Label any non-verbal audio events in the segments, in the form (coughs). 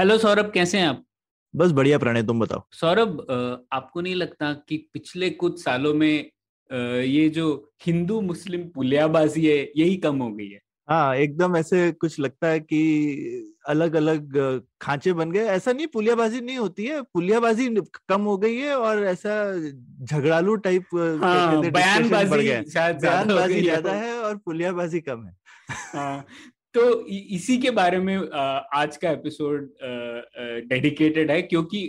Hello Saurabh कैसे हैं आप? बस बढ़िया प्रणय तुम बताओ। सौरभ आपको नहीं लगता कि पिछले कुछ सालों में ये जो हिंदू मुस्लिम पुलियाबाजी है यही कम हो गई है? हाँ एकदम ऐसे कुछ लगता है कि अलग अलग खांचे बन गए। ऐसा नहीं पुलियाबाजी नहीं होती है। पुलियाबाजी कम हो गई है और ऐसा झगड़ालू टाइप हाँ, बयानबाजी ज़्यादा है और पुलियाबाजी कम है। हाँ, तो इसी के बारे में आज का एपिसोड डेडिकेटेड है क्योंकि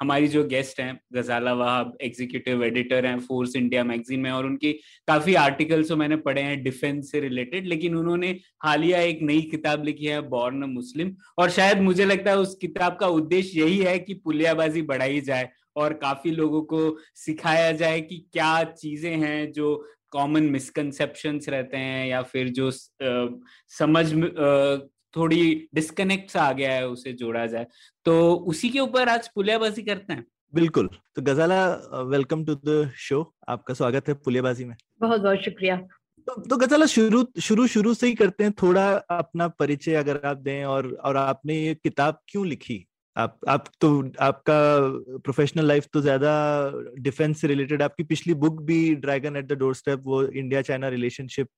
हमारी जो गेस्ट हैं, गजाला वहाब एग्जीक्यूटिव एडिटर हैं फोर्स इंडिया मैगजीन में, और उनके काफ़ी आर्टिकल्स तो मैंने पढ़े हैं डिफेंस से रिलेटेड लेकिन उन्होंने हालिया एक नई किताब लिखी है बॉर्न मुस्लिम और शायद मुझे लगता है उस किताब का उद्देश्य यही है कि पुलियाबाजी बढ़ाई जाए, और काफ़ी लोगों को सिखाया जाए कि क्या चीज़ें हैं जो कॉमन मिसकनसेप्शन रहते हैं या फिर जो समझ थोड़ी डिस्कनेक्ट आ गया है उसे जोड़ा जाए। तो उसी के ऊपर आज पुलियाबाजी करते हैं। बिल्कुल। तो Ghazala welcome to the show आपका स्वागत है पुलियाबाजी में। बहुत बहुत शुक्रिया। तो, तो गजाला शुरू शुरू शुरू से ही करते हैं। थोड़ा अपना परिचय अगर आप दें और और आपने ये किताब क्यों लिखी? आप आप तो आपका प्रोफेशनल लाइफ तो ज़्यादा डिफेंस से रिलेटेड आपकी पिछली बुक भी dragon at the doorstep वो इंडिया चाइना रिलेशनशिप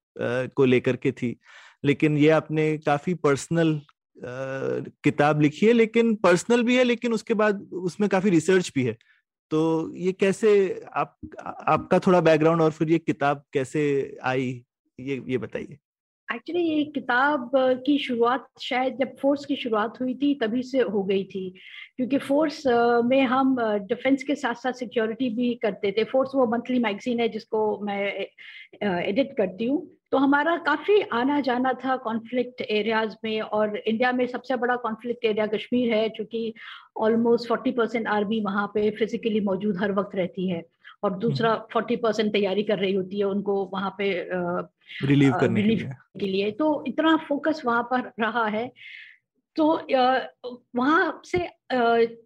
को लेकर के थी। लेकिन ये आपने काफ़ी पर्सनल किताब लिखी है, लेकिन पर्सनल भी है, लेकिन उसके बाद उसमें काफ़ी रिसर्च भी है। तो ये कैसे, आप, आपका थोड़ा बैकग्राउंड और फिर ये किताब कैसे आई, ये ये बताइए। एक्चुअली ये किताब की शुरुआत शायद जब फोर्स की शुरुआत हुई थी, तभी से हो गई थी। क्योंकि फोर्स में हम डिफेंस के साथ साथ सिक्योरिटी भी करते थे। फोर्स वो मंथली मैगजीन है जिसको मैं एडिट करती हूँ। तो हमारा काफ़ी आना जाना था कॉन्फ्लिक्ट एरियाज़ में और इंडिया में सबसे बड़ा कॉन्फ्लिक्ट एरिया कश्मीर है क्योंकि ऑलमोस्ट फोर्टी परसेंट आर्मी वहाँ पे फिजिकली मौजूद हर वक्त रहती है। और दूसरा फोर्टी परसेंट तैयारी कर रही होती है उनको वहाँ पे रिलीव करने रिलीव के, लिए। के लिए। तो इतना फोकस वहाँ पर रहा है। तो वहाँ से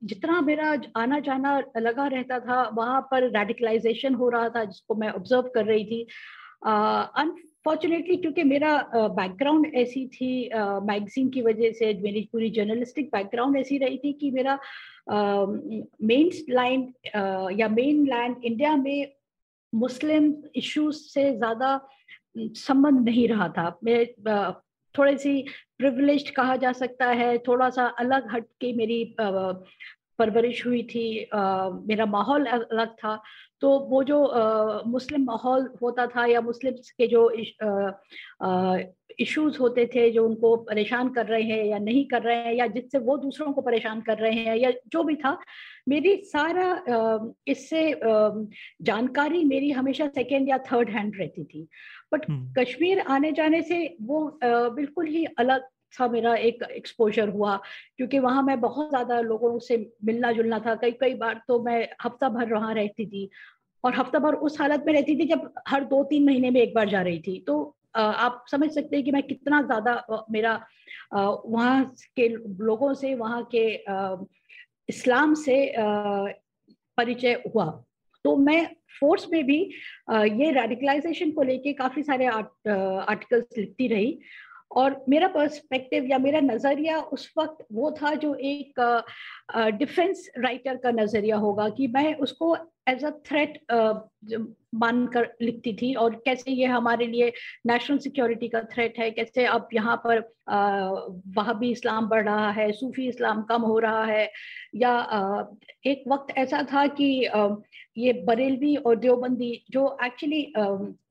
जितना मेरा आना जाना लगा रहता था वहाँ पर रेडिकलाइजेशन हो रहा था जिसको मैं ऑब्ज़र्व कर रही थी। अनफॉर्चुनेटली क्योंकि मेरा बैकग्राउंड uh, ऐसी थी मैगजीन uh, की वजह से मेरी पूरी जर्नलिस्टिक बैकग्राउंड ऐसी रही थी कि मेरा मेन लाइन या मेन लैंड इंडिया में मुस्लिम इश्यूज़ से ज़्यादा संबंध नहीं रहा था। मैं थोड़ी सी प्रिविलेज कहा जा सकता है थोड़ा सा अलग हट के मेरी परवरिश हुई थी आ, मेरा माहौल अलग था तो वो जो आ, मुस्लिम माहौल होता था या मुस्लिम के जो इश्यूज़ होते थे जो उनको परेशान कर रहे हैं या नहीं कर रहे हैं या जिससे वो दूसरों को परेशान कर रहे हैं या जो भी था मेरी सारा इससे जानकारी मेरी हमेशा सेकेंड या थर्ड हैंड रहती थी बट हम्म। कश्मीर आने जाने से वो बिल्कुल ही अलग सा मेरा एक एक्सपोजर हुआ, क्योंकि वहाँ मैं बहुत ज़्यादा लोगों से मिलना जुलना था। कई कई बार तो मैं हफ़्ता भर वहाँ रहती थी और हफ़्ता भर उस हालत में रहती थी जब हर दो तीन महीने में एक बार जा रही थी। तो आप समझ सकते हैं कि मैं कितना ज़्यादा मेरा वहाँ के लोगों से, वहाँ के इस्लाम से परिचय हुआ। तो मैं फोर्स में भी ये रेडिकलाइजेशन को लेके काफ़ी सारे आर्टिकल्स लिखती रही। और मेरा पर्सपेक्टिव या मेरा नज़रिया उस वक्त वो था जो एक डिफेंस राइटर का नज़रिया होगा कि मैं उसको एज अ थ्रेट मानकर लिखती थी और कैसे ये हमारे लिए नेशनल सिक्योरिटी का थ्रेट है, कैसे अब यहाँ पर वहाँ भी इस्लाम बढ़ रहा है, सूफी इस्लाम कम हो रहा है, या एक वक्त ऐसा था कि ये बरेलवी और देवबंदी जो एक्चुअली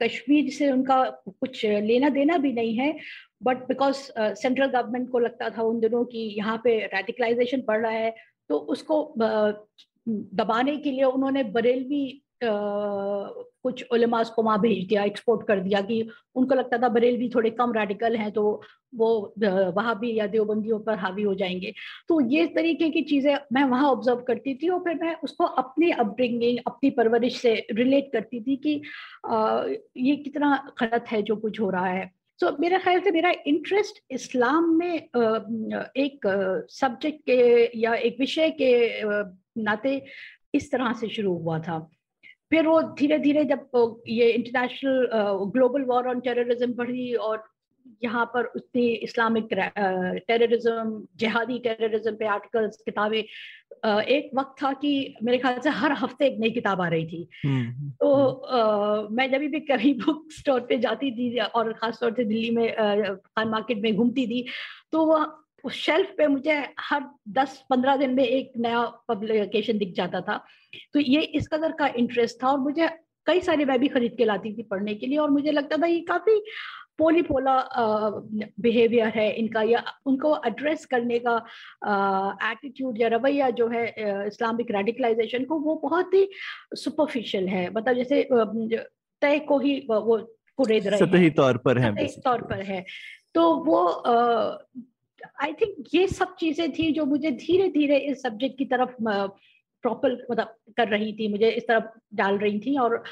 कश्मीर से उनका कुछ लेना देना भी नहीं है बट बिकॉज़ सेंट्रल गवर्नमेंट को लगता था उन दिनों की यहाँ पे रेडिकलाइजेशन बढ़ रहा है तो उसको दबाने के लिए उन्होंने बरेलवी कुछ उलमास को वहाँ भेज दिया एक्सपोर्ट कर दिया कि उनको लगता था बरेलवी थोड़े कम रेडिकल हैं तो वो वहाँ भी या देवबंदियों पर हावी हो जाएँगे। तो ये तरीके की चीज़ें मैं वहाँ ऑब्ज़र्व करती थी और फिर मैं उसको अपनी अपब्रिंगिंग अपनी परवरिश से रिलेट करती थी कि ये कितना गलत है जो कुछ हो रहा है। सो so, मेरे ख्याल से मेरा इंटरेस्ट इस्लाम में एक सब्जेक्ट के या एक विषय के नाते इस तरह से शुरू हुआ था। फिर वो धीरे धीरे जब ये international global war on terrorism बढ़ी और यहाँ पर उतनी इस्लामिक टेररिज्म जिहादी टेररिज्म पे आर्टिकल्स किताबें एक वक्त था कि मेरे ख्याल से हर हफ़्ते एक नई किताब आ रही थी। हम्म, तो आ, मैं जब भी कभी बुक स्टोर पे जाती थी और खासतौर से दिल्ली में खान मार्केट में घूमती थी तो वह शेल्फ पे मुझे हर 10-15 दिन में एक नया पब्लिकेशन दिख जाता था। तो ये इस कदर का इंटरेस्ट था और मुझे कई सारे मैं भी खरीद के लाती थी पढ़ने के लिए और मुझे लगता था ये काफ़ी पोली पोला बिहेवियर है इनका या उनको एड्रेस करने का एटीट्यूड या रवैया जो है इस्लामिक रेडिकलाइजेशन को वो बहुत ही सुपरफिशियल है। मतलब जैसे तय को ही वो कुरेद रहे सतही तौर पर है तौर पर है। तो वो आई थिंक ये सब चीज़ें थी जो मुझे धीरे धीरे इस सब्जेक्ट की तरफ़ प्रॉपर मतलब कर रही थी मुझे इस तरफ़ डाल रही थी। और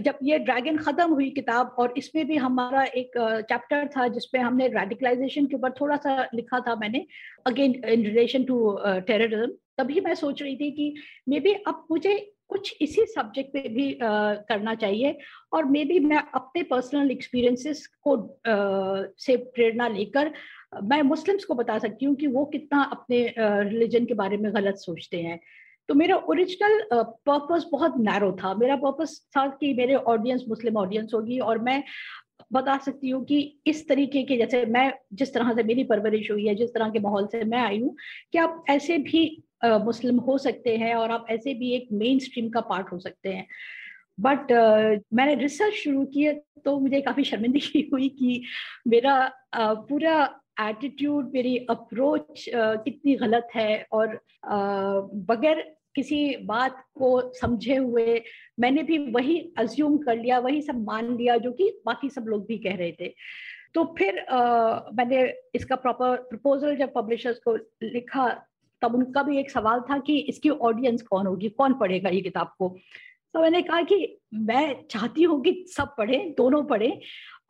जब ये ड्रैगन खत्म हुई किताब और इसमें भी हमारा एक चैप्टर था जिसपे हमने रेडिकलाइजेशन के ऊपर थोड़ा सा लिखा था मैंने again in relation to terrorism तभी मैं सोच रही थी कि मे बी अब मुझे कुछ इसी सब्जेक्ट पे भी uh, करना चाहिए और मे बी मैं अपने पर्सनल एक्सपीरियंसेस को uh, से प्रेरणा लेकर मैं मुस्लिम्स को बता सकती हूँ कि वो कितना अपने रिलीजन के बारे में गलत सोचते हैं। तो मेरा ओरिजिनल पर्पस बहुत नैरो था। मेरा पर्पस था कि मेरे ऑडियंस मुस्लिम ऑडियंस होगी और मैं बता सकती हूँ कि इस तरीके के जैसे मैं जिस तरह से मेरी परवरिश हुई है जिस तरह के माहौल से मैं आई हूँ कि आप ऐसे भी मुस्लिम हो सकते हैं और आप ऐसे भी एक मेन स्ट्रीम का पार्ट हो सकते हैं। बट uh, मैंने रिसर्च शुरू की तो मुझे काफ़ी शर्मिंदगी (laughs) हुई कि मेरा uh, पूरा एटीट्यूड मेरी अप्रोच कितनी गलत है और बगैर किसी बात को समझे हुए मैंने भी वही अज्यूम कर लिया वही सब मान लिया जो कि बाकी सब लोग भी कह रहे थे। तो फिर आ, मैंने इसका प्रॉपर प्रपोजल जब पब्लिशर्स को लिखा तब उनका भी एक सवाल था कि इसकी ऑडियंस कौन होगी कौन पढ़ेगा ये किताब को? तो मैंने कहा कि मैं चाहती हूँ कि सब पढ़े दोनों पढ़े।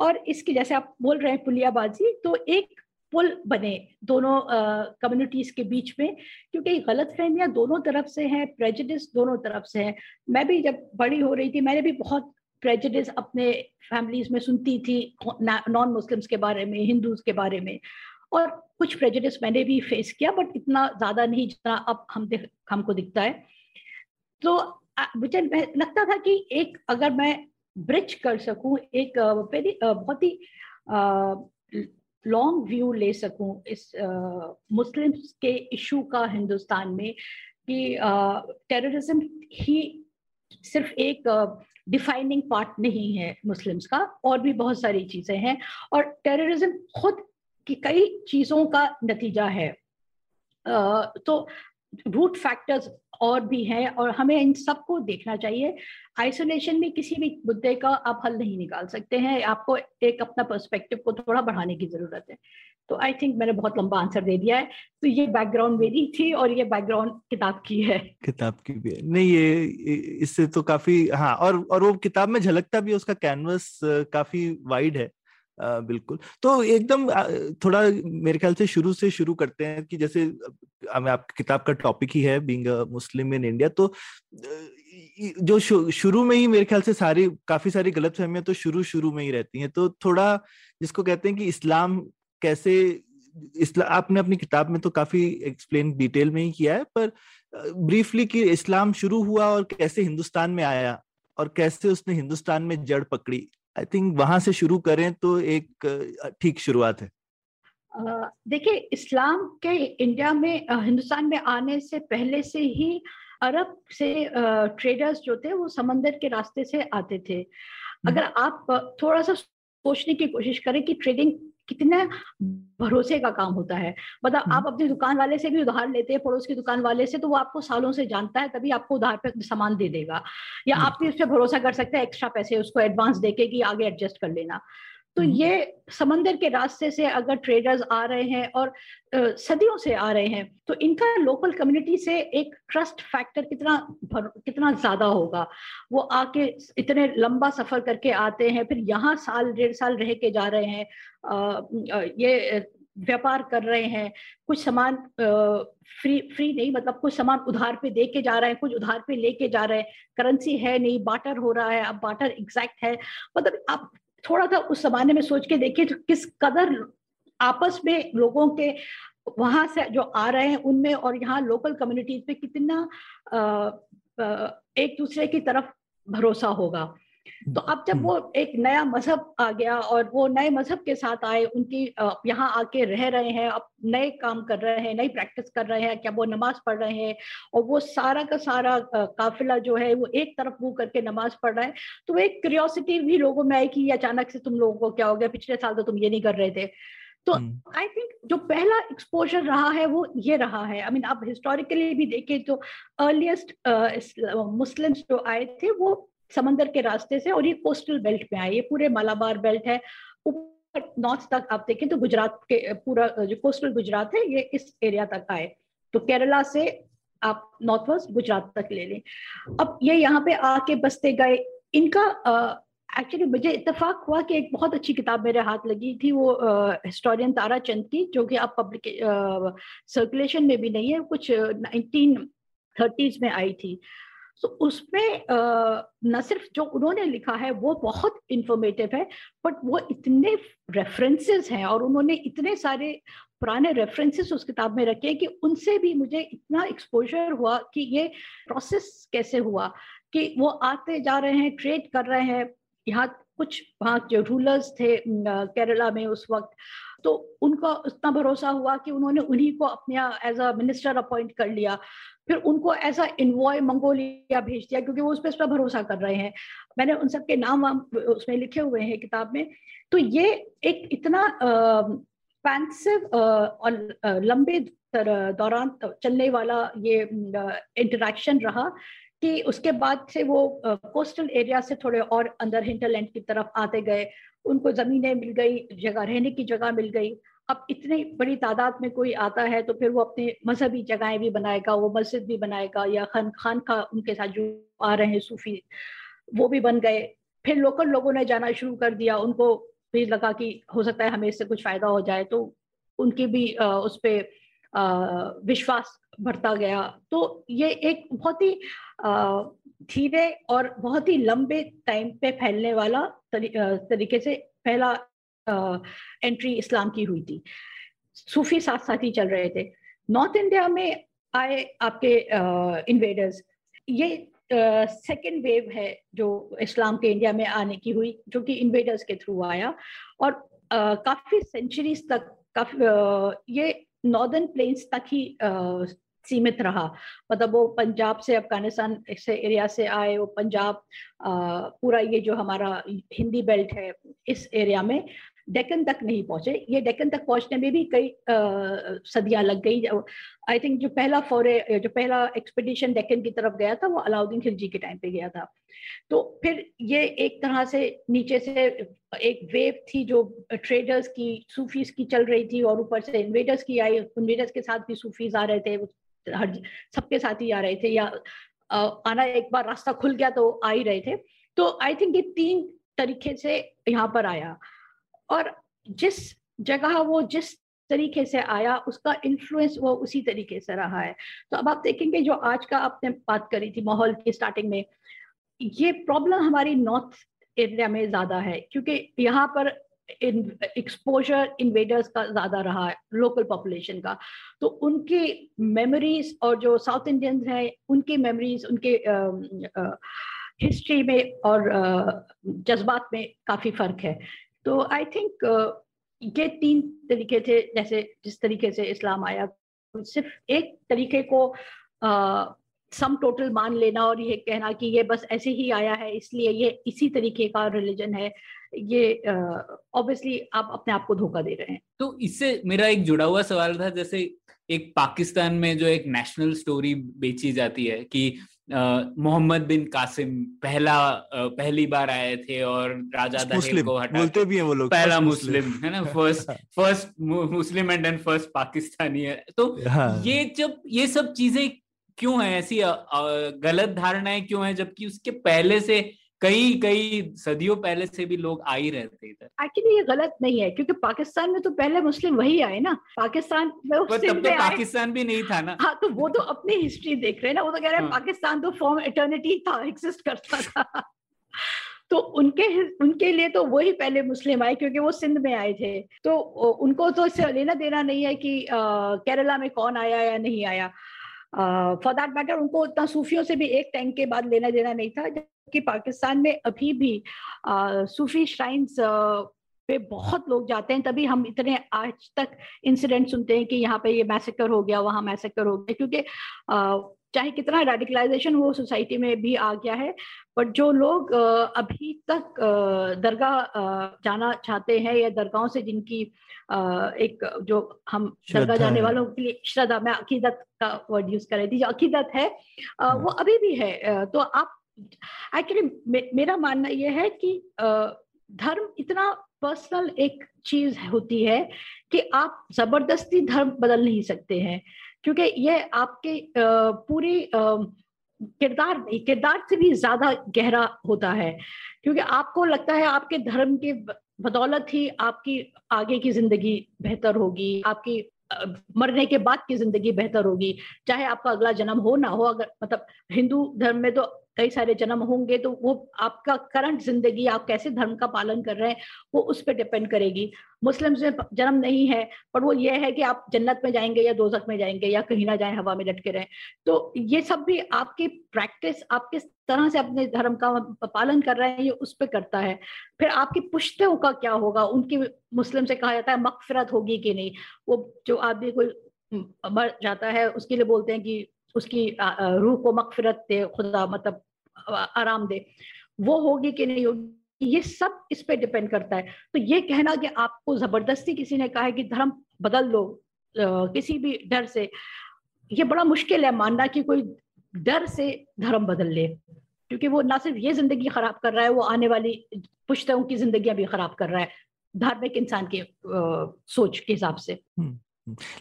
और इसकी जैसे आप बोल रहे हैं पुलियाबाजी तो एक पुल बने दोनों कम्युनिटीज के बीच में, क्योंकि गलत फहमियाँ दोनों तरफ़ से हैं प्रेजिडिस दोनों तरफ़ से हैं। मैं भी जब बड़ी हो रही थी, मैंने भी बहुत प्रेजिडिस अपने फैमिलीज़ में सुनती थी नॉन मुस्लिम्स के बारे में हिंदूज के बारे में। और कुछ प्रेजिडिस मैंने भी फेस किया बट इतना ज़्यादा नहीं जितना अब हम हमको दिखता है। तो मुझे लगता था कि एक अगर मैं ब्रिज कर सकूँ, एक बहुत ही लॉन्ग व्यू ले सकूँ इस मुस्लिम्स के इशू का हिंदुस्तान में कि टेररिज्म ही सिर्फ़ एक डिफाइनिंग पार्ट नहीं है मुस्लिम्स का, और भी बहुत सारी चीज़ें हैं। और टेररिज्म खुद की कई चीज़ों का नतीजा है। तो रूट फैक्टर्स और भी हैं और हमें इन सबको देखना चाहिए। आइसोलेशन में किसी भी मुद्दे का आप हल नहीं निकाल सकते हैं। आपको एक अपना पर्सपेक्टिव को थोड़ा बढ़ाने की ज़रूरत है। तो आई थिंक मैंने बहुत लंबा आंसर दे दिया है। तो ये बैकग्राउंड मेरी थी और ये बैकग्राउंड किताब की है। किताब की भी है। नहीं, ये इससे तो काफ़ी हाँ और और वो किताब में झलकता भी उसका कैनवस काफ़ी वाइड है। बिल्कुल। तो एकदम थोड़ा मेरे ख्याल से शुरू से शुरू करते हैं कि जैसे हमें आपकी किताब का टॉपिक ही है बीइंग मुस्लिम इन इंडिया तो जो शुरू में ही मेरे ख्याल से सारी, काफ़ी सारी गलत फहमियाँ तो शुरू शुरू में ही रहती हैं। तो थोड़ा जिसको कहते हैं कि इस्लाम कैसे इस्लाम आपने अपनी किताब में तो काफ़ी एक्सप्लेन डिटेल में ही किया है, पर ब्रीफली कि इस्लाम शुरू हुआ और कैसे हिंदुस्तान में आया और कैसे उसने हिंदुस्तान में जड़ पकड़ी। आई थिंक वहाँ से शुरू करें तो एक ठीक शुरुआत है देखिए इस्लाम के इंडिया में हिंदुस्तान में आने से पहले से ही अरब से ट्रेडर्स जो थे वो समंदर के रास्ते से आते थे हम्म। अगर आप थोड़ा सा सोचने की कोशिश करें कि ट्रेडिंग कितना भरोसे का काम होता है मतलब हम्म। आप अपनी दुकान वाले से भी उधार लेते हैं पड़ोस की दुकान वाले से तो वो आपको सालों से जानता है तभी आपको उधार पे सामान दे देगा या। आप भी उस पर भरोसा कर सकते हैं एक्स्ट्रा पैसे उसको एडवांस देके कि आगे एडजस्ट कर लेना तो हम्म। ये समंदर के रास्ते से अगर ट्रेडर्स आ रहे हैं और सदियों से आ रहे हैं तो इनका लोकल कम्युनिटी से एक ट्रस्ट फैक्टर कितना भर- कितना ज़्यादा होगा वो आके इतने लंबा सफ़र करके आते हैं फिर यहाँ साल डेढ़ साल रह के जा रहे हैं अ, ये व्यापार कर रहे हैं कुछ सामान फ्री फ्री नहीं मतलब कुछ सामान उधार पे दे के जा रहे हैं कुछ उधार पे लेके जा रहे हैं करेंसी है नहीं बाटर हो रहा है अब बाटर एग्जैक्ट है मतलब आप थोड़ा सा उस जमाने में सोच के देखिए तो किस कदर आपस में लोगों के वहाँ से जो आ रहे हैं उनमें और यहाँ लोकल कम्युनिटीज में कितना आ, आ, एक दूसरे की तरफ़ भरोसा होगा। तो अब जब वो एक नया मज़हब आ गया और वो नए मज़हब के साथ आए उनकी यहाँ आके रह रहे हैं अब नए काम कर रहे हैं नई प्रैक्टिस कर रहे हैं क्या वो नमाज़ पढ़ रहे हैं और वो सारा का सारा काफिला जो है वो एक तरफ़ मुँह करके नमाज़ पढ़ रहा है तो एक क्यूरियोसिटी भी लोगों में आई कि ये अचानक से तुम लोगों को क्या हो गया पिछले साल तो तुम ये नहीं कर रहे थे तो हम्म। आई थिंक जो पहला एक्सपोजर रहा है वो ये रहा है आई मीन आप हिस्टोरिकली भी देखें तो अर्लीस्ट मुस्लिम्स जो आए थे वो समंदर के रास्ते से और ये कोस्टल बेल्ट में आए, ये पूरे मालाबार बेल्ट है। ऊपर नॉर्थ तक आप देखें तो गुजरात के, पूरा, जो कोस्टल गुजरात है, ये इस एरिया तक आए। तो केरला से आप नॉर्थ वेस्ट गुजरात तक ले लें। अब ये यहाँ पे आके बसते गए। इनका एक्चुअली मुझे इतफाक हुआ कि एक बहुत अच्छी किताब मेरे हाथ लगी थी वो हिस्टोरियन तारा चंद की, जो कि अब पब्लिक सर्कुलेशन में भी नहीं है, कुछ नाइनटीन थर्टीज में आई थी। तो उसमें न सिर्फ़ जो उन्होंने लिखा है, वो बहुत इंफॉर्मेटिव है बट वो इतने रेफरेंसेस हैं और उन्होंने इतने सारे पुराने रेफरेंसेस उस किताब में रखे हैं कि उनसे भी मुझे इतना एक्सपोजर हुआ कि ये प्रोसेस कैसे हुआ, कि वो आते जा रहे हैं ट्रेड कर रहे हैं। यहाँ कुछ वहाँ जो रूलर्स थे केरला में उस वक्त। तो उनका इतना भरोसा हुआ कि उन्होंने उन्हीं को अपने एज अ मिनिस्टर अपॉइंट कर लिया। फिर उनको ऐसा इन्वॉय मंगोलिया भेज दिया क्योंकि वो उस पर इस पर भरोसा कर रहे हैं। मैंने उन सबके नाम वाम उसमें लिखे हुए हैं किताब में। तो ये एक इतना पैंसिव और लंबे दौरान चलने वाला ये इंटरेक्शन रहा कि उसके बाद से वो कोस्टल एरिया से थोड़े और अंदर हिंटरलैंड की तरफ़ आते गए। उनको जमीनें मिल गई, जगह, रहने की जगह मिल गई। अब इतनी बड़ी तादाद में कोई आता है तो फिर वो अपने मजहबी जगहें भी बनाएगा, वो मस्जिद भी बनाएगा या खान खान का उनके साथ जो आ रहे हैं सूफी, वो भी बन गए। फिर लोकल लोगों ने जाना शुरू कर दिया, उनको भी लगा कि हो सकता है हमें इससे कुछ फ़ायदा हो जाए। तो उनकी भी उस पर विश्वास बढ़ता गया। तो ये एक बहुत ही धीरे और बहुत ही लंबे टाइम पे फैलने वाला तरी, तरीके से पहला एंट्री इस्लाम की हुई थी। सूफी साथ साथ ही चल रहे थे। नॉर्थ इंडिया में आए आपके इन्वेडर्स ये सेकेंड वेव है जो इस्लाम के इंडिया में आने की हुई जो कि इन्वेडर्स के थ्रू आया। और अ, काफ़ी सेंचुरीज तक काफ़ी अ, ये नॉर्दर्न प्लेन्स तक ही सीमित रहा। मतलब वो पंजाब से, अफ़गानिस्तान से, एरिया से आए, वो पंजाब पूरा ये जो हमारा हिंदी बेल्ट है, इस एरिया में डेकन तक नहीं पहुँचे। ये डेक्कन तक पहुँचने में भी कई सदियाँ लग गई। आई थिंक जो पहला फॉरे जो पहला एक्सपीडिशन डेकन की तरफ़ गया था, वो अलाउद्दीन खिलजी के टाइम पे गया था। तो फिर ये एक तरह से नीचे से एक वेव थी जो ट्रेडर्स की सूफीज की चल रही थी और ऊपर से इन्वेडर्स की आई। इन्वेडर्स के साथ भी सूफीज आ रहे थे। हर सबके साथ ही आ रहे थे या आना एक बार रास्ता खुल गया तो आ ही रहे थे। तो आई थिंक ये तीन तरीके से यहाँ पर आया। और जिस जगह वो जिस तरीके से आया, उसका इन्फ्लुएंस वो उसी तरीके से रहा है। तो अब आप देखेंगे जो आज का आपने बात करी थी माहौल की स्टार्टिंग में, ये प्रॉब्लम हमारी नॉर्थ एरिया में ज़्यादा है, क्योंकि यहाँ पर एक्सपोजर इन्वेडर्स का ज़्यादा रहा है लोकल पॉपुलेशन का। तो उनकी मेमोरीज और जो साउथ इंडियंस हैं, उनकी मेमोरीज उनके हिस्ट्री में और जज्बात में काफ़ी फ़र्क है। तो आई थिंक ये तीन तरीके थे, जैसे जिस तरीके से इस्लाम आया। सिर्फ़ एक तरीके को सम टोटल मान लेना और ये कहना कि ये बस ऐसे ही आया है इसलिए ये इसी तरीके का रिलीजन है ये ऑब्वियसली uh, आप अपने आप को धोखा दे रहे हैं तो इससे मेरा एक जुड़ा हुआ सवाल था जैसे एक पाकिस्तान में जो एक नेशनल स्टोरी बेची जाती है कि मोहम्मद बिन कासिम पहला पहली बार आए थे और राजा दहेल को हटा बोलते भी हैं वो लोग पहला मुस्लिम। है ना? First first Muslim and then first Pakistani है। तो हाँ. ये जब ये सब चीज़ें क्यों है ऐसी गलत धारणाएँ क्यों है? जबकि उसके पहले से कई कई सदियों पहले से भी लोग आ ही रहते इधर। एक्चुअली ये गलत नहीं है क्योंकि पाकिस्तान में तो पहले मुस्लिम वही आए ना। पाकिस्तान में तब तो पाकिस्तान भी नहीं था ना। हाँ तो वो तो अपनी हिस्ट्री देख रहे हैं ना वो तो कह रहे हैं हाँ। पाकिस्तान तो फॉर्म इटर्निटी था एग्जिस्ट करता था। तो उनके उनके लिए तो वही पहले मुस्लिम आए क्योंकि वो सिंध में आए थे। तो उनको तो इससे लेना देना नहीं है कि केरला में कौन आया या नहीं आया। फॉर दैट मैटर उनको उतना सूफियों से भी एक टैंक के बाद लेना देना नहीं था, जबकि पाकिस्तान में अभी भी सूफी श्राइन्स पे बहुत लोग जाते हैं, तभी हम इतने आज तक इंसिडेंट सुनते हैं कि यहाँ पे ये मैसेकर हो गया, वहाँ मैसेकर हो गया, क्योंकि चाहे कितना रेडिकलाइजेशन वो सोसाइटी में भी आ गया है बट जो लोग अभी तक दरगाह जाना चाहते हैं या दरगाहों से जिनकी एक जो हम दरगाह जाने वालों के लिए श्रद्धा मैं अकीदत का वर्ड यूज़ कर रही थी जो अकीदत है वो हाँ। अभी भी है तो आप एक्चुअली मे, मेरा मानना यह है कि धर्म इतना पर्सनल एक चीज़ होती है कि आप ज़बरदस्ती धर्म बदल नहीं सकते हैं क्योंकि ये आपके पूरी किरदार नहीं, किरदार से भी ज़्यादा गहरा होता है। क्योंकि आपको लगता है आपके धर्म के बदौलत ही आपकी आगे की ज़िंदगी बेहतर होगी, आपकी मरने के बाद की ज़िंदगी बेहतर होगी। चाहे आपका अगला जन्म हो ना हो, अगर मतलब हिंदू धर्म में तो कई सारे जन्म होंगे तो वो आपका करंट ज़िंदगी, आप कैसे धर्म का पालन कर रहे हैं, वो उस पर डिपेंड करेगी। मुस्लिम में जन्म नहीं है, पर वो ये है कि आप जन्नत में जाएँगे या दोजक में जाएँगे या कहीं ना जाए, हवा में लटके रहे। तो ये सब भी आपकी प्रैक्टिस आप किस तरह से अपने धर्म का पालन कर रहे हैं, ये उस पर करता है। फिर आपकी पुश्तों का क्या होगा? उनकी मुस्लिम से कहा जाता है मकफरत होगी कि नहीं? वो जो आदमी कोई मर जाता है, उसके लिए बोलते हैं कि उसकी रूह को मकफरत दे, खुदा मतलब आराम दे। वो होगी कि नहीं होगी, ये सब इस पे डिपेंड करता है। तो ये कहना कि आपको ज़बरदस्ती किसी ने कहा है कि धर्म बदल लो किसी भी डर से, ये बड़ा मुश्किल है मानना कि कोई डर से धर्म बदल ले। क्योंकि वो ना सिर्फ़ ये ज़िंदगी खराब कर रहा है, वो आने वाली पुश्तों की जिंदगियाँ भी खराब कर रहा है, धार्मिक इंसान के सोच के हिसाब से। हम्म।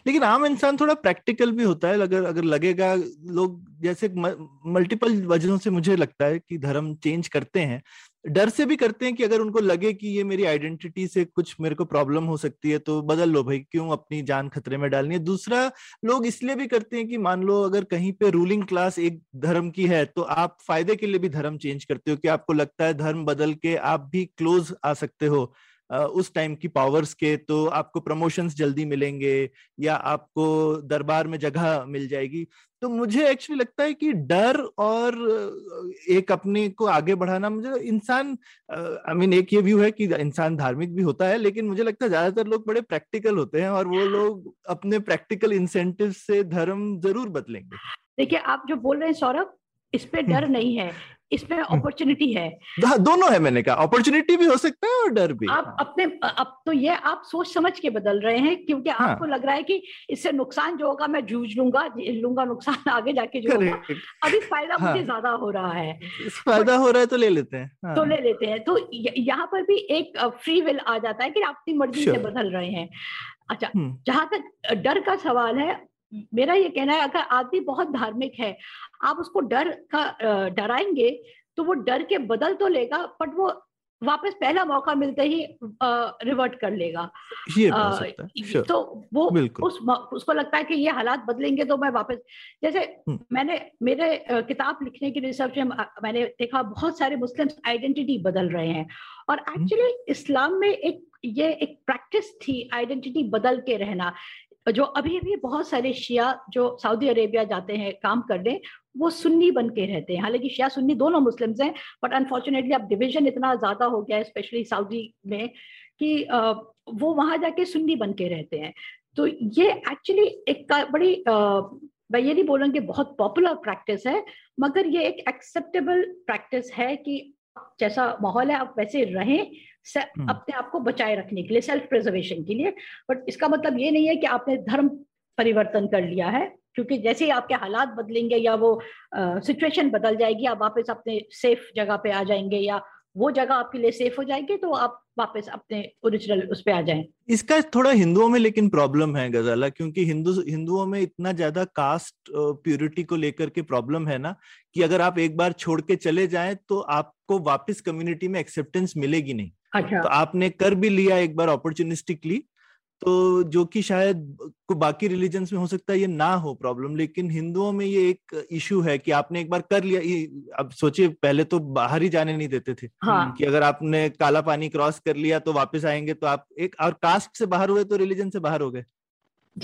लेकिन आम इंसान थोड़ा प्रैक्टिकल भी होता है, अगर अगर लगेगा, लोग जैसे मल्टीपल वजहों से मुझे लगता है कि धर्म चेंज करते हैं। डर से भी करते हैं कि अगर उनको लगे कि ये मेरी आइडेंटिटी से कुछ मेरे को प्रॉब्लम हो सकती है तो बदल लो भाई, क्यों अपनी जान खतरे में डालनी है? दूसरा, लोग इसलिए भी करते हैं कि मान लो अगर कहीं पे रूलिंग क्लास एक धर्म की है तो आप फ़ायदे के लिए भी धर्म चेंज करते हो कि आपको लगता है धर्म बदल के आप भी क्लोज आ सकते हो। उस टाइम की पावर्स के तो आपको प्रमोशंस जल्दी मिलेंगे या आपको दरबार में जगह मिल जाएगी। तो मुझे एक्चुअली लगता है कि डर और एक अपने को आगे बढ़ाना मुझे इंसान आई मीन एक ये व्यू है कि इंसान धार्मिक भी होता है लेकिन मुझे लगता है ज़्यादातर लोग बड़े प्रैक्टिकल होते हैं और वो लोग अपने प्रैक्टिकल इंसेंटिव से धर्म ज़रूर बदलेंगे। देखिए आप जो बोल रहे हैं सौरभ इस पे डर नहीं है। इसमें अपॉर्चुनिटी है। हाँ, दोनों है मैंने कहा। अपॉर्चुनिटी भी हो सकता है और डर भी। आप हाँ. अपने अब तो ये आप सोच समझ के बदल रहे हैं क्योंकि हाँ. आपको लग रहा है कि इससे नुकसान जो होगा मैं जूझ लूँगा लूँगा नुकसान आगे जाके जो होगा। अभी फ़ायदा हाँ. मुझे ज़्यादा हो रहा है। फ़ायदा हो रहा है तो ले लेते हैं। हाँ. तो ले लेते हैं। तो यहाँ पर भी एक फ्री विल आ जाता है कि आप अपनी मर्ज़ी से बदल रहे हैं। अच्छा हम्म। जहाँ तक डर का सवाल है मेरा ये कहना है अगर आदमी बहुत धार्मिक है आप उसको डर का डराएँगे तो वो डर के बदल तो लेगा बट वो वापस पहला मौका मिलते ही रिवर्ट कर लेगा ये आ, sure. तो वो उस उसको लगता है कि ये हालात बदलेंगे तो मैं वापस जैसे hmm. मैंने मेरे किताब लिखने की रिसर्च में मैंने देखा बहुत सारे मुस्लिम आइडेंटिटी बदल रहे हैं और एक्चुअली hmm. इस्लाम में एक ये एक प्रैक्टिस थी आइडेंटिटी बदल के रहना जो अभी भी बहुत सारे शिया जो सऊदी अरेबिया जाते हैं, काम करने वो सुन्नी बन के रहते हैं। हालाँकि शिया सुन्नी दोनों मुस्लिम्स हैं बट अनफॉर्चुनेटली अब डिवीज़न इतना ज़्यादा हो गया है स्पेशली सऊदी में, कि वो वहाँ जाके सुन्नी बन के रहते हैं। तो ये एक्चुअली एक बड़ी मैं ये नहीं बोलूँगी बहुत पॉपुलर प्रैक्टिस है, मगर ये एक एक्सेप्टेबल प्रैक्टिस है कि जैसा माहौल है आप वैसे रहें हम्म। अपने आप को बचाए रखने के लिए सेल्फ प्रिजर्वेशन के लिए बट इसका मतलब ये नहीं है कि आपने धर्म परिवर्तन कर लिया है क्योंकि जैसे ही आपके हालात बदलेंगे या वो सिचुएशन बदल जाएगी आप वापस अपने सेफ़ जगह पे आ जाएँगे या वो जगह आपके लिए सेफ़ हो जाएगी तो आप वापस अपने ओरिजिनल उस पर आ जाए। इसका थोड़ा हिंदुओं में लेकिन प्रॉब्लम है गजाला क्योंकि हिंदू हिंदुओं में इतना ज़्यादा कास्ट प्योरिटी को लेकर के प्रॉब्लम है ना कि अगर आप एक बार छोड़ के चले जाए तो आपको वापस कम्युनिटी में एक्सेप्टेंस मिलेगी नहीं। अच्छा। तो आपने कर भी लिया एक बार अपॉर्चुनिस्टिकली तो जो कि शायद को बाकी रिलीजन्स में हो सकता है ये ना हो प्रॉब्लम लेकिन हिंदुओं में ये एक इशू है कि आपने एक बार कर लिया अब सोचिए पहले तो बाहर ही जाने नहीं देते थे हाँ। कि अगर आपने काला पानी क्रॉस कर लिया तो वापस आएँगे तो आप एक और कास्ट से बाहर हुए तो रिलीजन से बाहर हो गए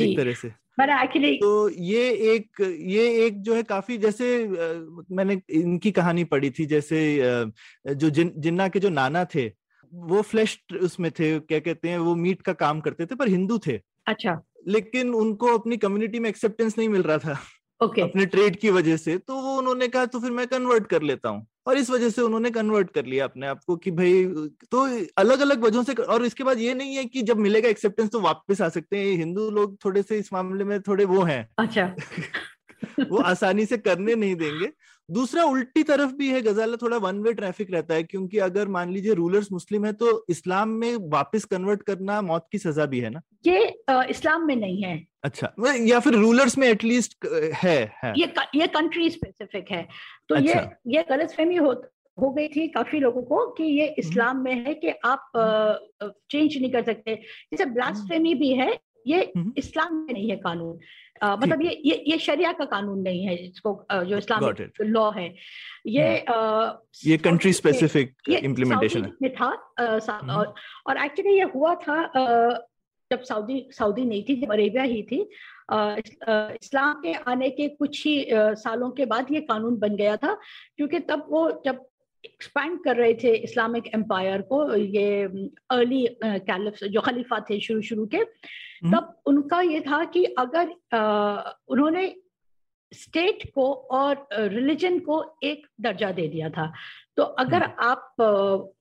एक तरह से। एक्चुअली तो ये एक ये एक जो है काफ़ी जैसे मैंने इनकी कहानी पढ़ी थी जैसे जो जिन जिन्ना के जो नाना थे वो फ्लैश उसमें थे क्या कहते हैं वो मीट का काम करते थे पर हिंदू थे। अच्छा। लेकिन उनको अपनी कम्युनिटी में एक्सेप्टेंस नहीं मिल रहा था। ओके अपने ट्रेड की वजह से। तो वो उन्होंने कहा तो फिर मैं कन्वर्ट कर लेता हूँ। और इस वजह से उन्होंने कन्वर्ट कर लिया अपने आप को कि भाई तो अलग अलग वजहों से और इसके बाद ये नहीं है कि जब मिलेगा एक्सेप्टेंस तो वापस आ सकते हैं। हिंदू लोग थोड़े से इस मामले में थोड़े वो हैं। अच्छा। (laughs) वो आसानी से करने नहीं देंगे। दूसरा उल्टी तरफ़ भी है गजाला थोड़ा वन वे ट्रैफ़िक रहता है क्योंकि अगर मान लीजिए रूलर्स मुस्लिम है तो इस्लाम में वापस कन्वर्ट करना मौत की सजा भी है ना? ये इस्लाम में नहीं है। अच्छा या फिर रूलर्स में एटलीस्ट है, है। ये ये कंट्री स्पेसिफिक है। तो अच्छा। ये। ये गलतफहमी हो हो गई थी काफ़ी लोगों को कि ये इस्लाम में है कि आप चेंज नहीं कर सकते। जैसे ब्लास्फेमी भी है ये हम्म। इस्लाम में नहीं है कानून। मतलब ये ये ये शरिया का कानून नहीं है इसको अ, जो इस्लामिक लॉ है ये अ, ये कंट्री स्पेसिफिक इम्प्लीमेंटेशन है में था सा- हम्म। और, और एक्चुअली ये हुआ था अ, जब सऊदी सऊदी नहीं थी जब अरेबिया ही थी इस- इस्लाम के आने के कुछ ही सालों के बाद ये कानून बन गया था क्योंकि तब वो जब एक्सपैंड कर रहे थे इस्लामिक एम्पायर को ये अर्ली कैलिफ जो खलीफा थे शुरू शुरू के हम्म। तब उनका ये था कि अगर अ, उन्होंने स्टेट को और रिलीजन को एक दर्जा दे दिया था। तो अगर आप अ,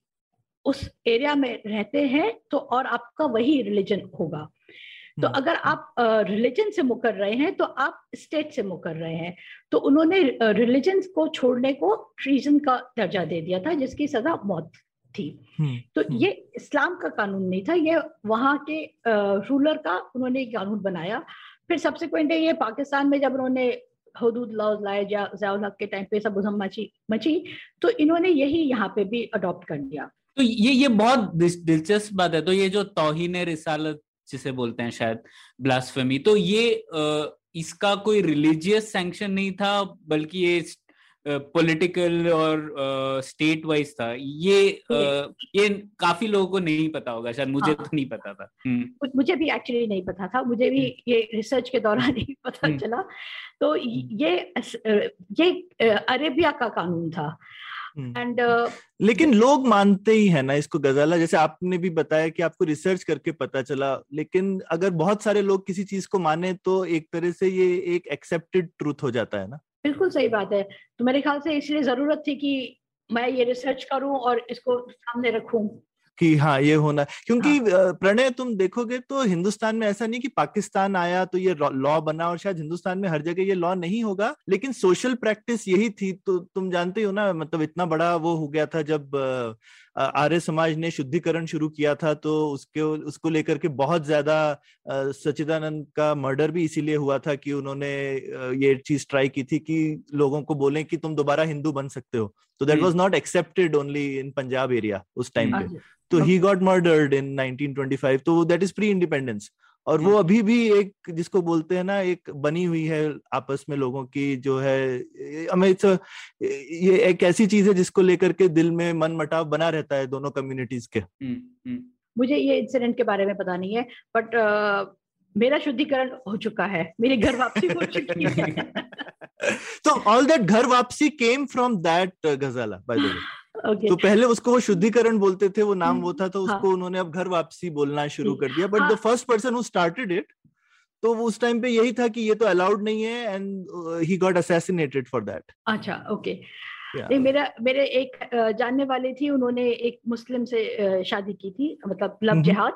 उस एरिया में रहते हैं तो और आपका वही रिलीजन होगा। तो हम्म, अगर आप रिलीजन से मुकर रहे हैं तो आप स्टेट से मुकर रहे हैं। तो उन्होंने रिलीजन को छोड़ने को ट्रीजन का दर्जा दे दिया था जिसकी सजा मौत थी। हम्म, तो हम्म। ये इस्लाम का कानून नहीं था ये वहाँ के रूलर का उन्होंने कानून बनाया। फिर सब्सिक्वेंट ये पाकिस्तान में जब उन्होंने हदूद लॉज लाए जयाउल हक के टाइम पे सब उधम मची मची तो इन्होंने यही यहाँ पे भी अडॉप्ट कर लिया तो ये ये बहुत दिलचस्प बात है। तो ये जो तौहीन रिसालत जिसे बोलते हैं शायद ब्लास्फेमी तो ये अ, इसका कोई रिलीजियस सैंक्शन नहीं था बल्कि ये पॉलिटिकल और स्टेट वाइज था। ये ये काफ़ी लोगों को नहीं पता होगा शायद मुझे हाँ। तो नहीं पता था। हम्म, मुझे भी एक्चुअली नहीं पता था। मुझे भी ये रिसर्च के दौरान ही (laughs) पता हम्म। चला। तो ये ये अरेबिया का कानून था। हम्म। एंड लेकिन लोग मानते ही है ना इसको गजाला। जैसे आपने भी बताया कि आपको रिसर्च करके पता चला लेकिन अगर बहुत सारे लोग किसी चीज़ को माने तो एक तरह से ये एक एक्सेप्टेड ट्रूथ हो जाता है ना। बिल्कुल सही बात है। तो मेरे ख्याल से इसलिए ज़रूरत थी कि मैं ये रिसर्च करूँ और इसको सामने रखूँ। कि हाँ ये होना। क्योंकि अ, प्रणय तुम देखोगे तो हिंदुस्तान में ऐसा नहीं कि पाकिस्तान आया तो ये लॉ बना और शायद हिंदुस्तान में हर जगह ये लॉ नहीं होगा लेकिन सोशल प्रैक्टिस यही थी। तो तुम जानते हो ना मतलब इतना बड़ा वो हो गया था जब आर्य समाज ने शुद्धिकरण शुरू किया था तो उसके उसको लेकर के बहुत ज़्यादा सचिदानंद का मर्डर भी इसीलिए हुआ था कि उन्होंने ये चीज़ ट्राई की थी कि लोगों को बोले कि तुम दोबारा हिंदू बन सकते हो। तो that was not accepted only in Punjab area उस टाइम पे। हाँ, तो ही। गॉट मर्डर्ड इन 1925 तो दैट इज़ प्री इंडिपेंडेंस। और वो हम्म। अभी भी एक जिसको बोलते हैं ना एक बनी हुई है आपस में लोगों की जो है हमें ये एक ऐसी चीज़ है जिसको लेकर के दिल में मन मटाव बना रहता है दोनों कम्युनिटीज के हम्म, हम्म। मुझे ये इंसिडेंट के बारे में पता नहीं है बट मेरा शुद्धिकरण हो चुका है मेरी घर वापसी हो चुकी है (laughs) तो all that ghar wapsi came from that Ghazala by the way okay तो पहले उसको वो शुद्धिकरण बोलते थे वो नाम हम्म, वो था तो उसको हाँ। उन्होंने अब घर वापसी बोलना शुरू कर दिया। बट हाँ। The first person who started it तो उस टाइम पे यही था कि ये तो अलाउड नहीं है and he got assassinated for that अच्छा ओके नहीं मेरा मेरे एक जानने वाले थी उन्होंने एक मुस्लिम से शादी की थी मतलब लव जिहाद।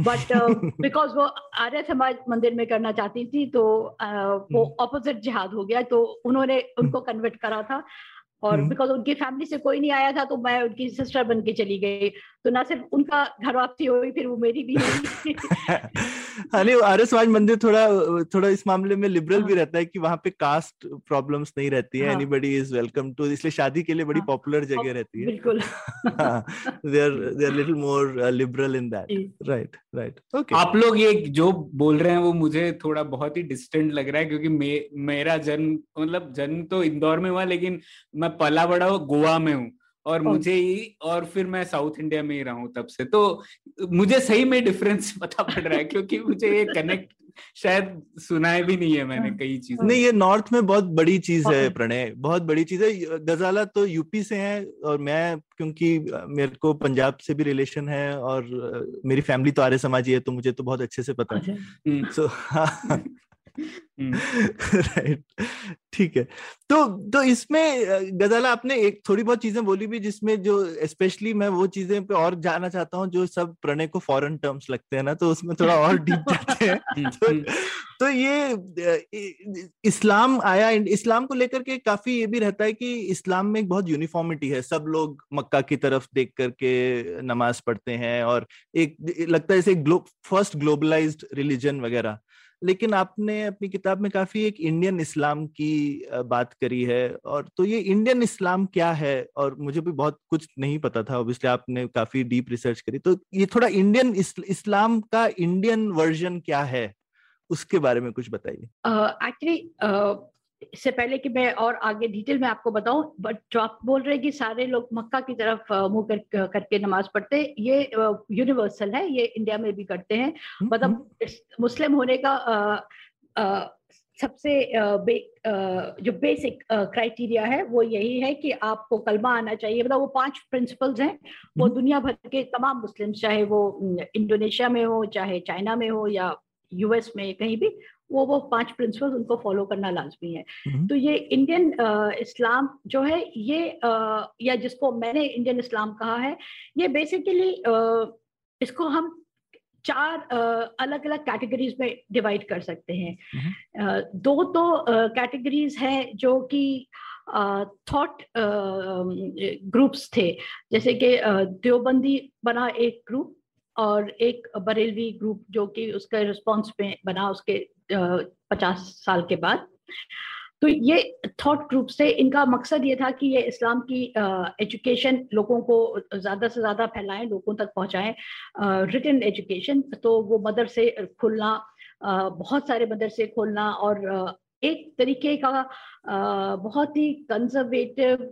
बट बिकॉज़ (laughs) वो आर्य समाज मंदिर में करना चाहती थी तो uh, वो ऑपोजिट जिहाद हो गया तो उन्होंने उनको कन्वर्ट करा था। और बिकॉज़ उनकी फैमिली से कोई नहीं आया था तो मैं उनकी सिस्टर बन के चली गई। तो ना सिर्फ़ उनका घर वापसी हुई फिर वो मेरी भी हुई (laughs) हाँ नहीं आर्य समाज मंदिर थोड़ा थोड़ा इस मामले में लिबरल हाँ. भी। रहता है कि वहाँ पे कास्ट प्रॉब्लम्स नहीं रहती है। एनीबॉडी इज़ वेलकम टू इसलिए शादी के लिए बड़ी पॉपुलर हाँ। जगह रहती है। बिल्कुल। They are they are little more liberal in that right right okay आप लोग ये जो बोल रहे हैं वो मुझे थोड़ा बहुत ही डिस्टेंट लग रहा है क्योंकि मे, मेरा जन्म मतलब जन्म तो इंदौर में हुआ लेकिन मैं पला बड़ा गोवा में हूँ। और मुझे ही और फिर मैं साउथ इंडिया में ही रहा हूँ तब से। तो मुझे सही में डिफरेंस (laughs) पता पड़ रहा है क्योंकि मुझे ये कनेक्ट शायद सुनाए भी नहीं है मैंने कई चीज़ नहीं ये नॉर्थ में बहुत बड़ी चीज़ है प्रणय बहुत बड़ी चीज़ है। गजाला तो यूपी से है और मैं क्योंकि मेरे को पंजाब से भी रिलेशन है और मेरी फैमिली तो आर्य समाजी है तो मुझे तो बहुत अच्छे से पता है। सो अच्छा। (laughs) (laughs) राइट ठीक है। तो तो इसमें गजाला आपने एक थोड़ी बहुत चीज़ें बोली भी जिसमें जो स्पेशली मैं वो चीज़ें पे और जाना चाहता हूँ जो सब प्रणय को फॉरेन टर्म्स लगते हैं ना तो उसमें थोड़ा और डीप (laughs) जाते हैं। हम्म, तो, हम्म। तो ये इस्लाम आया इस्लाम को लेकर के काफ़ी ये भी रहता है कि इस्लाम में एक बहुत यूनिफॉर्मिटी है। सब लोग मक्का की तरफ़ देख करके नमाज़ पढ़ते हैं और एक लगता है जैसे ग्लो, फ़र्स्ट ग्लोबलाइज्ड रिलीजन वगैरह। लेकिन आपने अपनी किताब में काफ़ी एक इंडियन इस्लाम की बात करी है और तो ये इंडियन इस्लाम क्या है? और मुझे भी बहुत कुछ नहीं पता था ऑब्वियसली आपने काफ़ी डीप रिसर्च करी। तो ये थोड़ा इंडियन इस्लाम का इंडियन वर्जन क्या है? उसके बारे में कुछ बताइए। एक्चुअली uh, इससे पहले कि मैं और आगे डिटेल में आपको बताऊँ बट जो आप बोल रहे हैं कि सारे लोग मक्का की तरफ़ मुँह कर, करके नमाज़ पढ़ते ये यूनिवर्सल है ये इंडिया में भी करते हैं हम्म, मतलब हम्म। मुस्लिम होने का आ, आ, सबसे बे, जो बेसिक क्राइटेरिया है वो यही है कि आपको कलमा आना चाहिए मतलब वो पाँच प्रिंसिपल्स हैं वो हम्म। दुनिया भर के तमाम मुस्लिम चाहे वो इंडोनेशिया में हो चाहे चाइना में हो या यूएस में कहीं भी वो वो पाँच प्रिंसिपल्स उनको फॉलो करना लाजमी है हम्म। तो ये इंडियन इस्लाम जो है ये या जिसको मैंने इंडियन इस्लाम कहा है ये बेसिकली इसको हम चार अलग अलग कैटेगरीज में डिवाइड कर सकते हैं हम्म। दो तो कैटेगरीज हैं जो कि थॉट ग्रुप्स थे जैसे कि देवबंदी बना एक ग्रुप और एक बरेलवी ग्रुप जो कि उसका रिस्पॉन्स में बना उसके पचास साल के बाद। तो ये थॉट ग्रुप से इनका मकसद ये था कि ये इस्लाम की एजुकेशन लोगों को ज़्यादा से ज़्यादा फैलाएँ, लोगों तक पहुंचाएँ। रिटर्न एजुकेशन तो वो मदरसे खुलना बहुत सारे मदरसे खोलना और एक तरीके का बहुत ही कंजर्वेटिव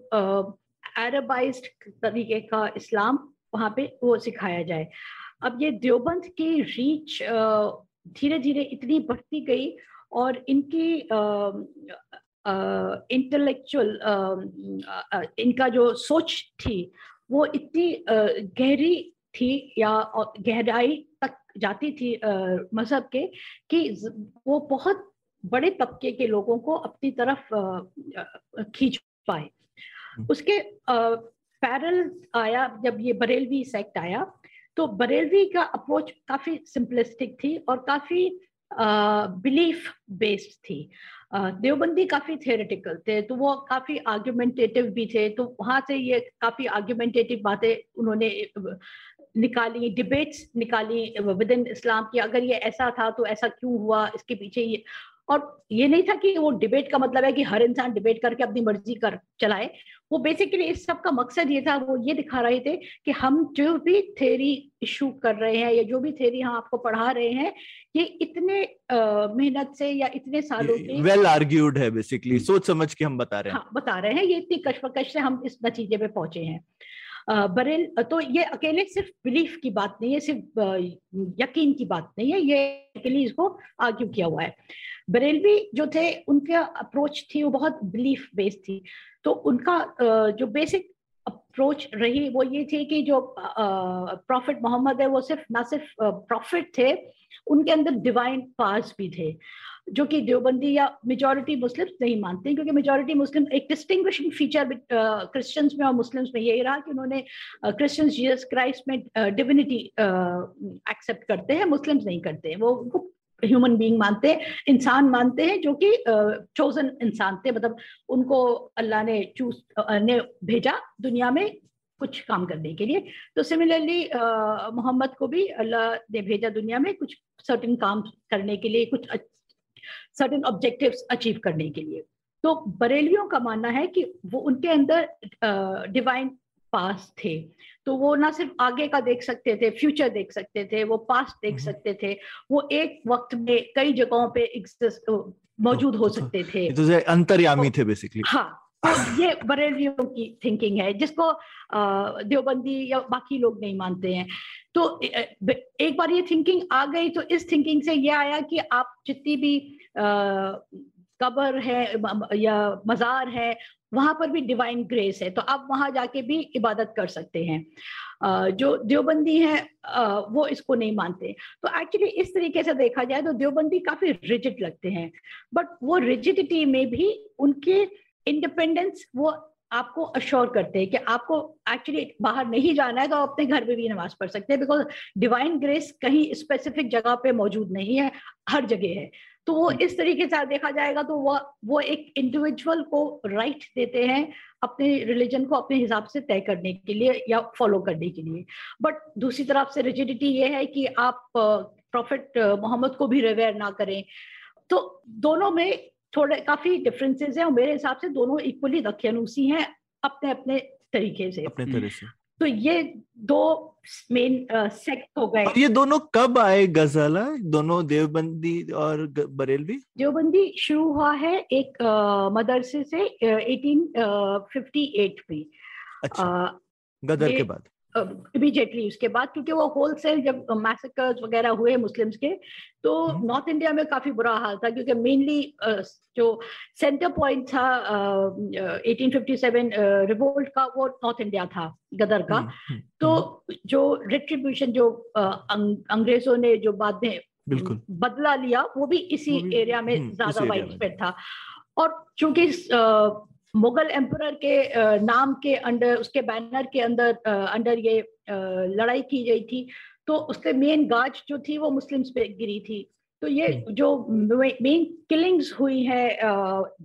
अरबाइज्ड तरीके का इस्लाम वहाँ पे वो सिखाया जाए। अब ये देवबंद की रीच धीरे धीरे इतनी बढ़ती गई और इनकी इंटेलेक्चुअल इनका जो सोच थी वो इतनी गहरी थी या गहराई तक जाती थी मज़हब के कि वो बहुत बड़े तबके के लोगों को अपनी तरफ़ खींच पाए हम्म। उसके पैरल आया जब ये बरेलवी सेक्ट आया तो बरेजी का अप्रोच काफ़ी सिंपलिस्टिक थी और काफ़ी बिलीफ बेस्ड थी। देवबंदी काफ़ी थियोरिटिकल थे तो वो काफ़ी आर्ग्यूमेंटेटिव भी थे तो वहाँ से ये काफ़ी आर्ग्यूमेंटेटिव बातें उन्होंने निकाली डिबेट्स निकाली विद इन इस्लाम की अगर ये ऐसा था तो ऐसा क्यों हुआ, इसके पीछे ये और ये नहीं था कि वो डिबेट का मतलब है कि हर इंसान डिबेट करके अपनी मर्ज़ी कर चलाए। वो बेसिकली इस सब का मकसद ये था वो ये दिखा रहे थे कि हम जो भी थेरी इशू कर रहे हैं या जो भी थेरी हम आपको पढ़ा रहे हैं ये इतने मेहनत से या इतने सालों के वेल आर्ग्यूड है बेसिकली सोच समझ के हम बता रहे हैं। हाँ बता रहे हैं ये इतनी कशमकश से हम इस नतीजे पे पहुँचे हैं। बरेल तो ये अकेले सिर्फ़ बिलीफ की बात नहीं है, सिर्फ़ यकीन की बात नहीं है, ये अकेले इसको आर्ग्यू किया हुआ है। बरेलवी जो थे, उनका अप्रोच थी, वो बहुत बिलीफ बेस्ड थी। तो उनका जो बेसिक अप्रोच रही, वो ये थी कि जो प्रॉफिट मोहम्मद है, वो सिर्फ़, ना सिर्फ़ प्रॉफिट थे उनके अंदर डिवाइन पास भी थे, जो कि देवबंदी या मेजोरिटी मुस्लिम्स नहीं मानते, क्योंकि मेजोरिटी मुस्लिम एक डिस्टिंग्विशिंग फीचर क्रिश्चियंस में और मुस्लिम्स में यही रहा कि उन्होंने क्रिश्चियंस जीसस क्राइस्ट में डिविनिटी एक्सेप्ट करते हैं मुस्लिम्स नहीं करते हैं। वो उनको ह्यूमन बीइंग मानते हैं, इंसान मानते हैं, जो कि चोजन इंसान थे। मतलब उनको अल्लाह ने चूज़ ने भेजा दुनिया में कुछ काम करने के लिए तो सिमिलरली मोहम्मद को भी अल्लाह ने भेजा दुनिया में कुछ सर्टेन काम करने के लिए कुछ सर्टेन ऑब्जेक्टिव्स अचीव करने के लिए तो बरेलियों का मानना है कि वो उनके अंदर डिवाइन पास थे तो वो ना सिर्फ़ आगे का देख सकते थे फ्यूचर देख सकते थे वो पास्ट देख सकते थे वो एक वक्त में कई जगहों पे एग्जिस्ट मौजूद हो सकते थे तो अंतर्यामी थे बेसिकली हाँ तो (coughs) ये बरेलियों की थिंकिंग है, जिसको देवबंदी या बाकी लोग नहीं मानते हैं। तो एक बार ये थिंकिंग आ गई तो इस थिंकिंग से ये आया कि आप जितनी भी कबर है या मजार है, वहाँ पर भी डिवाइन ग्रेस है तो आप वहाँ जाके भी इबादत कर सकते हैं। जो देवबंदी है वो इसको नहीं मानते। तो एक्चुअली इस तरीके से देखा जाए तो देवबंदी काफ़ी रिजिड लगते हैं। बट वो रिजिडिटी में भी उनके इंडिपेंडेंस वो आपको अश्योर करते हैं कि आपको एक्चुअली बाहर नहीं जाना है तो आप अपने घर में भी नमाज़ पढ़ सकते हैं बिकॉज़ डिवाइन ग्रेस कहीं स्पेसिफिक जगह पे मौजूद नहीं है हर जगह है। तो वो इस तरीके से देखा जाएगा तो वो वो एक इंडिविजुअल को राइट देते हैं अपने रिलीजन को अपने हिसाब से तय करने के लिए या फॉलो करने के लिए। बट दूसरी तरफ़ से रिजिडिटी ये है कि आप प्रॉफिट मोहम्मद को भी रिवेयर ना करें। तो दोनों में थोड़े काफ़ी डिफरेंसेस हैं और मेरे हिसाब से दोनों इक्वली दखियानूसी हैं अपने अपने तरीके से। अपने तरह से। तो ये दो मेन सेक्ट हो गए। ये दोनों कब आए गजाला? दोनों देवबंदी और बरेलवी? देवबंदी शुरू हुआ है एक मदरसे से एटीन फिफ्टी एट में। अच्छा। गदर के बाद। इमीडिएटली उसके बाद क्योंकि वो होलसेल जब मैसेकर्स वगैरह हुए मुस्लिम्स के तो नॉर्थ हम्म। इंडिया में काफ़ी बुरा हाल था क्योंकि मेनली जो सेंटर पॉइंट था 1857 रिवोल्ट का वो नॉर्थ इंडिया था गदर का। हम्म, हम्म, तो जो रिट्रीब्यूशन जो अंग्रेज़ों ने जो बाद में बदला लिया वो भी इसी एरिया में ज़्यादा वाइड स्प्रेड था। और चूँकि मुगल एम्पर के नाम के अंडर उसके बैनर के अंदर अंडर ये लड़ाई की गई थी। तो उसके मेन गाज जो थी वो मुस्लिम्स पे गिरी थी। तो ये हम्म। जो मेन किलिंग्स हुई है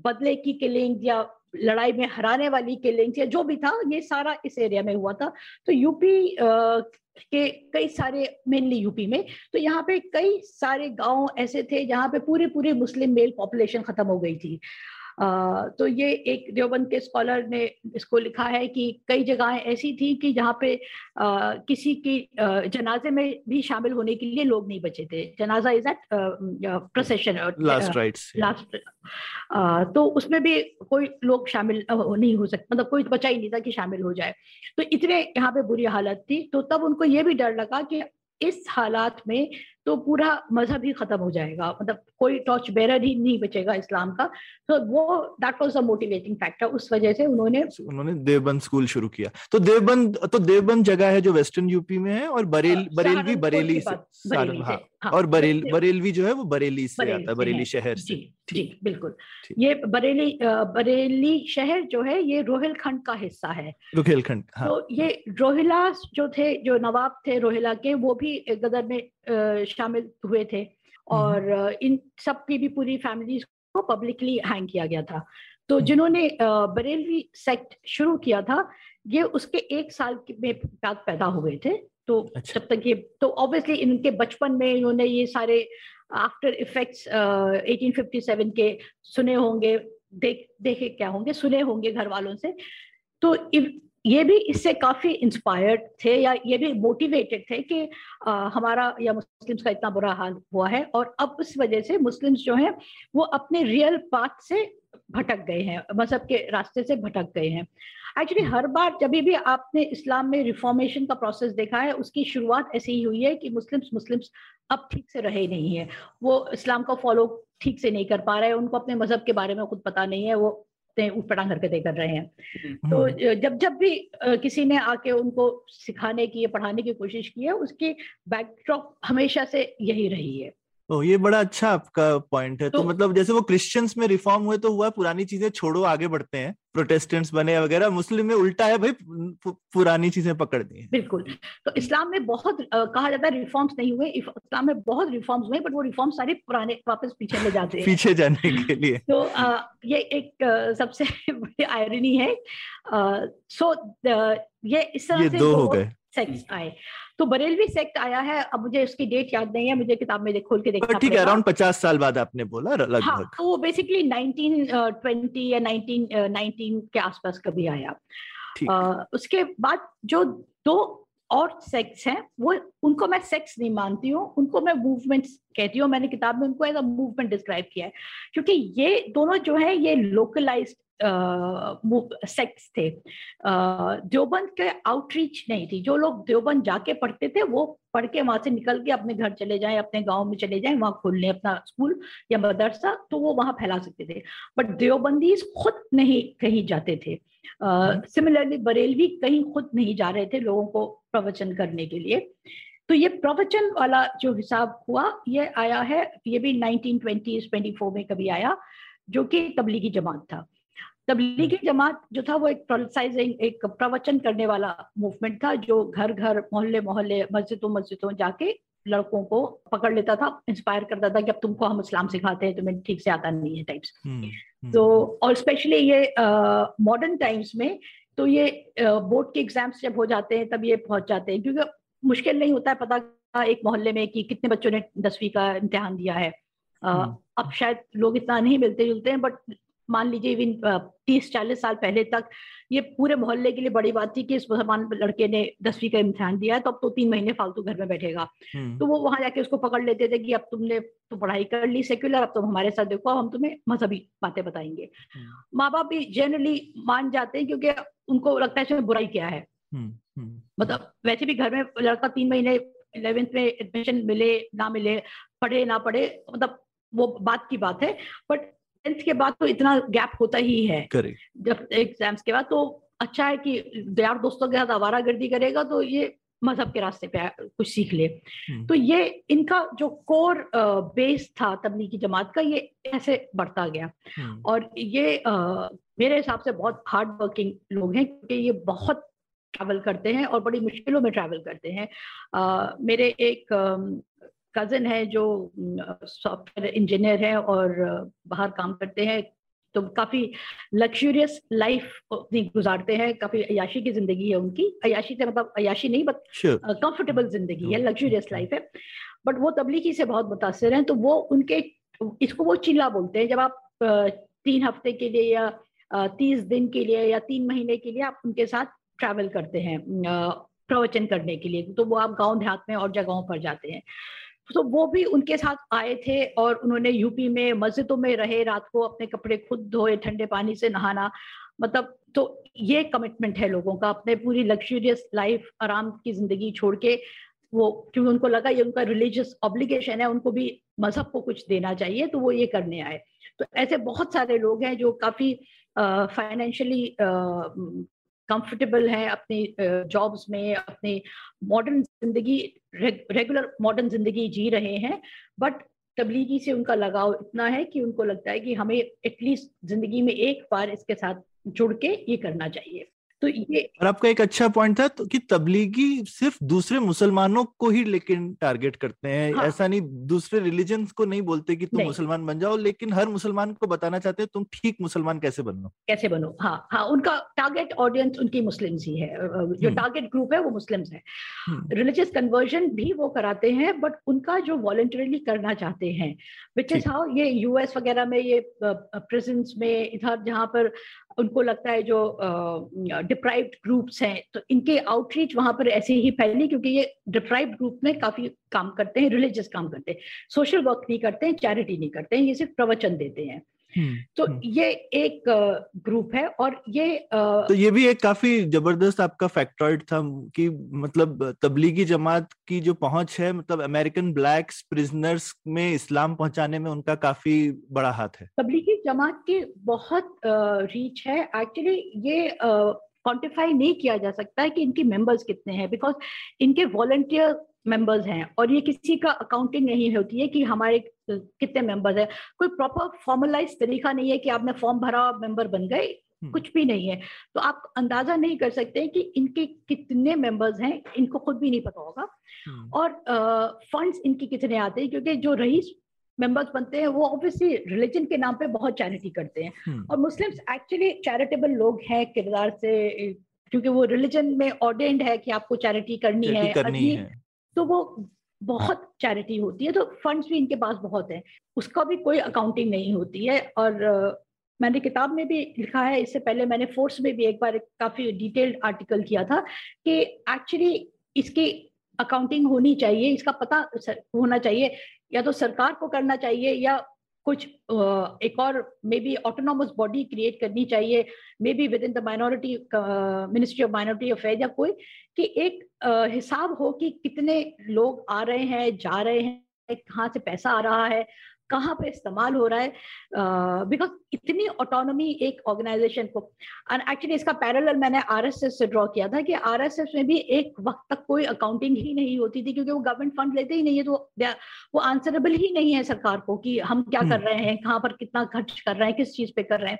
बदले की किलिंग या लड़ाई में हराने वाली किलिंग्स या जो भी था ये सारा इस एरिया में हुआ था। तो यूपी के कई सारे मेनली यूपी में तो यहाँ पे कई सारे गाँव ऐसे थे जहाँ पे पूरे पूरे मुस्लिम मेल पॉपुलेशन खत्म हो गई थी। तो ये एक देवबंद के स्कॉलर ने इसको लिखा है कि कई जगहें ऐसी थी कि जहाँ पे आ, किसी की जनाजे में भी शामिल होने के लिए लोग नहीं बचे थे। जनाजा is at procession last rites last तो उसमें भी कोई लोग शामिल नहीं हो सकते मतलब कोई बचा ही नहीं था कि शामिल हो जाए। तो इतने यहाँ पे बुरी हालत थी। तो तब उनको ये भी डर लगा कि इस हालात में तो पूरा मज़हब ही खत्म हो जाएगा। मतलब कोई टॉर्च बेरर ही नहीं बचेगा इस्लाम का। तो वो that was a motivating factor उस वजह से उन्होंने उन्होंने देवबंद स्कूल शुरू किया। तो देवबंद तो देवबंद जगह है जो वेस्टर्न यूपी में है और बरेल हाँ, बरेलवी बरेली से बरेली हाँ, हाँ, और बरेल बरेलवी जो है वो बरेली से आता है बरेली शहर से। जी जी बिल्कुल। ये बरेली बरेली शहर जो है ये रोहिलखंड का हिस्सा है। रोहिलखंड हाँ. तो ये रोहिला जो थे जो नवाब थे रोहिला के वो भी गदर में शामिल हुए थे। और इन सब की भी पूरी फैमिलीज़ को पब्लिकली हैंग किया गया था। तो जिन्होंने बरेलवी सेक्ट शुरू किया था ये उसके एक साल में बाद पैदा हुए थे। तो अच्छा। जब तक ये तो ऑब्वियसली इनके बचपन में इन्होंने ये सारे आफ्टर इफेक्ट्स 1857 के सुने होंगे देख देखे क्या होंगे सुने होंगे घर वालों से। तो ये भी इससे काफ़ी इंस्पायर्ड थे या ये भी मोटिवेटेड थे कि आ, हमारा या मुस्लिम्स का इतना बुरा हाल हुआ है और अब उस वजह से मुस्लिम्स जो हैं वो अपने रियल पाथ से भटक गए हैं मज़हब के रास्ते से भटक गए हैं। एक्चुअली हर बार जब भी आपने इस्लाम में रिफॉर्मेशन का प्रोसेस देखा है उसकी शुरुआत ऐसी ही हुई है कि मुस्लिम्स मुस्लिम्स अब ठीक से रहे नहीं है। वो इस्लाम को फॉलो ठीक से नहीं कर पा रहे हैं उनको अपने मज़हब के बारे में खुद पता नहीं है वो उठपटांग हरकतें कर रहे हैं। हम्म। तो जब जब भी किसी ने आके उनको सिखाने की पढ़ाने की कोशिश की है उसकी बैकड्रॉप हमेशा से यही रही है। ओ ये बड़ा अच्छा आपका पॉइंट है। तो, तो मतलब जैसे वो क्रिश्चियंस में रिफॉर्म हुए तो हुआ पुरानी चीज़ें छोड़ो आगे बढ़ते हैं। प्रोटेस्टेंट्स बने वगैरह मुस्लिम में उल्टा है भाई पुरानी चीज़ें पकड़ दी बिल्कुल। तो इस्लाम में बहुत आ, कहा जाता है रिफॉर्म्स नहीं हुए इस्लाम में बहुत रिफॉर्म्स हुए बट वो रिफॉर्म्स सारे पुराने वापस पीछे ले जाते हैं। पीछे जाने के लिए। तो आ, ये एक आ, सबसे (laughs) बड़ी आयरनी है। सो ये इस तरह से दो हो गए। सेक्स आए। तो बरेलवी सेक्ट आया है अब मुझे उसकी डेट याद नहीं है मुझे किताब में खोल के देखना ठीक है अराउंड पचास साल बाद आपने बोला लगभग हाँ, तो वो बेसिकली 1920 या 1919 के आसपास कभी आया। आ, उसके बाद जो दो और सेक्स हैं वो उनको मैं सेक्स नहीं मानती हूँ उनको मैं मूवमेंट कहती हूँ। मैंने किताब में उनको एज अ मूवमेंट डिस्क्राइब किया है। क्योंकि ये दोनों जो है ये लोकलाइज्ड सेक्स थे। देवबंद के आउटरीच नहीं थी। जो लोग देवबंद जाके पढ़ते थे वो पढ़ के वहाँ से निकल के अपने घर चले जाएँ अपने गाँव में चले जाएँ वहाँ खोल लें अपना स्कूल या मदरसा तो वो वहाँ फैला सकते थे। बट देवबंदी खुद नहीं कहीं जाते थे। सिमिलरली uh, बरेलवी कहीं खुद नहीं जा रहे थे लोगों को प्रवचन करने के लिए। तो ये प्रवचन वाला जो हिसाब हुआ ये आया है ये भी 1920s 24 में कभी आया जो कि तबलीगी जमात था। तबलीगी जमात जो था वो एक प्रोलसाइजिंग एक प्रवचन करने वाला मूवमेंट था जो घर घर मोहल्ले मोहल्ले मस्जिदों मस्जिदों जाके लड़कों को पकड़ लेता था इंस्पायर करता था कि अब तुमको हम इस्लाम सिखाते हैं तुम्हें ठीक से आता नहीं है टाइप्स हम्म, हम्म। तो और स्पेशली ये मॉडर्न टाइम्स में तो ये बोर्ड के एग्ज़ाम्स जब हो जाते हैं तब ये पहुँच जाते हैं क्योंकि मुश्किल नहीं होता है पता एक मोहल्ले में कि कितने बच्चों ने दसवीं का इम्तिहान दिया है हम्म। अब शायद लोग इतना नहीं मिलते जुलते हैं बट मान लीजिए इवन तीस चालीस साल पहले तक ये पूरे मोहल्ले के लिए बड़ी बात थी कि इस मुसलमान लड़के ने दसवीं का इम्तिहान दिया है तो अब तो तीन महीने फालतू घर में बैठेगा हम्म। तो वो वहाँ जाके उसको पकड़ लेते थे कि अब तुमने तो पढ़ाई कर ली सेक्युलर अब तुम हमारे साथ देखो हम तुम्हें मजहबी बातें बताएँगे हम्म। माँ बाप भी जनरली मान जाते हैं क्योंकि उनको लगता है इसमें बुराई क्या है हम्म, मतलब वैसे भी घर में लड़का तीन महीने इलेवेंथ में एडमिशन मिले ना मिले पढ़े ना पढ़े मतलब वो बात की बात है बट टेंथ के बाद तो इतना गैप होता ही है। जब एग्ज़ाम्स के बाद तो अच्छा है कि यार दोस्तों के साथ आवारा गर्दी करेगा तो ये मज़हब के रास्ते पे कुछ सीख ले। हम्म। तो ये इनका जो कोर बेस था तबलीगी जमात का ये ऐसे बढ़ता गया। हम्म। और ये आ, मेरे हिसाब से बहुत हार्ड वर्किंग लोग हैं क्योंकि ये बहुत ट्रैवल करते हैं और बड़ी मुश्किलों में ट्रैवल करते हैं। आ, मेरे एक कजिन है जो सॉफ्टवेयर इंजीनियर है और बाहर काम करते हैं तो काफ़ी लग्जूरियस लाइफ अपनी गुजारते हैं काफ़ी अयाशी की ज़िंदगी है उनकी। अयाशी से मतलब अयाशी नहीं बट कंफर्टेबल ज़िंदगी है लग्जूरियस लाइफ है। बट वो तबलीगी से बहुत मुतासर हैं तो वो उनके इसको वो चिल्ला बोलते हैं। जब आप तीन हफ़्ते के लिए या तीस दिन के लिए या तीन महीने के लिए आप उनके साथ ट्रैवल करते हैं प्रवचन करने के लिए तो वो आप गाँव देहात में और जगहों पर जाते हैं। तो वो भी उनके साथ आए थे और उन्होंने यूपी में, मस्जिदों में रहे, रात को अपने कपड़े खुद धोए, ठंडे पानी से नहाना। मतलब तो ये कमिटमेंट है लोगों का, अपने पूरी लग्जूरियस लाइफ आराम की ज़िंदगी छोड़ के वो, क्योंकि उनको लगा ये उनका रिलीजियस ऑब्लिगेशन है, उनको भी मज़हब को कुछ देना चाहिए तो वो ये करने आए। तो ऐसे बहुत सारे लोग हैं जो काफ़ी फाइनेंशियली कंफर्टेबल हैं अपनी जॉब्स में, अपनी मॉडर्न ज़िंदगी रेगुलर मॉडर्न ज़िंदगी जी रहे हैं बट तबलीगी से उनका लगाव इतना है कि उनको लगता है कि हमें एटलीस्ट ज़िंदगी में एक बार इसके साथ जुड़ के ये करना चाहिए। तो ये और आपका एक अच्छा पॉइंट था तो कि तबलीगी सिर्फ़ दूसरे मुसलमानों को ही लेकिन टारगेट करते हैं। हाँ। ऐसा नहीं दूसरे रिलीजन को नहीं बोलते कि तुम मुसलमान बन जाओ लेकिन हर मुसलमान को बताना चाहते हैं तुम ठीक मुसलमान कैसे बनो? कैसे बनो? हाँ हाँ उनका टारगेट ऑडियंस उनकी मुस्लिम्स ही है। जो टारगेट हम्म। ग्रुप है वो मुस्लिम है। रिलीजियस। कन्वर्जन भी वो कराते हैं बट उनका जो वॉलेंटरली करना चाहते हैं विच इज़ हाउ ये यूएस वगैरह में ये प्रेजेंस में इधर जहाँ पर उनको लगता है जो डिप्राइव्ड ग्रुप्स हैं तो इनके आउटरीच वहाँ पर ऐसे ही फैली क्योंकि ये डिप्राइव ग्रुप में काफ़ी काम करते हैं रिलीजियस काम करते हैं। सोशल वर्क नहीं करते हैं चैरिटी नहीं करते हैं, ये सिर्फ़ प्रवचन देते हैं। तो हम्म। ये एक ग्रुप है और ये अ, तो ये भी एक काफ़ी ज़बरदस्त आपका फैक्टॉइड था कि मतलब तबलीगी जमात की जो पहुँच है मतलब अमेरिकन ब्लैक्स प्रिजनर्स में इस्लाम पहुँचाने में उनका काफ़ी बड़ा हाथ है तबलीगी जमात की बहुत रीच है एक्चुअली ये क्वांटिफाई नहीं किया जा सकता है कि इनके मेंबर्स कितने हैं बिकॉज़ इनके वॉलंटियर मेंबर्स हैं और ये किसी का अकाउंटिंग नहीं होती है कि हमारे कितने मेंबर्स हैं। कोई प्रॉपर फॉर्मलाइज तरीका नहीं है कि आपने फॉर्म भरा मेंबर बन गए। हम्म। कुछ भी नहीं है। तो आप अंदाज़ा नहीं कर सकते कि इनके कितने मेंबर्स हैं इनको खुद भी नहीं पता होगा। हम्म, और फंड्स इनके कितने आते हैं क्योंकि जो रईस मेंबर्स बनते हैं वो ऑब्वियसली रिलीजन के नाम पे बहुत चैरिटी करते हैं। हम्म, और मुस्लिम्स एक्चुअली चैरिटेबल लोग हैं किरदार से क्योंकि वो रिलीजन में ऑर्डेंड है कि आपको चैरिटी करनी है। करनी है। तो वो बहुत चैरिटी होती है तो फंड्स भी इनके पास बहुत है। उसका भी कोई अकाउंटिंग नहीं होती है और मैंने किताब में भी लिखा है, इससे पहले मैंने फोर्स में भी एक बार काफ़ी डिटेल्ड आर्टिकल किया था कि एक्चुअली इसकी अकाउंटिंग होनी चाहिए, इसका पता होना चाहिए, या तो सरकार को करना चाहिए या कुछ एक और may be autonomous body create करनी चाहिए maybe within the minority ministry of minority affair या कोई, कि एक हिसाब हो कि कितने लोग आ रहे हैं जा रहे हैं कहाँ से पैसा आ रहा है कहाँ पे इस्तेमाल हो रहा है। बिकॉज़ इतनी ऑटोनॉमी एक ऑर्गेनाइजेशन को। एंड एक्चुअली इसका पैरेलल मैंने आरएसएस से ड्रॉ किया था कि आरएसएस में भी एक वक्त तक कोई अकाउंटिंग ही नहीं होती थी क्योंकि वो गवर्नमेंट फंड लेते ही नहीं है तो वो आंसरेबल ही नहीं है सरकार को कि हम क्या कर हम्म। रहे हैं कहाँ पर कितना खर्च कर रहे हैं किस चीज़ पे कर रहे हैं।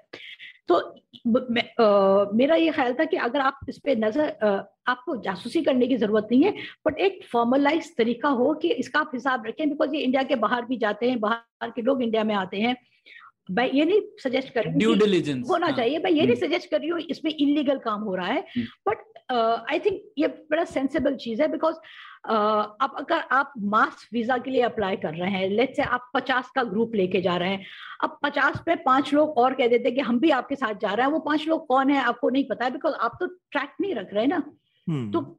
तो मेरा ये ख्याल था कि अगर आप इस पर नज़र आपको जासूसी करने की ज़रूरत नहीं है बट एक फॉर्मलाइज तरीका हो कि इसका आप हिसाब रखें बिकॉज़ ये इंडिया के बाहर भी जाते हैं बाहर के लोग इंडिया में आते हैं मैं ये नहीं सजेस्ट कर रही ड्यू हूँ होना चाहिए मैं ये नहीं हम्म। सजेस्ट कर रही हूँ इसमें इलीगल काम हो रहा है हम्म। बट आई थिंक ये बड़ा सेंसेबल चीज़ है बिकॉज़ अब अगर आप मास वीज़ा के लिए अप्लाई कर रहे हैं लेट से आप पचास का ग्रुप लेके जा रहे हैं अब पचास पे पाँच लोग और कह देते हैं कि हम भी आपके साथ जा रहे हैं वो पाँच लोग कौन है आपको नहीं पता है बिकॉज़ आप तो ट्रैक नहीं रख रहे ना। हम्म, तो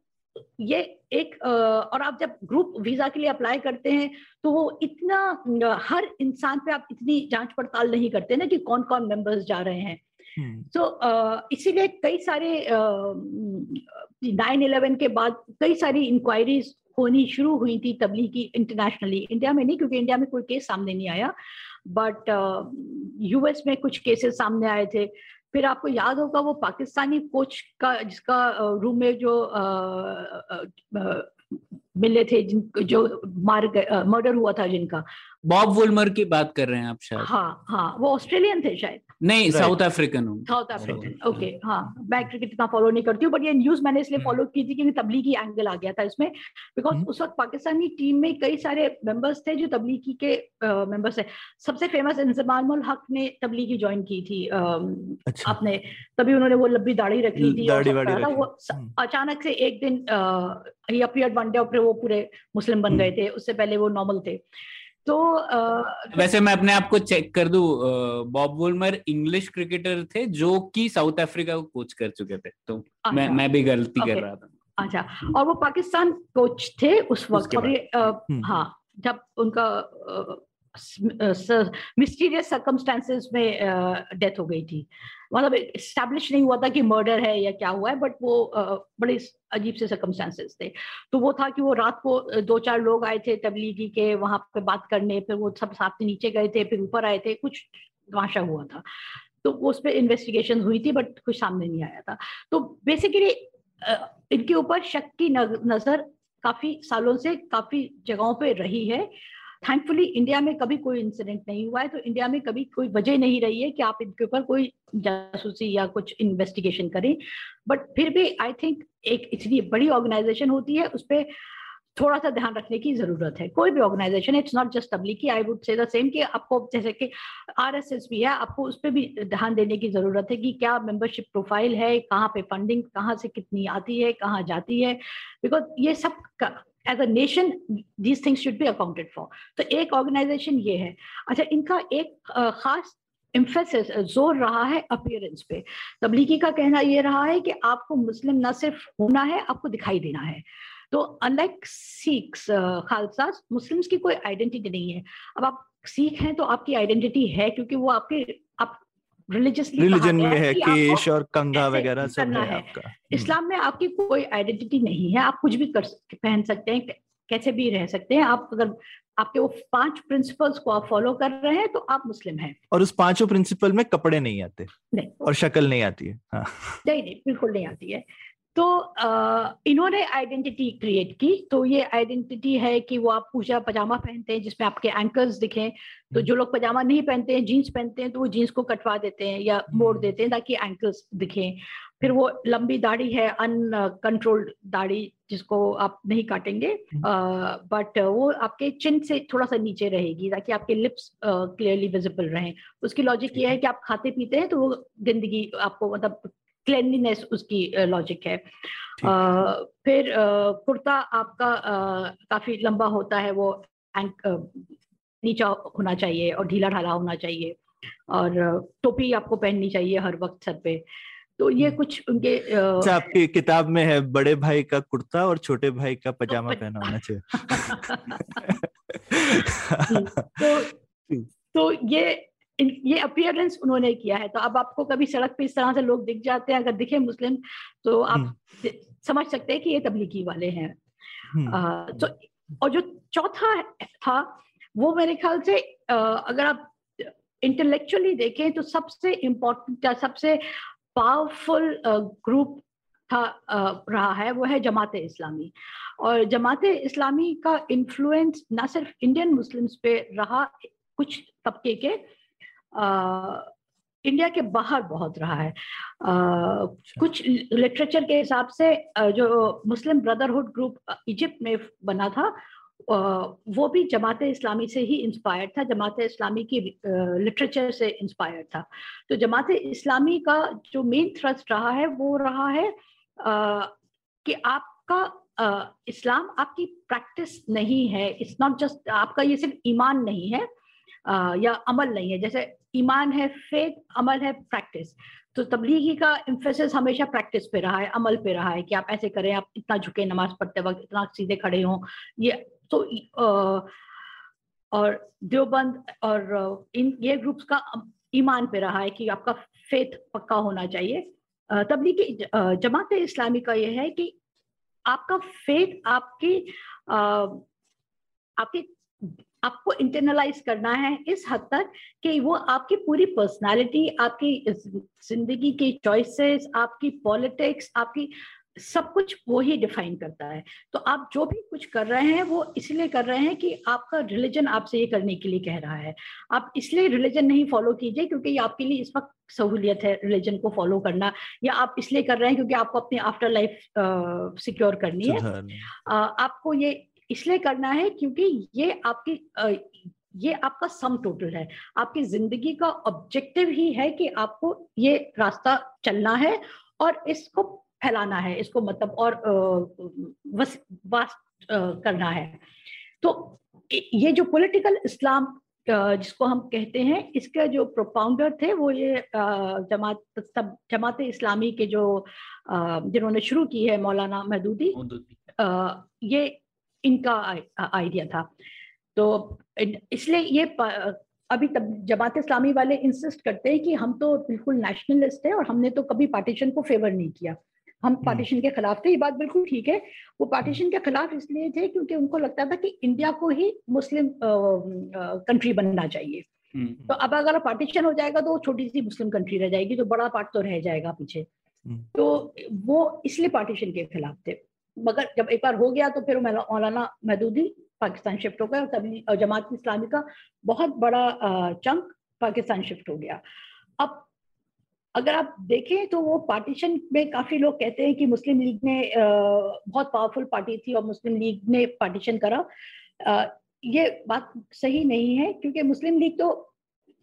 ये एक अ, और आप जब ग्रुप वीज़ा के लिए अप्लाई करते हैं तो वो इतना हर इंसान पे आप इतनी जाँच पड़ताल नहीं करते ना कि कौन कौन मेंबर्स जा रहे हैं। तो इसीलिए कई सारे नाइन इलेवन के बाद कई सारी इंक्वायरीज होनी शुरू हुई थी तबलीगी इंटरनेशनली इंडिया में नहीं क्योंकि इंडिया में कोई केस सामने नहीं आया। बट यूएस में कुछ केसेस सामने आए थे। फिर आपको याद होगा वो पाकिस्तानी कोच का जिसका रूम में जो मिले थे जिन जो मार मर्डर हुआ था जिनका। बॉब वुलमर की बात कर रहे हैं आप शायद। हाँ हाँ वो ऑस्ट्रेलियन थे शायद। नहीं साउथ अफ्रीकन हूँ साउथ अफ्रीकन ओके हाँ मैं क्रिकेट इतना फॉलो नहीं करती हूँ बट ये न्यूज़ मैंने इसलिए। फॉलो की थी क्योंकि तबलीगी एंगल आ गया था इसमें बिकॉज़ हम्म। उस वक्त पाकिस्तानी टीम में कई सारे मेंबर्स थे जो तबलीगी के मेंबर्स थे सबसे फ़ेमस इंजमामुल हक ने तबलीगी ज्वाइन की थी अच्छा आपने तभी उन्होंने वो लंबी दाढ़ी रखी थी। वो हम्म। अचानक से एक दिन ही अपियर्ड वन डे और फिर वो पूरे मुस्लिम बन। गए थे उससे पहले वो नॉर्मल थे तो आ, वैसे मैं अपने आप को चेक कर दू बॉब वुलमर इंग्लिश क्रिकेटर थे जो कि साउथ अफ्रीका को कोच कर चुके थे तो मैं अच्छा। मैं भी गलती कर रहा था अच्छा और वो पाकिस्तान कोच थे उस वक्त और ये हम्म। हाँ जब उनका मिस्टीरियस सर्कमस्टांसेस में डेथ हो गई थी। मतलब स्टैब्लिश नहीं हुआ था कि मर्डर है या क्या हुआ है बट वो बड़े अजीब से सर्कमस्टांसेस थे। तो वो था कि वो रात को दो चार लोग आए थे तबलीगी के, वहाँ पे बात करने, फिर वो सब साथ में नीचे गए थे, फिर ऊपर आए थे, कुछ तमाशा हुआ था। तो उस पर इन्वेस्टिगेशन हुई थी बट कुछ सामने नहीं आया था। तो बेसिकली इनके ऊपर शक की नज़र काफ़ी सालों से काफ़ी जगहों पे रही है। थैंकफुली इंडिया में कभी कोई इंसिडेंट नहीं हुआ है तो इंडिया में कभी कोई वजह नहीं रही है कि आप इनके ऊपर कोई जासूसी या कुछ इन्वेस्टिगेशन करें। बट फिर भी आई थिंक एक इतनी बड़ी ऑर्गेनाइजेशन होती है, उस पर थोड़ा सा ध्यान रखने की ज़रूरत है। कोई भी organisation it's not just Tablighi I would say the same कि आपको जैसे कि आर एस एस भी है, आपको उस पर भी ध्यान देने की ज़रूरत है कि क्या मेंबरशिप प्रोफ़ाइल है, कहाँ पे फंडिंग कहाँ से कितनी आती है, कहाँ जाती है। बिकॉज़ ये सब as a nation these things should be accounted for तो एक ऑर्गेनाइजेशन ये है। अच्छा इनका एक खास इम्फेसिस ज़ोर रहा है अपीयरेंस पे। तबलीगी का कहना ये रहा है कि आपको मुस्लिम ना सिर्फ़ होना है, आपको दिखाई देना है। तो अनलाइक सिख्स खालसा, मुस्लिम्स की कोई आइडेंटिटी नहीं है। अब आप सीख हैं तो आपकी आइडेंटिटी है, क्योंकि वो आपके रिलीजियसली रिलीजन में है केश और कंगा वगैरह सब है, है। आपका। हम्म। इस्लाम में आपकी कोई आइडेंटिटी नहीं है। आप कुछ भी कर पहन सकते हैं कैसे भी रह सकते हैं। आप अगर आपके वो पाँच प्रिंसिपल्स को आप फॉलो कर रहे हैं तो आप मुस्लिम हैं। और उस पाँचों प्रिंसिपल में कपड़े नहीं आते नहीं। और शक्ल नहीं आती है। हाँ। नहीं नहीं बिल्कुल नहीं आती है। तो इन्होंने आइडेंटिटी क्रिएट की तो ये आइडेंटिटी है कि वो आप पूजा पजामा पहनते हैं जिसमें आपके एंकर्स दिखें तो हम्म। जो लोग पजामा नहीं पहनते हैं जीन्स पहनते हैं तो वो जीन्स को कटवा देते हैं या मोड़ हम्म। देते हैं ताकि एंकल्स दिखें फिर वो लंबी दाढ़ी है अनकंट्रोल्ड दाढ़ी जिसको आप नहीं काटेंगे बट हम्म। वो आपके चिन से थोड़ा सा नीचे रहेगी ताकि आपके लिप्स क्लियरली विजिबल रहें उसकी लॉजिक ये है कि आप खाते पीते हैं तो वो गंदगी आपको मतलब क्लेनलीनेस उसकी लॉजिक है। आ, फिर कुर्ता आपका आ, काफ़ी लंबा होता है वो नीचा होना चाहिए और ढीला ढाला होना चाहिए और टोपी आपको पहननी चाहिए हर वक्त सर पे। तो ये हम्म। कुछ उनके अच्छा आपकी किताब में है बड़े भाई का कुर्ता और छोटे भाई का पजामा तो पहना होना चाहिए। (laughs) तो (laughs) तो ये ये अपियरेंस उन्होंने किया है तो अब आपको कभी सड़क पे इस तरह से लोग दिख जाते हैं अगर दिखे मुस्लिम तो आप हम्म। समझ सकते हैं कि ये तबलीगी वाले हैं हम्म। तो और जो चौथा था वो मेरे ख्याल से अगर आप इंटेलेक्चुअली देखें तो सबसे इम्पोर्टेंट या सबसे पावरफुल ग्रुप था रहा है वो है जमात इस्लामी और जमात इस्लामी का इन्फ्लुएंस ना सिर्फ़ इंडियन मुस्लिम्स पे रहा कुछ तबके के इंडिया के बाहर बहुत रहा है। आ, अच्छा। कुछ लिटरेचर के हिसाब से जो मुस्लिम ब्रदरहुड ग्रुप इजिप्ट में बना था वो भी जमात इस्लामी से ही इंस्पायर्ड था जमात इस्लामी की लिटरेचर से इंस्पायर्ड था। तो जमात इस्लामी का जो मेन थ्रस्ट रहा है वो रहा है आ, कि आपका इस्लाम आपकी प्रैक्टिस नहीं है। इट्स नॉट जस्ट आपका ये सिर्फ़ ईमान नहीं है या अमल नहीं है। जैसे ईमान है फेथ अमल है प्रैक्टिस तो तबलीगी का इम्फेसिस हमेशा प्रैक्टिस पे रहा है, अमल पे रहा है कि आप ऐसे करें, आप इतना झुके नमाज़ पढ़ते वक्त, इतना सीधे खड़े हों। ये तो और देवबंद और इन, ये ग्रुप्स का ईमान पे रहा है कि आपका फेथ पक्का होना चाहिए। तबलीगी जमात इस्लामी का ये है कि आपका फेथ आपकी आपकी आपको इंटरनलाइज करना है इस हद तक कि वो आपकी पूरी पर्सनालिटी आपकी ज़िंदगी की चॉइसेस आपकी पॉलिटिक्स आपकी सब कुछ वो ही डिफाइन करता है। तो आप जो भी कुछ कर रहे हैं वो इसलिए कर रहे हैं कि आपका रिलीजन आपसे ये करने के लिए कह रहा है। आप इसलिए रिलीजन नहीं फॉलो कीजिए क्योंकि ये आपके लिए इस वक्त सहूलियत है रिलीजन को फॉलो करना या आप इसलिए कर रहे हैं क्योंकि आपको अपनी आफ्टर लाइफ सिक्योर करनी है। आ, आपको ये इसलिए करना है क्योंकि ये आपकी ये आपका सम टोटल है। आपकी ज़िंदगी का ऑब्जेक्टिव ही है कि आपको ये रास्ता चलना है और इसको फैलाना है इसको मतलब और वास्ट करना है। तो ये जो पॉलिटिकल इस्लाम जिसको हम कहते हैं इसके जो प्रोपाउंडर थे वो ये जमात सब जमात इस्लामी के जो जिन्होंने शुरू की है मौलाना महदूदी ये इनका आइडिया था। तो इसलिए ये अभी तब जमात इस्लामी वाले इंसिस्ट करते हैं कि हम तो बिल्कुल नेशनलिस्ट है और हमने तो कभी पार्टीशन को फेवर नहीं किया। हम पार्टीशन हम्म। के खिलाफ थे ये बात बिल्कुल ठीक है। वो पार्टीशन के खिलाफ इसलिए थे क्योंकि उनको लगता था कि इंडिया को ही मुस्लिम कंट्री बनना चाहिए। हम्म, हम्म। तो अब अगर पार्टीशन हो जाएगा तो छोटी सी मुस्लिम कंट्री रह जाएगी तो बड़ा पार्ट तो रह जाएगा पीछे। तो वो इसलिए पार्टीशन के खिलाफ थे। मगर जब एक बार हो गया तो फिर मौलाना महदूदी पाकिस्तान शिफ्ट हो गया और तभी जमात इस्लामी का बहुत बड़ा चंक पाकिस्तान शिफ्ट हो गया। अब अगर आप देखें तो वो पार्टीशन में काफ़ी लोग कहते हैं कि मुस्लिम लीग ने बहुत पावरफुल पार्टी थी और मुस्लिम लीग ने पार्टीशन करा। ये बात सही नहीं है, क्योंकि मुस्लिम लीग तो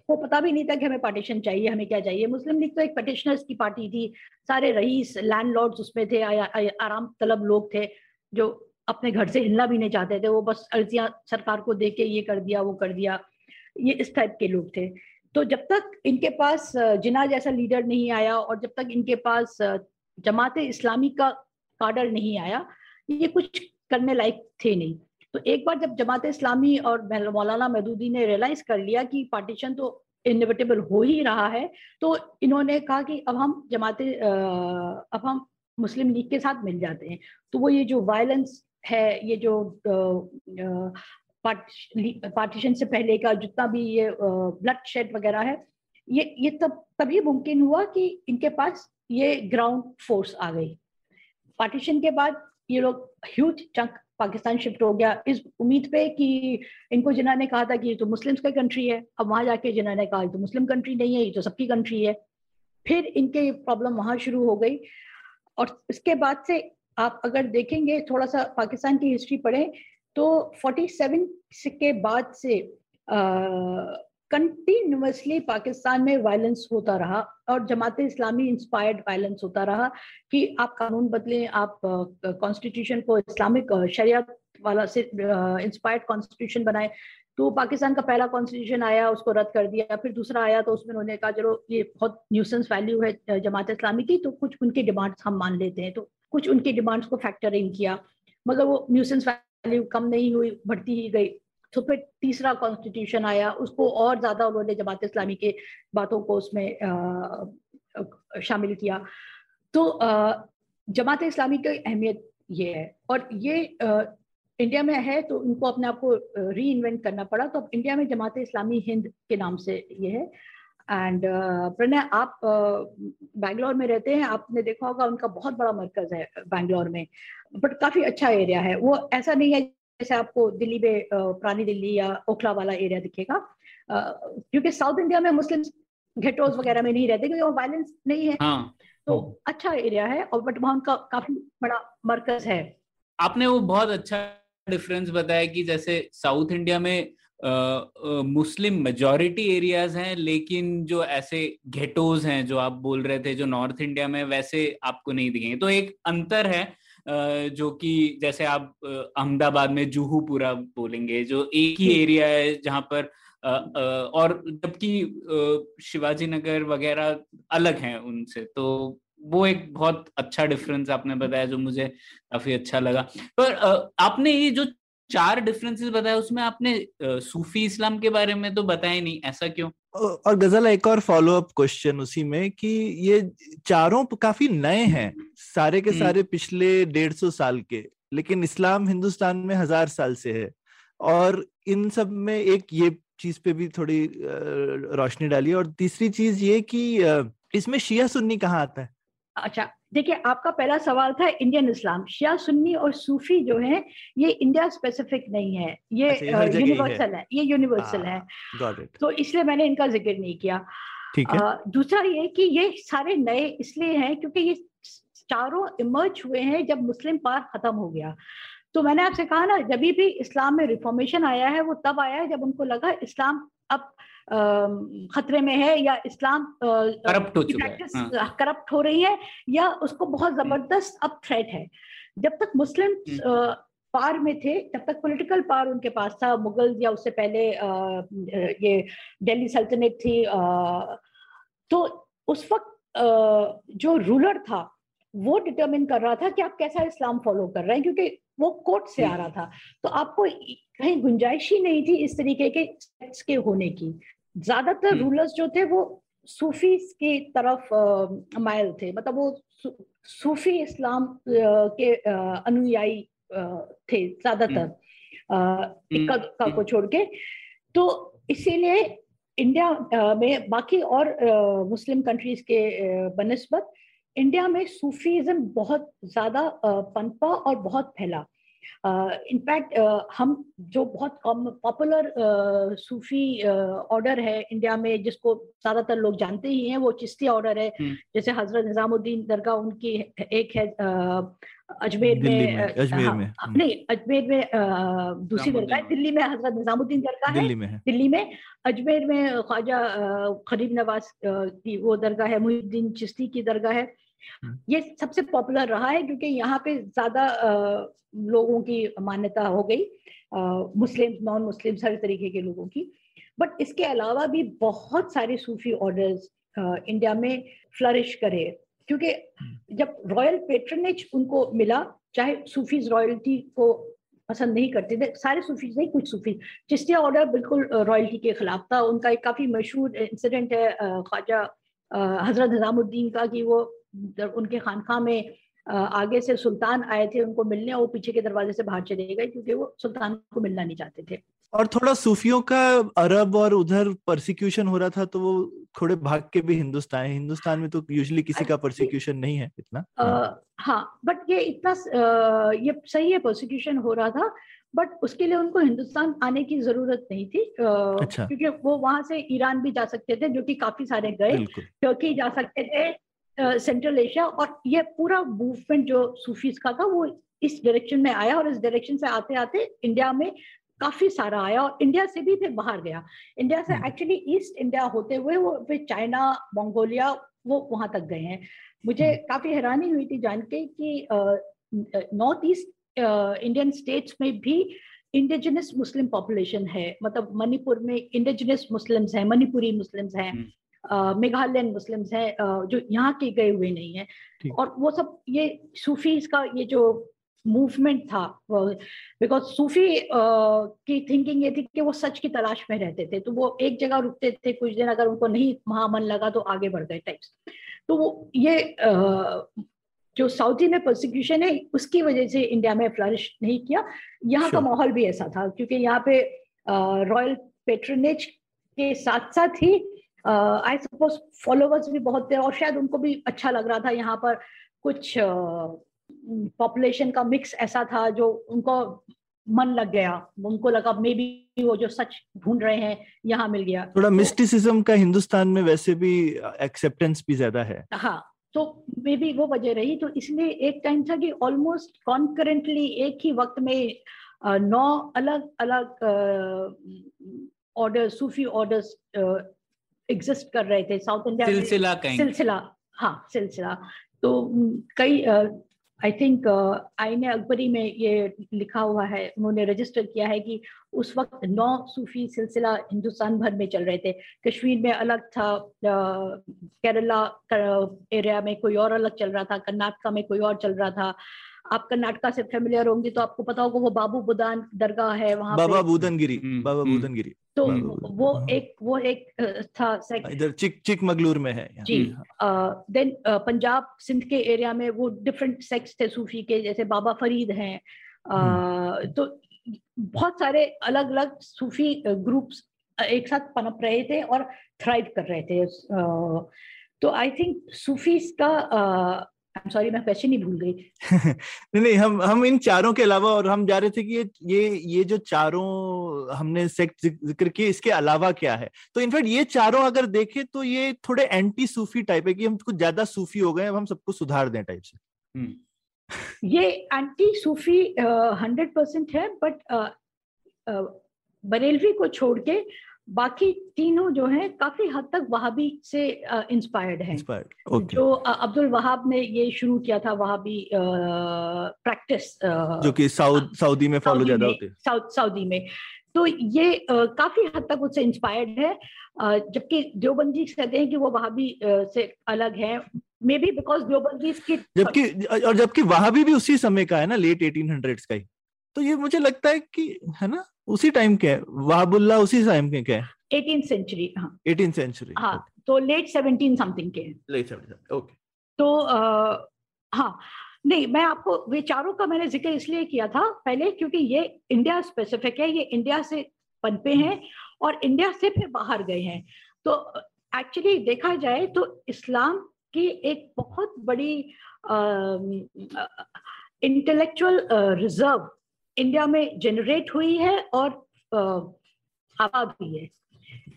को पता भी नहीं था कि हमें पार्टीशन चाहिए हमें क्या चाहिए। मुस्लिम लीग तो एक पटिशनर्स की पार्टी थी। सारे रईस लैंडलॉर्ड्स उसमें थे आ, आ, आराम तलब लोग थे जो अपने घर से हिलना भी नहीं चाहते थे। वो बस अर्जियाँ सरकार को दे के ये कर दिया वो कर दिया। ये इस टाइप के लोग थे। तो जब तक इनके पास जिना जैसा लीडर नहीं आया और जब तक इनके पास जमात इस्लामी का काडर नहीं आया ये कुछ करने लायक थे नहीं। तो एक बार जब जमात इस्लामी और मौलाना महदूदी ने रियलाइज़ कर लिया कि पार्टीशन तो इनविटेबल हो ही रहा है तो इन्होंने कहा कि अब हम जमाते अब हम मुस्लिम लीग के साथ मिल जाते हैं। तो वो ये जो वायलेंस है, ये जो पार्टीशन से पहले का जितना भी ये ब्लड शेड वगैरह है, ये ये तब, तभी मुमकिन हुआ कि इनके पास ये ग्राउंड फोर्स आ गई। पार्टीशन के बाद ये लोग ह्यूज चंक पाकिस्तान शिफ्ट हो गया। इस उम्मीद पे कि इनको जिन्होंने कहा था कि ये तो मुस्लिम्स का कंट्री है, अब वहाँ जाके जिन्होंने कहा तो मुस्लिम कंट्री नहीं है, ये तो सबकी कंट्री है। फिर इनके प्रॉब्लम वहाँ शुरू हो गई। और इसके बाद से आप अगर देखेंगे थोड़ा सा पाकिस्तान की हिस्ट्री पढ़ें तो 47 के बाद से कंटिन्यूसली पाकिस्तान में वायलेंस होता रहा और जमात इस्लामी इंस्पायर्ड वायलेंस होता रहा कि आप कानून बदलें, आप कॉन्स्टिट्यूशन को इस्लामिक शरिया वाला से इंस्पायर्ड कॉन्स्टिट्यूशन बनाए तो पाकिस्तान का पहला कॉन्स्टिट्यूशन आया, उसको रद्द कर दिया, फिर दूसरा आया तो उसमें उन्होंने कहा, चलो, ये बहुत न्यूसेंस वैल्यू है जमात इस्लामी की तो कुछ उनकी डिमांड्स हम मान लेते हैं। तो कुछ उनकी डिमांड्स को फैक्टर इन किया, मगर वो न्यूसेंस वैल्यू कम नहीं हुई, बढ़ती ही गई। तो फिर तीसरा कॉन्स्टिट्यूशन आया उसको और ज़्यादा उन्होंने जमात इस्लामी के बातों को उसमें शामिल किया। तो जमात इस्लामी की अहमियत ये है। और ये आ, इंडिया में है तो उनको अपने आप को री इन्वेंट करना पड़ा। तो अब इंडिया में जमात इस्लामी हिंद के नाम से ये है। एंड प्रणय आप बैंगलोर में रहते हैं। आपने देखा होगा उनका बहुत बड़ा मरकज है बैंगलोर में। बट काफ़ी अच्छा एरिया है। वो ऐसा नहीं है जैसे आपको दिल्ली में पुरानी दिल्ली या ओखला वाला एरिया दिखेगा। क्योंकि साउथ इंडिया में मुस्लिम घेटोज वगैरह में नहीं रहते क्योंकि वो वायलेंस नहीं है। हाँ, तो अच्छा एरिया है और बट वहाँ का काफ़ी बड़ा मरकज है। आपने वो बहुत अच्छा डिफरेंस बताया कि जैसे साउथ इंडिया में मुस्लिम मेजोरिटी एरियाज़ हैं लेकिन जो ऐसे घेटोज हैं जो आप बोल रहे थे जो नॉर्थ इंडिया में वैसे आपको नहीं दिखेंगे। तो एक अंतर है जो कि जैसे आप अहमदाबाद में जूहूपुरा बोलेंगे जो एक ही एरिया है जहाँ पर और जबकि शिवाजी नगर वगैरह अलग हैं उनसे तो वो एक बहुत अच्छा डिफरेंस आपने बताया जो मुझे काफ़ी अच्छा लगा। पर आपने ये जो चार डिफरेंसेस बताया उसमें आपने सूफी इस्लाम के बारे में तो बताया नहीं ऐसा क्यों? और गज़ल एक और फॉलो अप क्वेश्चन उसी में कि ये चारों काफ़ी नए हैं सारे के हम्म। सारे पिछले डेढ़ सौ साल के लेकिन इस्लाम हिंदुस्तान में हज़ार साल से है। और इन सब में एक ये चीज़ पे भी थोड़ी रोशनी डाली और तीसरी चीज़ ये कि इसमें शिया सुन्नी कहाँ आता है? अच्छा देखिए आपका पहला सवाल था इंडियन इस्लाम। शिया सुन्नी और सूफी जो है ये इंडिया स्पेसिफिक नहीं है। ये यूनिवर्सल अच्छा, है ये यूनिवर्सल हाँ, है। तो इसलिए मैंने इनका ज़िक्र नहीं किया। ठीक है। दूसरा ये कि ये सारे नए इसलिए हैं क्योंकि ये चारों इमर्ज हुए हैं जब मुस्लिम पार खत्म हो गया। तो मैंने आपसे कहा ना जब भी इस्लाम में रिफॉर्मेशन आया है वो तब आया है जब उनको लगा इस्लाम अब खतरे में है या इस्लाम करप्ट हो चुका है करप्ट हाँ। हो रही है या उसको बहुत हम्म। ज़बरदस्त अब थ्रेट है जब तक मुस्लिम हम्म। पार में थे तब तक पॉलिटिकल पार उनके पास था मुगल या उससे पहले ये दिल्ली सल्तनत थी तो उस वक्त जो रूलर था वो डिटरमिन कर रहा था कि आप कैसा इस्लाम फॉलो कर रहे हैं क्योंकि वो कोर्ट से आ रहा था तो आपको कहीं गुंजाइश ही नहीं थी इस तरीके के के होने की ज़्यादातर रूलर्स हम्म। जो थे वो सूफी की तरफ़ मायल थे। मतलब वो सूफी इस्लाम के अनुयायी थे ज़्यादातर हम्म। इक्का दुक्का को छोड़ के। तो इसीलिए इंडिया में बाकी और मुस्लिम कंट्रीज़ के बनस्बत इंडिया में सूफीज्म बहुत ज़्यादा पनपा और बहुत फैला। इनफैक्ट uh, uh, हम जो बहुत पॉपुलर सूफी ऑर्डर है इंडिया में जिसको ज़्यादातर लोग जानते ही हैं वो चिश्ती ऑर्डर है हम्म। जैसे हज़रत निजामुद्दीन दरगाह उनकी एक है अजमेर में, अजमेर हाँ, में हम्म। नहीं अजमेर में दूसरी दरगाह है दिल्ली में हज़रत निजामुद्दीन दरगाह है दिल्ली में दिल्ली में अजमेर में ख्वाजा खरीब नवाज़ की वो दरगाह है मुहिद्दीन चिश्ती की दरगाह है। ये सबसे पॉपुलर रहा है क्योंकि यहाँ पे ज़्यादा लोगों की मान्यता हो गई मुस्लिम नॉन मुस्लिम हर तरीके के लोगों की। बट इसके अलावा भी बहुत सारे सूफी ऑर्डर्स इंडिया में फ्लरिश करे। क्योंकि हम्म। जब रॉयल पेट्रनेज उनको मिला चाहे सूफीज रॉयल्टी को पसंद नहीं करते थे सारे सूफीज नहीं कुछ सूफीज। चिश्तिया ऑर्डर बिल्कुल रॉयल्टी के खिलाफ था उनका एक काफ़ी मशहूर इंसिडेंट है ख्वाजा हज़रत निजामुद्दीन का कि वो उनके खानखा में आगे से सुल्तान आए थे उनको मिलने और वो पीछे के दरवाजे से बाहर चले गए क्योंकि वो सुल्तान को मिलना नहीं चाहते थे। और थोड़ा सूफियों का अरब और उधर परसिक्यूशन हो रहा था तो वो थोड़े भाग के भी हिंदुस्तान है। हिंदुस्तान में तो यूजुअली किसी का परसिक्यूशन नहीं है इतना। हाँ, हाँ बट ये इतना आ, ये सही है परसिक्यूशन हो रहा था बट उसके लिए उनको हिंदुस्तान आने की ज़रूरत नहीं थी। अच्छा। क्योंकि वो वहाँ से ईरान भी जा सकते थे जो कि काफ़ी सारे गए। टर्की जा सकते थे सेंट्रल एशिया और ये पूरा मूवमेंट जो सूफीज का था वो इस डायरेक्शन में आया और इस डायरेक्शन से आते आते इंडिया में काफ़ी सारा आया और इंडिया से भी फिर बाहर गया। इंडिया से एक्चुअली ईस्ट इंडिया होते हुए वो फिर चाइना मंगोलिया वो वहाँ तक गए हैं। मुझे हम्म। काफ़ी हैरानी हुई थी जान के कि नॉर्थ ईस्ट इंडियन स्टेट्स में भी इंडिजिनस मुस्लिम पॉपुलेशन है। मतलब मणिपुर में इंडिजिनस मुस्लिम्स हैं मणिपुरी मुस्लिम्स हैं। हम्म। मेघालयन मुस्लिम्स हैं जो यहाँ के गए हुए नहीं है। और वो सब ये सूफीज का ये जो मूवमेंट था बिकॉज़ सूफी की थिंकिंग ये थी कि वो सच की तलाश में रहते थे। तो वो एक जगह रुकते थे कुछ दिन अगर उनको नहीं महामन लगा तो आगे बढ़ गए टाइप्स तो वो ये जो साउथी में प्रोसिक्यूशन है उसकी वजह से इंडिया में फ्लरिश नहीं किया। यहाँ का माहौल भी ऐसा था क्योंकि यहाँ पे रॉयल पेट्रनेज के साथ साथ ही आई सपोज़ फॉलोवर्स भी बहुत थे और शायद उनको भी अच्छा लग रहा था यहाँ पर कुछ पॉपुलेशन uh, का मिक्स ऐसा था जो उनको मन लग गया। उनको लगा मे बी वो जो सच ढूंढ रहे हैं यहाँ मिल गया। थोड़ा मिस्टिसिज्म तो, का हिंदुस्तान में वैसे भी एक्सेप्टेंस भी ज़्यादा है। हाँ तो मे बी वो वजह रही। तो इसलिए एक टाइम था कि ऑलमोस्ट कॉन्करेंटली एक ही वक्त में नौ अलग अलग ऑर्डर सूफी ऑर्डर्स एग्जिस्ट कर रहे थे साउथ इंडिया सिलसिला सिलसिला हाँ सिलसिला। तो कई आई थिंक आईने अकबरी में ये लिखा हुआ है उन्होंने रजिस्टर किया है कि उस वक्त नौ सूफी सिलसिला हिंदुस्तान भर में चल रहे थे। कश्मीर में अलग था केरला एरिया में कोई और अलग चल रहा था कर्नाटका में कोई और चल रहा था। आप कर्नाटका से फेमिलियर होंगे तो आपको पता होगा वो बाबू बुदान दरगाह है वहाँ बाबा बुदनगिरी हम्म, बाबा हम्म। बुदनगिरी तो वो हाँ। एक वो एक था इधर चिक चिकमगलूर में है जी देन हम्म। पंजाब सिंध के एरिया में वो डिफरेंट सेक्स थे सूफी के जैसे बाबा फरीद हैं तो बहुत सारे अलग अलग सूफी ग्रुप्स एक साथ पनप रहे थे और थ्राइव कर रहे थे तो आई थिंक सूफीज का सॉरी मैं क्वेश्चन ही भूल गई। (laughs) नहीं नहीं हम हम इन चारों के अलावा और हम जा रहे थे कि ये ये ये जो चारों हमने सेक्ट ज़िक्र किए इसके अलावा क्या है? तो इनफैक्ट ये चारों अगर देखें तो ये थोड़े एंटी सूफी टाइप है कि हम कुछ ज़्यादा सूफी हो गए अब हम सबको सुधार दें टाइप से। हम्म। (laughs) ये एंटी सूफी हंड्रेड परसेंट है बट बरेलवी को छोड़ के बाकी तीनों जो हैं काफ़ी हद तक वहाबी से इंस्पायर्ड हैं। Okay. जो अब्दुल वहाब ने ये शुरू किया था वहाबी प्रैक्टिस जो कि साउद सऊदी में फॉलो ज़्यादा होते हैं। सऊदी में। तो ये आ, काफ़ी हद तक उससे इंस्पायर्ड है जबकि देवबंदी कहते हैं कि वो वहाबी से अलग है। मे बी बिकॉज़ देवबंदी की जबकि और जबकि वहाबी भी उसी समय का है ना लेट एटीन हंड्रेड का ही। तो ये मुझे लगता है कि है ना? उसी टाइम के वहाबुल्ला उसी टाइम के क्या एटीन सेंचुरी हाँ। एटीन सेंचुरी हाँ तो लेट सेवनटीन समथिंग के लेट सेवनटीन ओके तो आ, हाँ नहीं मैं आपको वे चारों का मैंने ज़िक्र इसलिए किया था पहले क्योंकि ये इंडिया स्पेसिफिक है ये इंडिया से पनपे हैं और इंडिया से फिर बाहर गए हैं। तो एक्चुअली देखा जाए तो इस्लाम की एक बहुत बड़ी इंटेलेक्चुअल रिज़र्व इंडिया में जनरेट हुई है और आबाद हुई है।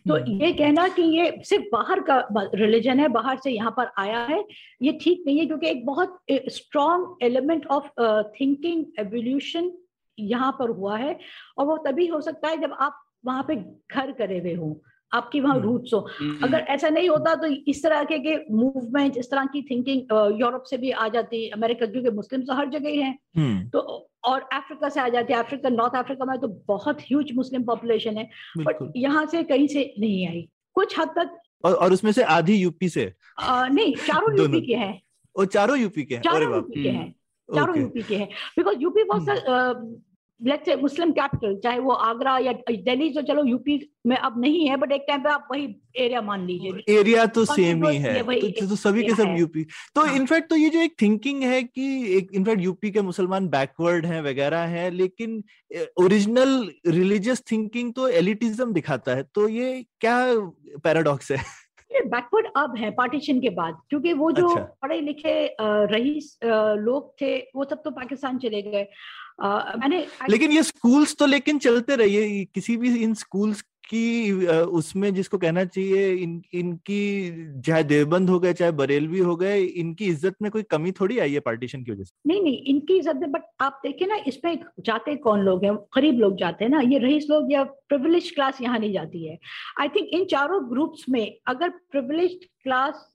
तो हम्म। ये कहना कि ये सिर्फ़ बाहर का रिलीजन है बाहर से यहाँ पर आया है ये ठीक नहीं है क्योंकि एक बहुत strong element of thinking evolution यहाँ पर हुआ है। और वो तभी हो सकता है जब आप वहाँ पे घर करे हुए हों। आपकी वहाँ रूट्स हम्म। हो। हम्म। अगर ऐसा नहीं होता तो इस तरह के, के मूवमेंट इस तरह की थिंकिंग यूरोप से भी आ जाती अमेरिका क्योंकि मुस्लिम तो हर जगह ही हैं। तो और अफ्रीका से आ जाती है। अफ्रीका नॉर्थ अफ्रीका में तो बहुत ह्यूज मुस्लिम पॉपुलेशन है बट यहाँ से कहीं से नहीं आई। कुछ हद तक और, और उसमें से आधी यूपी से। आ, नहीं चारों यूपी के हैं। और चारों यूपी के हैं। चारों यूपी के हैं। चारों यूपी के हैं। Because UP was let's say Muslim capital चाहे वो आगरा या दिल्ली तो चलो यूपी में अब नहीं है बट एक टाइम पे आप वही एरिया मान लीजिए। एरिया तो सेम ही है। तो, तो सभी के सब यूपी तो हाँ। इनफैक्ट तो ये जो एक थिंकिंग है कि एक इनफैक्ट यूपी के मुसलमान बैकवर्ड हैं वगैरह हैं लेकिन ओरिजिनल रिलीजियस थिंकिंग तो एलिटिज्म दिखाता है। तो ये क्या पैराडॉक्स है? बैकवर्ड अब है पार्टीशन के बाद। क्योंकि वो जो अच्छा। पढ़े लिखे रईस लोग थे वो सब तो पाकिस्तान चले गए। मैंने लेकिन ये स्कूल्स तो लेकिन चलते रहे ये किसी भी इन स्कूल्स की उसमें जिसको कहना चाहिए इन इनकी चाहे देवबंद हो गए चाहे बरेलवी हो गए इनकी इज़्ज़त में कोई कमी थोड़ी आई है पार्टीशन की वजह से? नहीं नहीं इनकी इज़्ज़त में बट आप देखिए ना इसमें जाते कौन लोग हैं गरीब लोग जाते हैं ना ये रईस लोग या प्रिविलेज क्लास यहाँ नहीं जाती है। आई थिंक इन चारों ग्रुप्स में अगर प्रिविलेज क्लास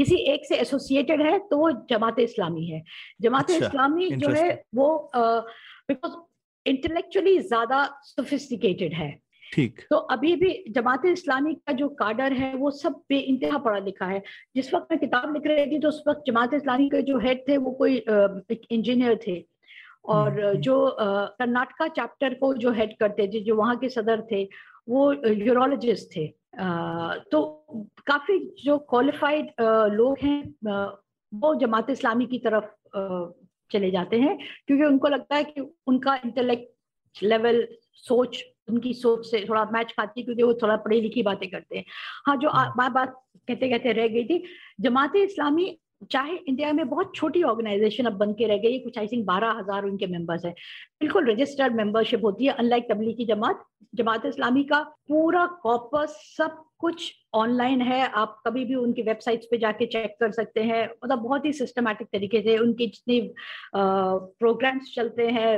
किसी एक से एसोसिएटेड है तो वो जमात इस्लामी है। जमात अच्छा, इस्लामी जो है वो बिकॉज़ इंटेलेक्चुअली ज़्यादा सोफिस्टिकेटेड है। ठीक। तो अभी भी जमात इस्लामी का जो काडर है वो सब बे इंतहा पढ़ा लिखा है। जिस वक्त मैं किताब लिख रही थी तो उस वक्त जमात इस्लामी के जो हेड थे वो कोई एक इंजीनियर थे। और हम्म, हम्म। जो कर्नाटका चैप्टर को जो हेड करते थे जो वहाँ के सदर थे वो यूरोलॉजिस्ट थे। तो काफ़ी जो क्वालिफाइड लोग हैं वो जमात इस्लामी की तरफ़ चले जाते हैं क्योंकि उनको लगता है कि उनका इंटेलेक्ट लेवल सोच उनकी सोच से थोड़ा मैच खाती है क्योंकि वो थोड़ा पढ़ी लिखी बातें करते हैं। हाँ जो बात बात कहते कहते रह गई थी जमात इस्लामी चाहे इंडिया में बहुत छोटी ऑर्गेनाइजेशन अब बन के रह गई है कुछ आई थिंक बारह हज़ार उनके मेंबर्स हैं। बिल्कुल रजिस्टर्ड मेंबरशिप होती है अनलाइक तबलीगी जमात जमात इस्लामी का पूरा कॉपस सब कुछ ऑनलाइन है। आप कभी भी उनकी वेबसाइट्स पे जाके चेक कर सकते हैं। मतलब बहुत ही सिस्टमैटिक तरीके से उनके जितने प्रोग्राम्स चलते हैं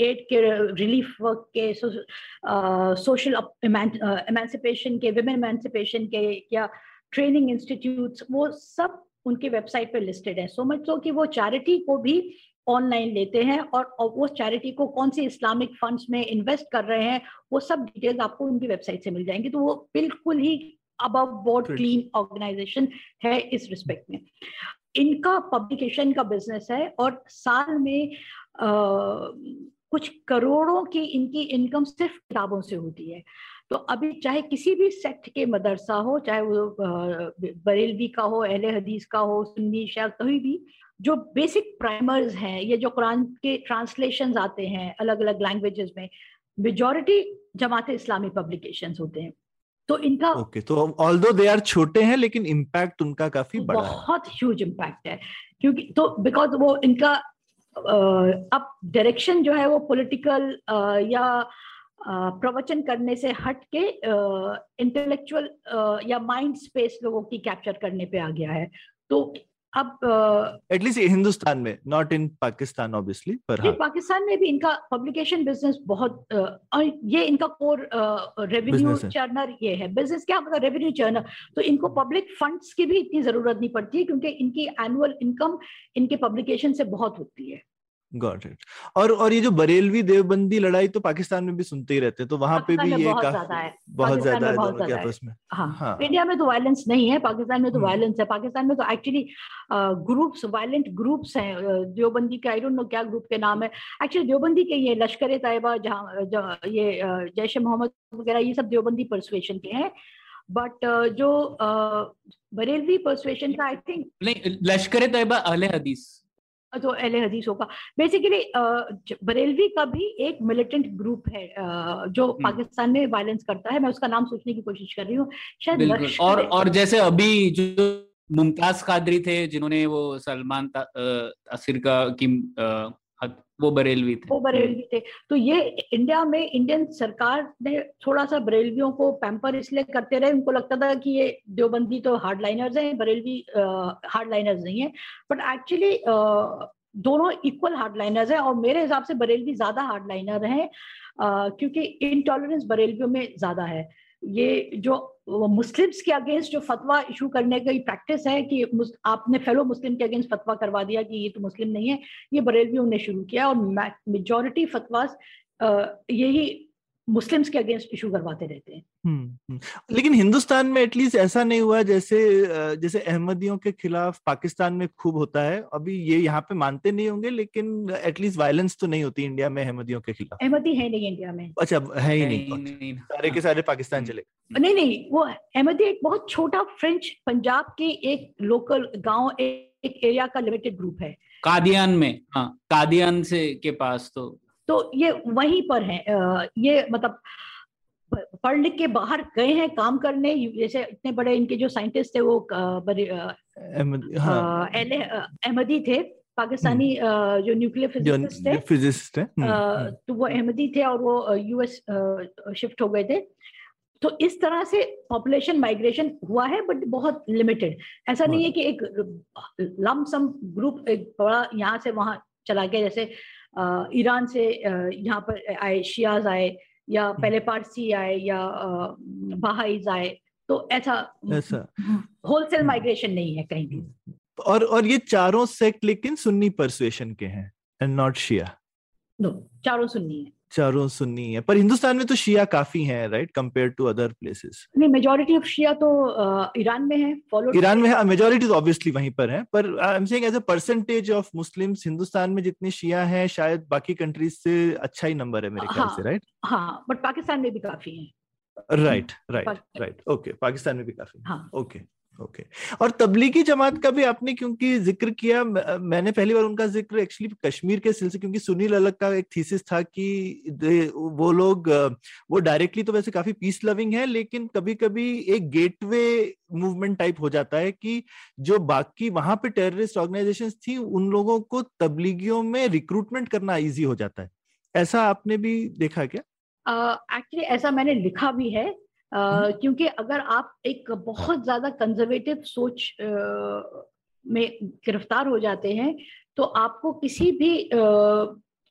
एड के रिलीफ वर्क के सोशल एमेंसिपेशन के विमेन एमेंसिपेशन के, या ट्रेनिंग इंस्टीट्यूट्स वो सब उनकी वेबसाइट पे लिस्टेड है। सो मच सो कि वो चैरिटी को भी ऑनलाइन लेते हैं और और वो चैरिटी को कौन से इस्लामिक फंड्स में इन्वेस्ट कर रहे हैं वो सब डिटेल्स आपको उनकी वेबसाइट से मिल जाएँगी। तो वो बिल्कुल ही अबव बोर्ड क्लीन ऑर्गेनाइजेशन है इस रिस्पेक्ट में। इनका पब्लिकेशन का बिज़नेस है और साल में आ, कुछ करोड़ों की इनकी इनकम सिर्फ़ किताबों से होती है। तो अभी चाहे किसी भी सेक्ट के मदरसा हो चाहे वो बरेलवी का हो अहले हदीस का हो सुन्नी शाह कहीं भी जो बेसिक प्राइमर्स हैं ये जो कुरान के ट्रांसलेशंस आते हैं अलग अलग लैंग्वेजेस में मेजोरिटी जमात इस्लामी पब्लिकेशन होते हैं। तो इनका ओके तो ऑल्दो दे आर छोटे हैं लेकिन इम्पैक्ट उनका काफ़ी बड़ा है। बहुत ह्यूज इम्पैक्ट है क्योंकि तो बिकॉज़ वो इनका अब डायरेक्शन जो है वो पॉलिटिकल या प्रवचन करने से हट के इंटेलेक्चुअल या माइंड स्पेस लोगों की कैप्चर करने पे आ गया है। तो अब एटलीस्ट हिंदुस्तान में नॉट इन पाकिस्तान ऑब्वियसली पर हाँ। पाकिस्तान में भी इनका पब्लिकेशन बिज़नेस बहुत और ये इनका कोर रेवेन्यू चर्नर ये है। बिज़नेस क्या मतलब रेवेन्यू चर्नर तो इनको पब्लिक फंड्स की भी इतनी ज़रूरत नहीं पड़ती है क्योंकि इनकी एनुअल इनकम इनके पब्लिकेशन से बहुत होती है। गॉट इट और और ये जो बरेलवी देवबंदी लड़ाई तो पाकिस्तान में भी सुनते ही रहते हैं तो वहाँ पे भी ये बहुत ज़्यादा है। बहुत ज़्यादा है दोनों के है। आपस में हाँ। हाँ। इंडिया में तो वायलेंस नहीं है पाकिस्तान में तो हम्म। वायलेंस है। पाकिस्तान में तो एक्चुअली ग्रुप्स वायलेंट ग्रुप्स हैं। देवबंदी के आई डोंट नो क्या ग्रुप के नाम है। एक्चुअली देवबंदी के ये लश्कर ए तैयबा जहाँ ये जैश ए मोहम्मद वगैरह ये सब देवबंदी परसुएशन के हैं। बट जो बरेलवी परसुएशन का आई थिंक नहीं लश्कर तैयबा अहले हदीस। तो अहले हदीस होगा। बेसिकली बरेलवी का भी एक मिलिटेंट ग्रुप है जो हम्म। पाकिस्तान में वायलेंस करता है। मैं उसका नाम सोचने की कोशिश कर रही हूँ। शायद और और जैसे अभी जो मुमताज़ कादरी थे जिन्होंने वो सलमान तासिर का की वो बरेलवी थे। वो बरेलवी थे। तो ये इंडिया में इंडियन सरकार ने थोड़ा सा बरेलवियों को पैम्पर इसलिए करते रहे, उनको लगता था कि ये देवबंदी तो हार्ड लाइनर्स हैं, बरेलवी हार्ड लाइनर्स नहीं है। बट एक्चुअली दोनों इक्वल हार्ड लाइनर्स हैं और मेरे हिसाब से बरेलवी ज़्यादा हार्ड लाइनर हैं क्योंकि इनटॉलरेंस बरेलवियों में ज़्यादा है। ये जो मुस्लिम्स के अगेंस्ट जो फतवा इशू करने का प्रैक्टिस है कि आपने फेलो मुस्लिम के अगेंस्ट फतवा करवा दिया कि ये तो मुस्लिम नहीं है, ये बरेलवियों ने शुरू किया और मेजोरिटी फतवास यही मुस्लिम्स के अगेंस्ट इशू करवाते रहते हैं। हम्म, हम्म। लेकिन हिंदुस्तान में एटलीस्ट ऐसा नहीं हुआ जैसे जैसे अहमदियों के खिलाफ पाकिस्तान में खूब होता है। अभी ये यहाँ पे मानते नहीं होंगे लेकिन एटलीस्ट वायलेंस तो नहीं होती इंडिया में अहमदियों के खिलाफ। अहमदी है नहीं इंडिया में। अच्छा है ही नहीं, सारे के सारे पाकिस्तान चले नहीं नहीं वो अहमदी एक बहुत छोटा फ्रेंच पंजाब के एक लोकल गाँव एक एरिया का लिमिटेड ग्रुप है। कादियान में हाँ कादियान से के पास तो तो ये वहीं पर है ये मतलब पढ़ लिख के बाहर गए हैं काम करने जैसे इतने बड़े इनके जो साइंटिस्ट थे वो हाँ। अहमदी थे पाकिस्तानी हम्म। जो न्यूक्लियर फिजिसिस्ट थे फिजिसिस्ट थे हम्म, हम्म। तो वो अहमदी थे और वो यूएस शिफ्ट हो गए थे तो इस तरह से पॉपुलेशन माइग्रेशन हुआ है बट बहुत लिमिटेड ऐसा नहीं है कि एक लम सम ग्रुप एक बड़ा यहाँ से वहाँ चला गया जैसे ईरान से यहाँ पर आए शियाज आए या हम्म। पहले पारसी आए या बहाइज आए तो ऐसा ऐसा। होलसेल माइग्रेशन नहीं है कहीं भी। और और ये चारों सेक्ट लेकिन सुन्नी परसुएशन के हैं एंड नॉट शिया नो चारों सुन्नी है। चारों सुन्नी है। पर हिंदुस्तान में तो शिया काफ़ी है right compare to other places नहीं मेजोरिटी ऑफ़ शिया तो ईरान में है फॉलो ईरान में है मेजोरिटी तो ऑब्वियसली वहीं पर है। पर I am saying as a percentage of Muslims Hindustan में जितने शिया हैं शायद बाकी कंट्रीज़ से अच्छा ही नंबर है मेरे ख्याल हाँ, से राइट हाँ बट पाकिस्तान में भी काफ़ी है। Right right right okay Pakistan में भी काफ़ी हाँ। ओके ओके और तबलीगी जमात का भी आपने क्योंकि ज़िक्र किया मैंने पहली बार उनका ज़िक्र एक्चुअली कश्मीर के सिलसिले क्योंकि सुनील अलग का एक थीसिस था कि वो लोग वो डायरेक्टली तो वैसे काफ़ी पीस लविंग है लेकिन कभी कभी एक गेटवे मूवमेंट टाइप हो जाता है कि जो बाकी वहाँ पे टेररिस्ट ऑर्गेनाइजेशंस थी उन लोगों को तबलीगियों में रिक्रूटमेंट करना ईजी हो जाता है। ऐसा आपने भी देखा क्या? एक्चुअली uh, ऐसा मैंने लिखा भी है हम्म। क्योंकि अगर आप एक बहुत ज़्यादा कंजर्वेटिव सोच में गिरफ़्तार हो जाते हैं तो आपको किसी भी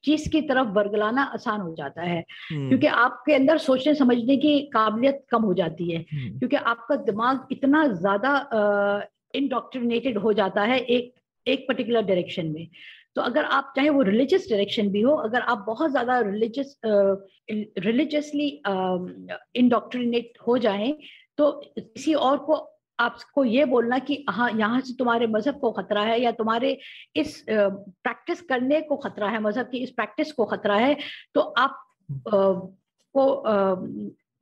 चीज़ की तरफ़ बरगलाना आसान हो जाता है हम्म। क्योंकि आपके अंदर सोचने समझने की काबिलियत कम हो जाती है हम्म। क्योंकि आपका दिमाग इतना ज़्यादा इंडोक्ट्रिनेटेड हो जाता है एक एक पर्टिकुलर डायरेक्शन में तो अगर आप चाहे वो रिलीजियस डायरेक्शन भी हो अगर आप बहुत ज़्यादा रिलीजियस रिलीजियसली इंडोक्ट्रिनेट हो जाएँ तो किसी और को आपको ये बोलना कि हाँ यहाँ से तुम्हारे मज़हब को खतरा है या तुम्हारे इस प्रैक्टिस करने को खतरा है मज़हब की इस प्रैक्टिस को खतरा है तो आप uh, को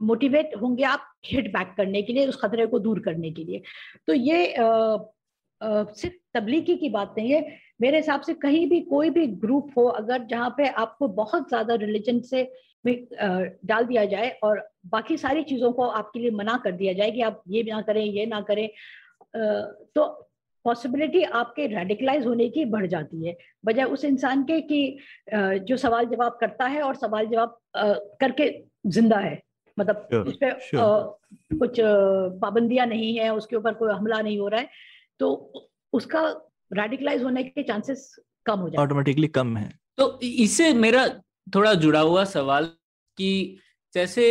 मोटिवेट uh, होंगे आप हिट बैक करने के लिए उस खतरे को दूर करने के लिए। तो ये आ, आ, सिर्फ़ तबलीगी की बात नहीं है। मेरे हिसाब से कहीं भी कोई भी ग्रुप हो अगर जहाँ पे आपको बहुत ज़्यादा रिलीजन से डाल दिया जाए और बाकी सारी चीज़ों को आपके लिए मना कर दिया जाए कि आप ये ना करें ये ना करें तो पॉसिबिलिटी आपके रेडिकलाइज होने की बढ़ जाती है बजाय उस इंसान के कि जो सवाल जवाब करता है और सवाल जवाब करके ज़िंदा है मतलब sure, इस पे sure. कुछ पाबंदियाँ नहीं है उसके ऊपर कोई हमला नहीं हो रहा है तो उसका रेडिकलाइज होने के चांसेस कम हो जाए ऑटोमेटिकली कम है। तो इससे मेरा थोड़ा जुड़ा हुआ सवाल कि जैसे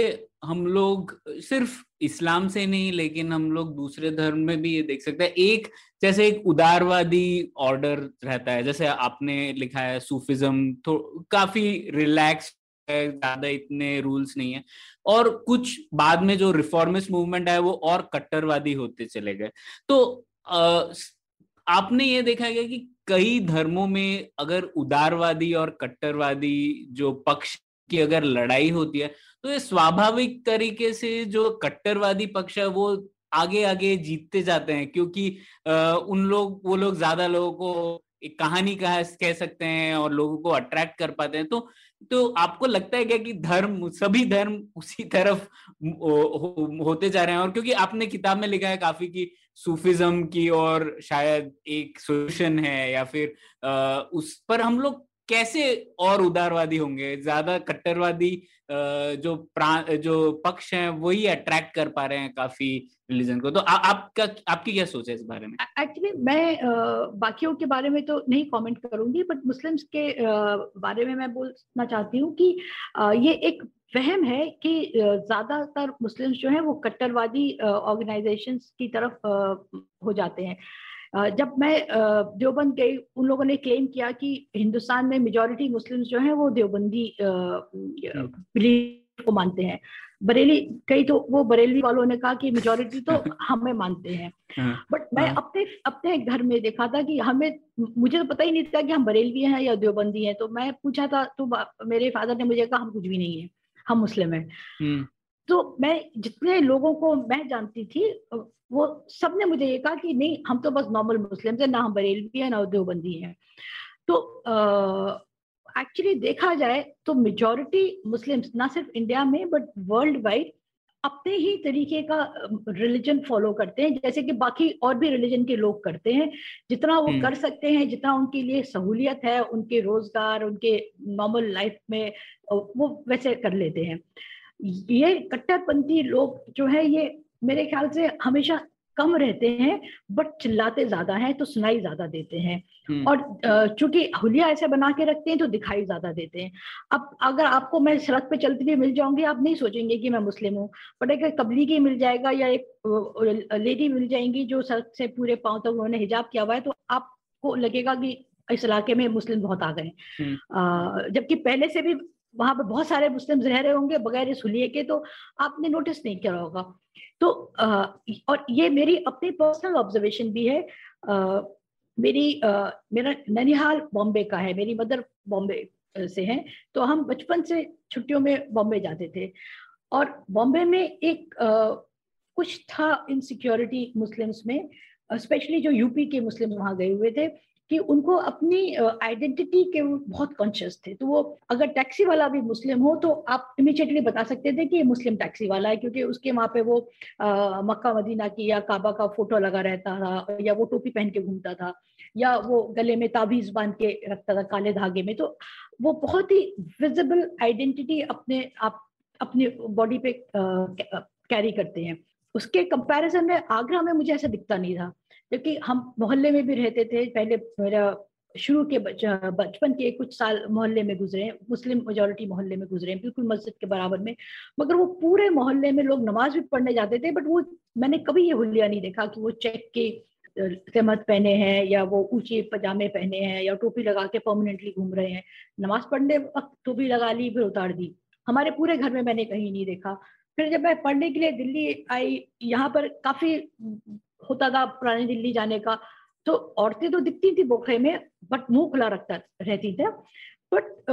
हम लोग सिर्फ़ इस्लाम से नहीं लेकिन हम लोग दूसरे धर्म में भी ये देख सकते हैं। एक जैसे एक उदारवादी ऑर्डर रहता है जैसे आपने लिखा है सूफिज्म तो काफ़ी रिलैक्स है ज़्यादा इतने रूल्स नहीं है। और कुछ बाद में जो रिफॉर्मिस्ट मूवमेंट है वो और कट्टरवादी होते चले गए। तो आपने ये देखा गया कि कई धर्मों में अगर उदारवादी और कट्टरवादी जो पक्ष की अगर लड़ाई होती है तो ये स्वाभाविक तरीके से जो कट्टरवादी पक्ष है, वो आगे आगे जीतते जाते हैं। क्योंकि उन लोग, वो लोग ज़्यादा लोगों को एक कहानी कह कह सकते हैं और लोगों को अट्रैक्ट कर पाते हैं। तो तो आपको लगता है क्या कि धर्म, सभी धर्म उसी तरफ़ होते जा रहे हैं? और क्योंकि आपने किताब में लिखा है काफ़ी की सूफिज्म की और शायद एक सोल्यूशन है या फिर उस पर हम लोग कैसे और उदारवादी होंगे? ज़्यादा कट्टरवादी जो प्रांत जो पक्ष हैं वही अट्रैक्ट कर पा रहे हैं काफ़ी रिलीजन को। तो आ, आपका आपकी क्या सोच है इस बारे में? एक्चुअली मैं बाकियों के बारे में तो नहीं कमेंट करूँगी बट मुस्लिम्स के बारे में मैं बोलना चाहती हूँ कि ये एक वहम है कि ज़्यादातर मुस्लिम्स जो हैं वो कट्टरवादी ऑर्गेनाइजेशंस की तरफ़ हो जाते हैं। जब मैं देवबंद गई उन लोगों ने क्लेम किया कि हिंदुस्तान में मेजोरिटी मुस्लिम्स जो हैं वो देवबंदी बिलीव को मानते हैं बरेली कई तो वो बरेली वालों ने कहा कि मेजोरिटी तो (laughs) हमें मानते हैं बट हाँ। मैं हाँ। अपने अपने घर में देखा था कि हमें मुझे तो पता ही नहीं था कि हम बरेलवी हैं या देवबंदी हैं तो मैं पूछा था तो मेरे फादर ने मुझे कहा हम कुछ भी नहीं है हम मुस्लिम हैं हम्म। तो मैं जितने लोगों को मैं जानती थी वो सबने मुझे ये कहा कि नहीं हम तो बस नॉर्मल मुस्लिम है ना हम बरेलवी है ना देवबंदी है। तो एक्चुअली देखा जाए तो मेजोरिटी मुस्लिम ना सिर्फ़ इंडिया में बट वर्ल्ड वाइड अपने ही तरीके का रिलीजन फॉलो करते हैं। जैसे कि बाकी और भी रिलीजन के लोग करते हैं। जितना वो हम्म। कर सकते हैं जितना उनके लिए सहूलियत है उनके रोज़गार उनके नॉर्मल लाइफ में वो वैसे कर लेते हैं। ये कट्टरपंथी लोग जो है ये मेरे ख्याल से हमेशा कम रहते हैं बट चिल्लाते ज़्यादा हैं तो सुनाई ज़्यादा देते हैं हम्म। और चूँकि हुलिया ऐसे बना के रखते हैं तो दिखाई ज़्यादा देते हैं अब अगर आपको मैं सड़क पे चलती हुई मिल जाऊँगी आप नहीं सोचेंगे कि मैं मुस्लिम हूँ बट अगर तबलीगी मिल जाएगा या एक लेडी मिल जाएँगी जो सड़क से पूरे पाँव तक उन्होंने हिजाब किया हुआ है तो आपको लगेगा कि इस इलाके में मुस्लिम बहुत आ गए हम्म। जबकि पहले से भी वहाँ पर बहुत सारे मुस्लिम रह रहे होंगे बगैर इस हुलिये के तो आपने नोटिस नहीं किया होगा। तो आ, और ये मेरी अपनी पर्सनल ऑब्जर्वेशन भी है। आ, मेरी आ, मेरा ननिहाल बॉम्बे का है मेरी मदर बॉम्बे से है। तो हम बचपन से छुट्टियों में बॉम्बे जाते थे। और बॉम्बे में एक आ, कुछ था इनसिक्योरिटी मुस्लिम्स में स्पेशली जो यूपी के मुस्लिम वहाँ गए हुए थे। कि उनको अपनी आइडेंटिटी के बहुत कॉन्शियस थे। तो वो अगर टैक्सी वाला भी मुस्लिम हो तो आप इमीडिएटली बता सकते थे कि ये मुस्लिम टैक्सी वाला है, क्योंकि उसके वहाँ पे वो मक्का, मदीना की या काबा का फ़ोटो लगा रहता था, या वो टोपी पहन के घूमता था, या वो गले में ताबीज बाँध के रखता था काले धागे में। तो वो बहुत ही विजिबल आइडेंटिटी अपने आप, अपनी बॉडी पे कैरी करते हैं। उसके कंपैरिजन में आगरा में मुझे ऐसा दिखता नहीं था। क्योंकि हम मोहल्ले में भी रहते थे, पहले मेरा शुरू के बचपन के कुछ साल मोहल्ले में गुजरे मुस्लिम मेजोरिटी मोहल्ले में गुजरे बिल्कुल मस्जिद के बराबर में। मगर वो पूरे मोहल्ले में लोग नमाज़ भी पढ़ने जाते थे बट वो, मैंने कभी ये हुलिया नहीं देखा कि वो चेक के तहमत पहने हैं या वो ऊँचे पजामे पहने हैं या टोपी लगा के परमानेंटली घूम रहे हैं। नमाज़ पढ़ने वक्त टोपी लगा ली, फिर उतार दी। हमारे पूरे घर में मैंने कहीं नहीं देखा। फिर जब मैं पढ़ने के लिए दिल्ली आई, यहाँ पर काफ़ी होता था पुरानी दिल्ली जाने का तो औरतें तो दिखती थी बोखे में बट मुँह खुला रखता रहती थे। बट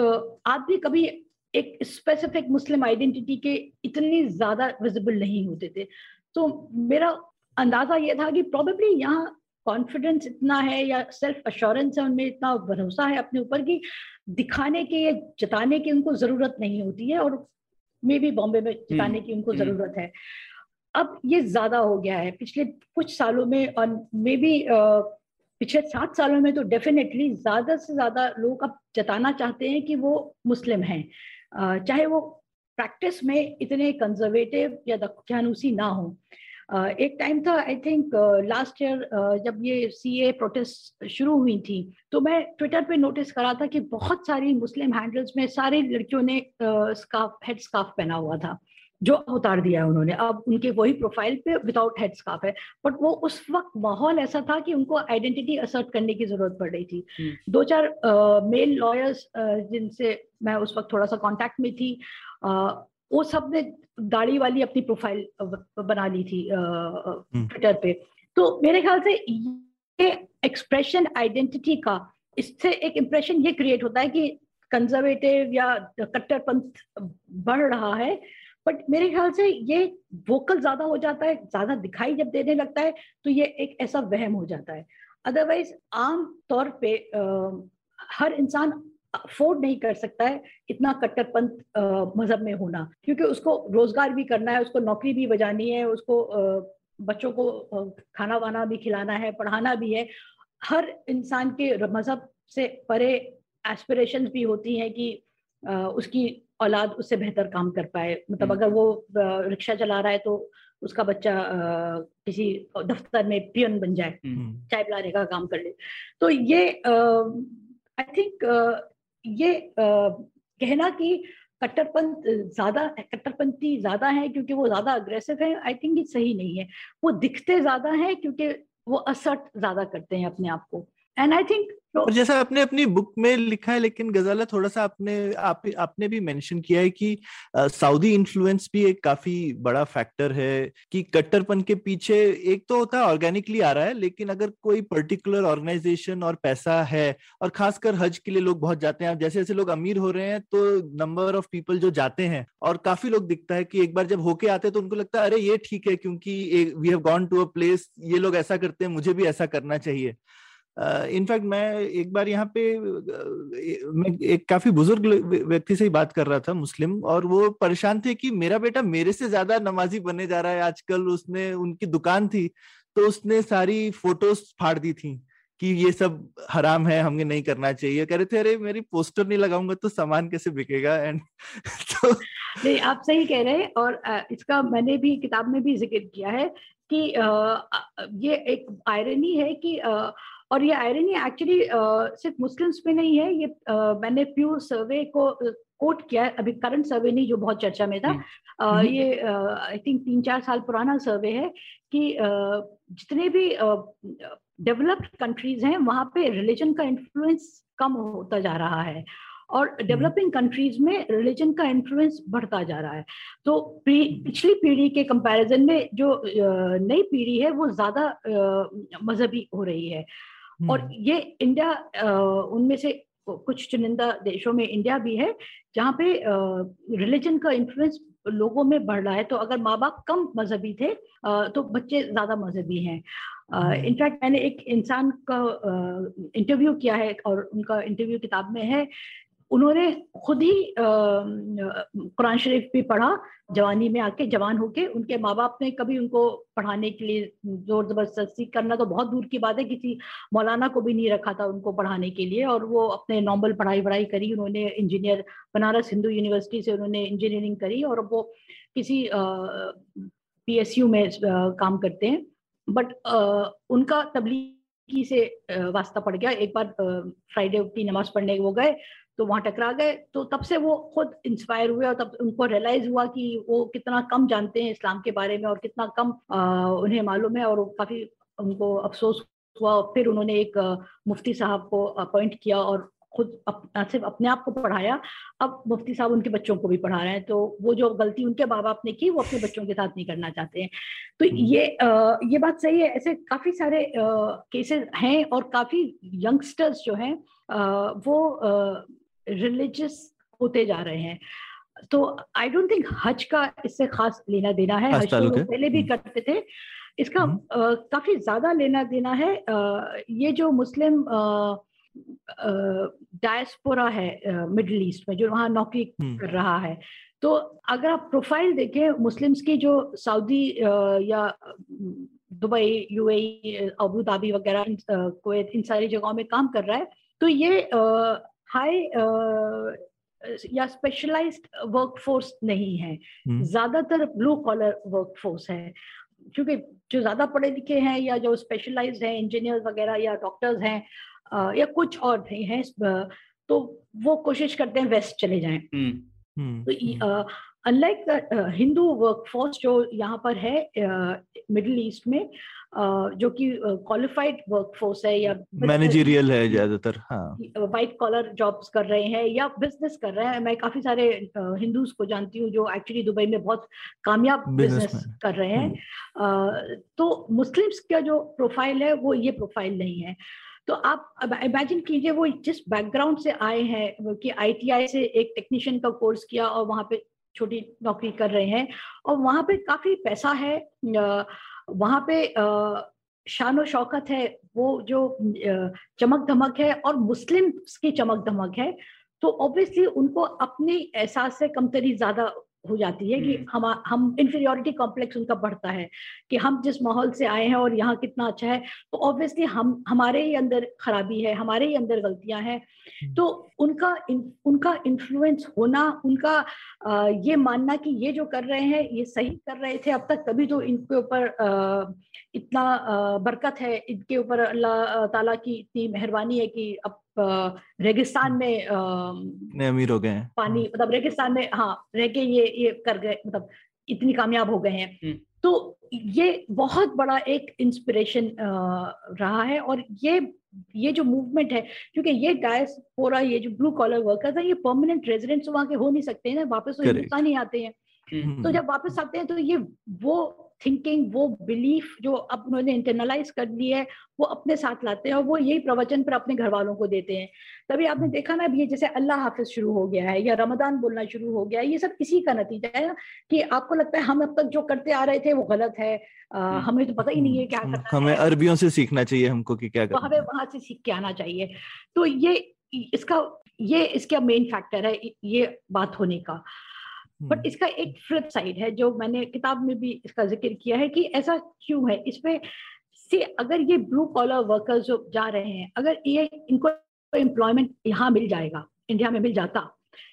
आदमी कभी एक स्पेसिफिक मुस्लिम आइडेंटिटी के इतनी ज़्यादा विजिबल नहीं होते थे। तो मेरा अंदाज़ा ये था कि प्रॉबेबली यहाँ कॉन्फिडेंस इतना है या सेल्फ अश्योरेंस है उनमें इतना भरोसा है अपने ऊपर कि दिखाने के या जताने की उनको ज़रूरत नहीं होती है और मे भी बॉम्बे में जताने हम्म, की उनको हम्म। ज़रूरत है। अब ये ज़्यादा हो गया है। पिछले कुछ सालों में और मे बी पिछले सात सालों में तो डेफिनेटली ज़्यादा से ज़्यादा लोग अब जताना चाहते हैं कि वो मुस्लिम हैं। चाहे वो प्रैक्टिस में इतने कंजर्वेटिव या दख्यानुसी ना हो। एक टाइम था आई थिंक लास्ट ईयर जब ये सी ए प्रोटेस्ट शुरू हुई थी तो मैं ट्विटर पे नोटिस करा था कि बहुत सारी मुस्लिम हैंडल्स में सारी लड़कियों ने स्काफ हेड स्काफ पहना हुआ था। जो उतार दिया है उन्होंने। अब उनके वही प्रोफ़ाइल पे विदाउट हेड स्काफ है। बट वो उस वक्त माहौल ऐसा था कि उनको आइडेंटिटी असर्ट करने की ज़रूरत पड़ रही थी। हम्म। दो चार मेल लॉयर्स जिनसे मैं उस वक्त थोड़ा सा कांटेक्ट में थी uh, वो सबने दाढ़ी वाली अपनी प्रोफ़ाइल बना ली थी ट्विटर हम्म। पे। तो मेरे ख्याल से ये एक्सप्रेशन आइडेंटिटी का इससे एक इम्प्रेशन ये क्रिएट होता है कि कंजर्वेटिव या कट्टरपंथ बढ़ रहा है। बट मेरे ख्याल से ये वोकल ज़्यादा हो जाता है ज़्यादा दिखाई जब देने लगता है तो ये एक ऐसा वहम हो जाता है। अदरवाइज़ आम तौर पे आ, हर इंसान अफोर्ड नहीं कर सकता है इतना कट्टरपंथ मज़हब में होना। क्योंकि उसको रोज़गार भी करना है उसको नौकरी भी बजानी है उसको आ, बच्चों को आ, खाना वाना भी खिलाना है पढ़ाना भी है। हर इंसान के मज़हब से परे एस्पिरेशंस भी होती हैं कि उसकी औलाद उससे बेहतर काम कर पाए। मतलब हम्म। अगर वो रिक्शा चला रहा है तो उसका बच्चा किसी दफ्तर में पियन बन जाए। हम्म। चाय पिलाने का काम कर ले। तो ये आई थिंक ये कहना कि कट्टरपंथ ज़्यादा कट्टरपंथी ज़्यादा है क्योंकि वो ज़्यादा अग्रेसिव है आई थिंक ये सही नहीं है। वो दिखते ज़्यादा है क्योंकि वो असर्ट ज़्यादा करते हैं अपने आप को। एंड आई थिंक और जैसा आपने अपनी बुक में लिखा है लेकिन गजाला थोड़ा सा आपने आप, आपने भी मेंशन किया है कि सऊदी इन्फ्लुएंस भी एक काफ़ी बड़ा फैक्टर है कि कट्टरपन के पीछे एक तो होता है ऑर्गेनिकली आ रहा है लेकिन अगर कोई पर्टिकुलर ऑर्गेनाइजेशन और पैसा है और खासकर हज के लिए लोग बहुत जाते हैं जैसे जैसे लोग अमीर हो रहे हैं तो नंबर ऑफ़ पीपल जो जाते हैं और काफ़ी लोग दिखता है कि एक बार जब होके आते हैं तो उनको लगता है अरे ये ठीक है क्योंकि we have gone to a place ये लोग ऐसा करते हैं मुझे भी ऐसा करना चाहिए। इनफैक्ट मैं एक बार यहाँ पे मैं एक काफ़ी बुज़ुर्ग व्यक्ति से ही बात कर रहा था, मुस्लिम, और वो परेशान थे कि मेरा बेटा मेरे से ज़्यादा नमाजी बनने जा रहा है। आजकल उसने, उनकी दुकान थी तो उसने सारी फ़ोटोज़ फाड़ दी थी कि ये सब हराम है हमें नहीं करना चाहिए। कह रहे थे, अरे, मेरी पोस्टर नहीं लगाऊँगा तो सामान कैसे बिकेगा? एंड (laughs) तो नहीं, आप सही कह रहे हैं, और इसका मैंने भी, किताब में भी ज़िक्र किया है कि ये एक आयरनी है कि और ये आयरनी एक्चुअली सिर्फ़ मुस्लिम्स में नहीं है ये uh, मैंने प्यू सर्वे को कोट किया है अभी करंट सर्वे नहीं जो बहुत चर्चा में था। uh, ये आई थिंक तीन चार साल पुराना सर्वे है कि uh, जितने भी डेवलप्ड कंट्रीज़ हैं वहाँ पे रिलीजन का इन्फ्लुएंस कम होता जा रहा है और डेवलपिंग कंट्रीज़ में रिलीजन का इन्फ्लुएंस बढ़ता जा रहा है। तो पिछली पीढ़ी के कंपैरिजन में जो नई पीढ़ी है वो ज़्यादा मजहबी हो रही है। और हम्म। ये इंडिया उनमें से कुछ चुनिंदा देशों में इंडिया भी है जहाँ पे रिलीजन का इन्फ्लुएंस लोगों में बढ़ रहा है तो अगर माँ बाप कम मजहबी थे तो बच्चे ज़्यादा मजहबी हैं इनफैक्ट हम्म। मैंने एक इंसान का इंटरव्यू किया है और उनका इंटरव्यू किताब में है उन्होंने खुद ही कुरान शरीफ भी पढ़ा, जवानी में आके जवान होके, उनके माँ बाप ने कभी उनको पढ़ाने के लिए ज़ोर ज़बरदस्ती करना तो बहुत दूर की बात है, किसी मौलाना को भी नहीं रखा था उनको पढ़ाने के लिए और वो अपने नॉर्मल पढ़ाई वढ़ाई करी, उन्होंने इंजीनियर, बनारस हिंदू यूनिवर्सिटी से उन्होंने इंजीनियरिंग करी और वो किसी पी में काम करते हैं। बट उनका तबलीगी से वास्ता पड़ गया। एक बार फ्राइडे की नमाज़ पढ़ने वो गए तो वहाँ टकरा गए। तो तब से वो खुद इंस्पायर हुए और तब उनको रियलाइज़ हुआ कि वो कितना कम जानते हैं इस्लाम के बारे में और कितना कम आ, उन्हें मालूम है और काफ़ी उनको अफसोस हुआ फिर उन्होंने एक मुफ्ती साहब को अपॉइंट किया और खुद अप, सिर्फ़ अपने आप को पढ़ाया अब मुफ्ती साहब उनके बच्चों को भी पढ़ा रहे हैं। तो वो जो गलती उनके माँ बाप ने की वो अपने बच्चों के साथ नहीं करना चाहते हैं। तो हम्म। ये आ, ये बात सही है। ऐसे काफ़ी सारे केसेस हैं और काफ़ी यंगस्टर्स जो हैं वो रिलीजियस होते जा रहे हैं। तो आई डोंट थिंक हज का इससे खास लेना देना है। हज तो पहले भी हम्म। करते थे। इसका आ, हम्म। काफ़ी ज़्यादा लेना देना है। आ, ये जो मुस्लिम डायस्पोरा है मिडिल ईस्ट में जो वहाँ नौकरी हम्म। कर रहा है। तो अगर आप प्रोफ़ाइल देखें मुस्लिम्स की जो सऊदी या दुबई यूएई अबू धाबी वगैरह कोवैत इन सारी जगहों में काम कर रहा है। तो ये हाई या स्पेशलाइज्ड वर्कफोर्स नहीं है। हम्म। ज़्यादातर ब्लू कॉलर वर्कफोर्स है। क्योंकि जो ज़्यादा पढ़े लिखे हैं या जो स्पेशलाइज हैं इंजीनियर वगैरह या डॉक्टर्स हैं या कुछ और नहीं है तो वो कोशिश करते हैं वेस्ट चले जाएँ। हुँ, हुँ, तो अनलाइक हिंदू वर्कफोर्स जो यहाँ पर है मिडिल ईस्ट में जो कि क्वालिफाइड वर्कफोर्स है या मैनेजरियल है ज़्यादातर वाइट कॉलर जॉब्स कर रहे हैं या बिज़नेस कर रहे हैं। मैं काफ़ी सारे हिंदूज को जानती हूँ जो एक्चुअली दुबई में बहुत कामयाब बिज़नेस कर रहे हैं। हम्म। तो मुस्लिम्स का जो प्रोफ़ाइल है वो ये प्रोफ़ाइल नहीं है। तो आप इमेजिन कीजिए वो जिस बैकग्राउंड से आए हैं कि आईटीआई से एक टेक्नीशियन का कोर्स किया और वहाँ पे छोटी नौकरी कर रहे हैं और वहाँ पे काफ़ी पैसा है वहाँ पे शान शौकत है, वो जो चमक धमक है और मुस्लिम की चमक धमक है तो ऑब्वियसली उनको अपने एहसास से कमतरी ज़्यादा हो जाती है कि हम्म। हम हम इंफीरियोरिटी कॉम्प्लेक्स उनका बढ़ता है कि हम जिस माहौल से आए हैं और यहाँ कितना अच्छा है तो ऑब्वियसली हम हमारे ही अंदर खराबी है हमारे ही अंदर गलतियाँ हैं हम्म। तो उनका इन, उनका इन्फ्लुएंस होना उनका आ, ये मानना कि ये जो कर रहे हैं ये सही कर रहे थे अब तक तभी तो इनके ऊपर इतना आ, बरकत है इनके ऊपर अल्लाह ताला की इतनी मेहरबानी है कि अब रेगिस्तान में अमीर हो गए पानी मतलब रेगिस्तान में हाँ रह के ये ये कर गए मतलब इतनी कामयाब हो गए हैं हम्म। तो ये बहुत बड़ा एक इंस्पिरेशन रहा है और ये ये जो मूवमेंट है क्योंकि ये डायस्पोरा ये जो ब्लू कॉलर वर्कर्स है ये परमानेंट रेजिडेंट्स वहाँ के हो नहीं सकते हैं ना वापस तो हिंदुस्तान ही आते हैं हम्म। तो जब वापस आते हैं तो ये वो थिंकिंग वो बिलीफ जो अब उन्होंने इंटरनलाइज कर ली है वो अपने साथ लाते हैं और वो यही प्रवचन पर अपने घर वालों को देते हैं। तभी आपने देखा ना अब ये जैसे अल्लाह हाफिज शुरू हो गया है या रमदान बोलना शुरू हो गया है ये सब इसी का नतीजा है कि आपको लगता है हम अब तक जो करते आ रहे थे वो गलत है। आ, हमें तो पता ही नहीं है क्या हम्म, करना हमें अरबियों से सीखना चाहिए हमको कि क्या करना हमें वहाँ से सीख के आना चाहिए। तो ये इसका ये इसका मेन फैक्टर है ये बात होने का। बट हम्म, इसका एक फ्लिप साइड है जो मैंने किताब में भी इसका ज़िक्र किया है कि ऐसा क्यों है? इसमें से अगर ये ब्लू कॉलर वर्कर्स जो जा रहे हैं अगर ये इनको एम्प्लॉयमेंट यहाँ मिल जाएगा इंडिया में मिल जाता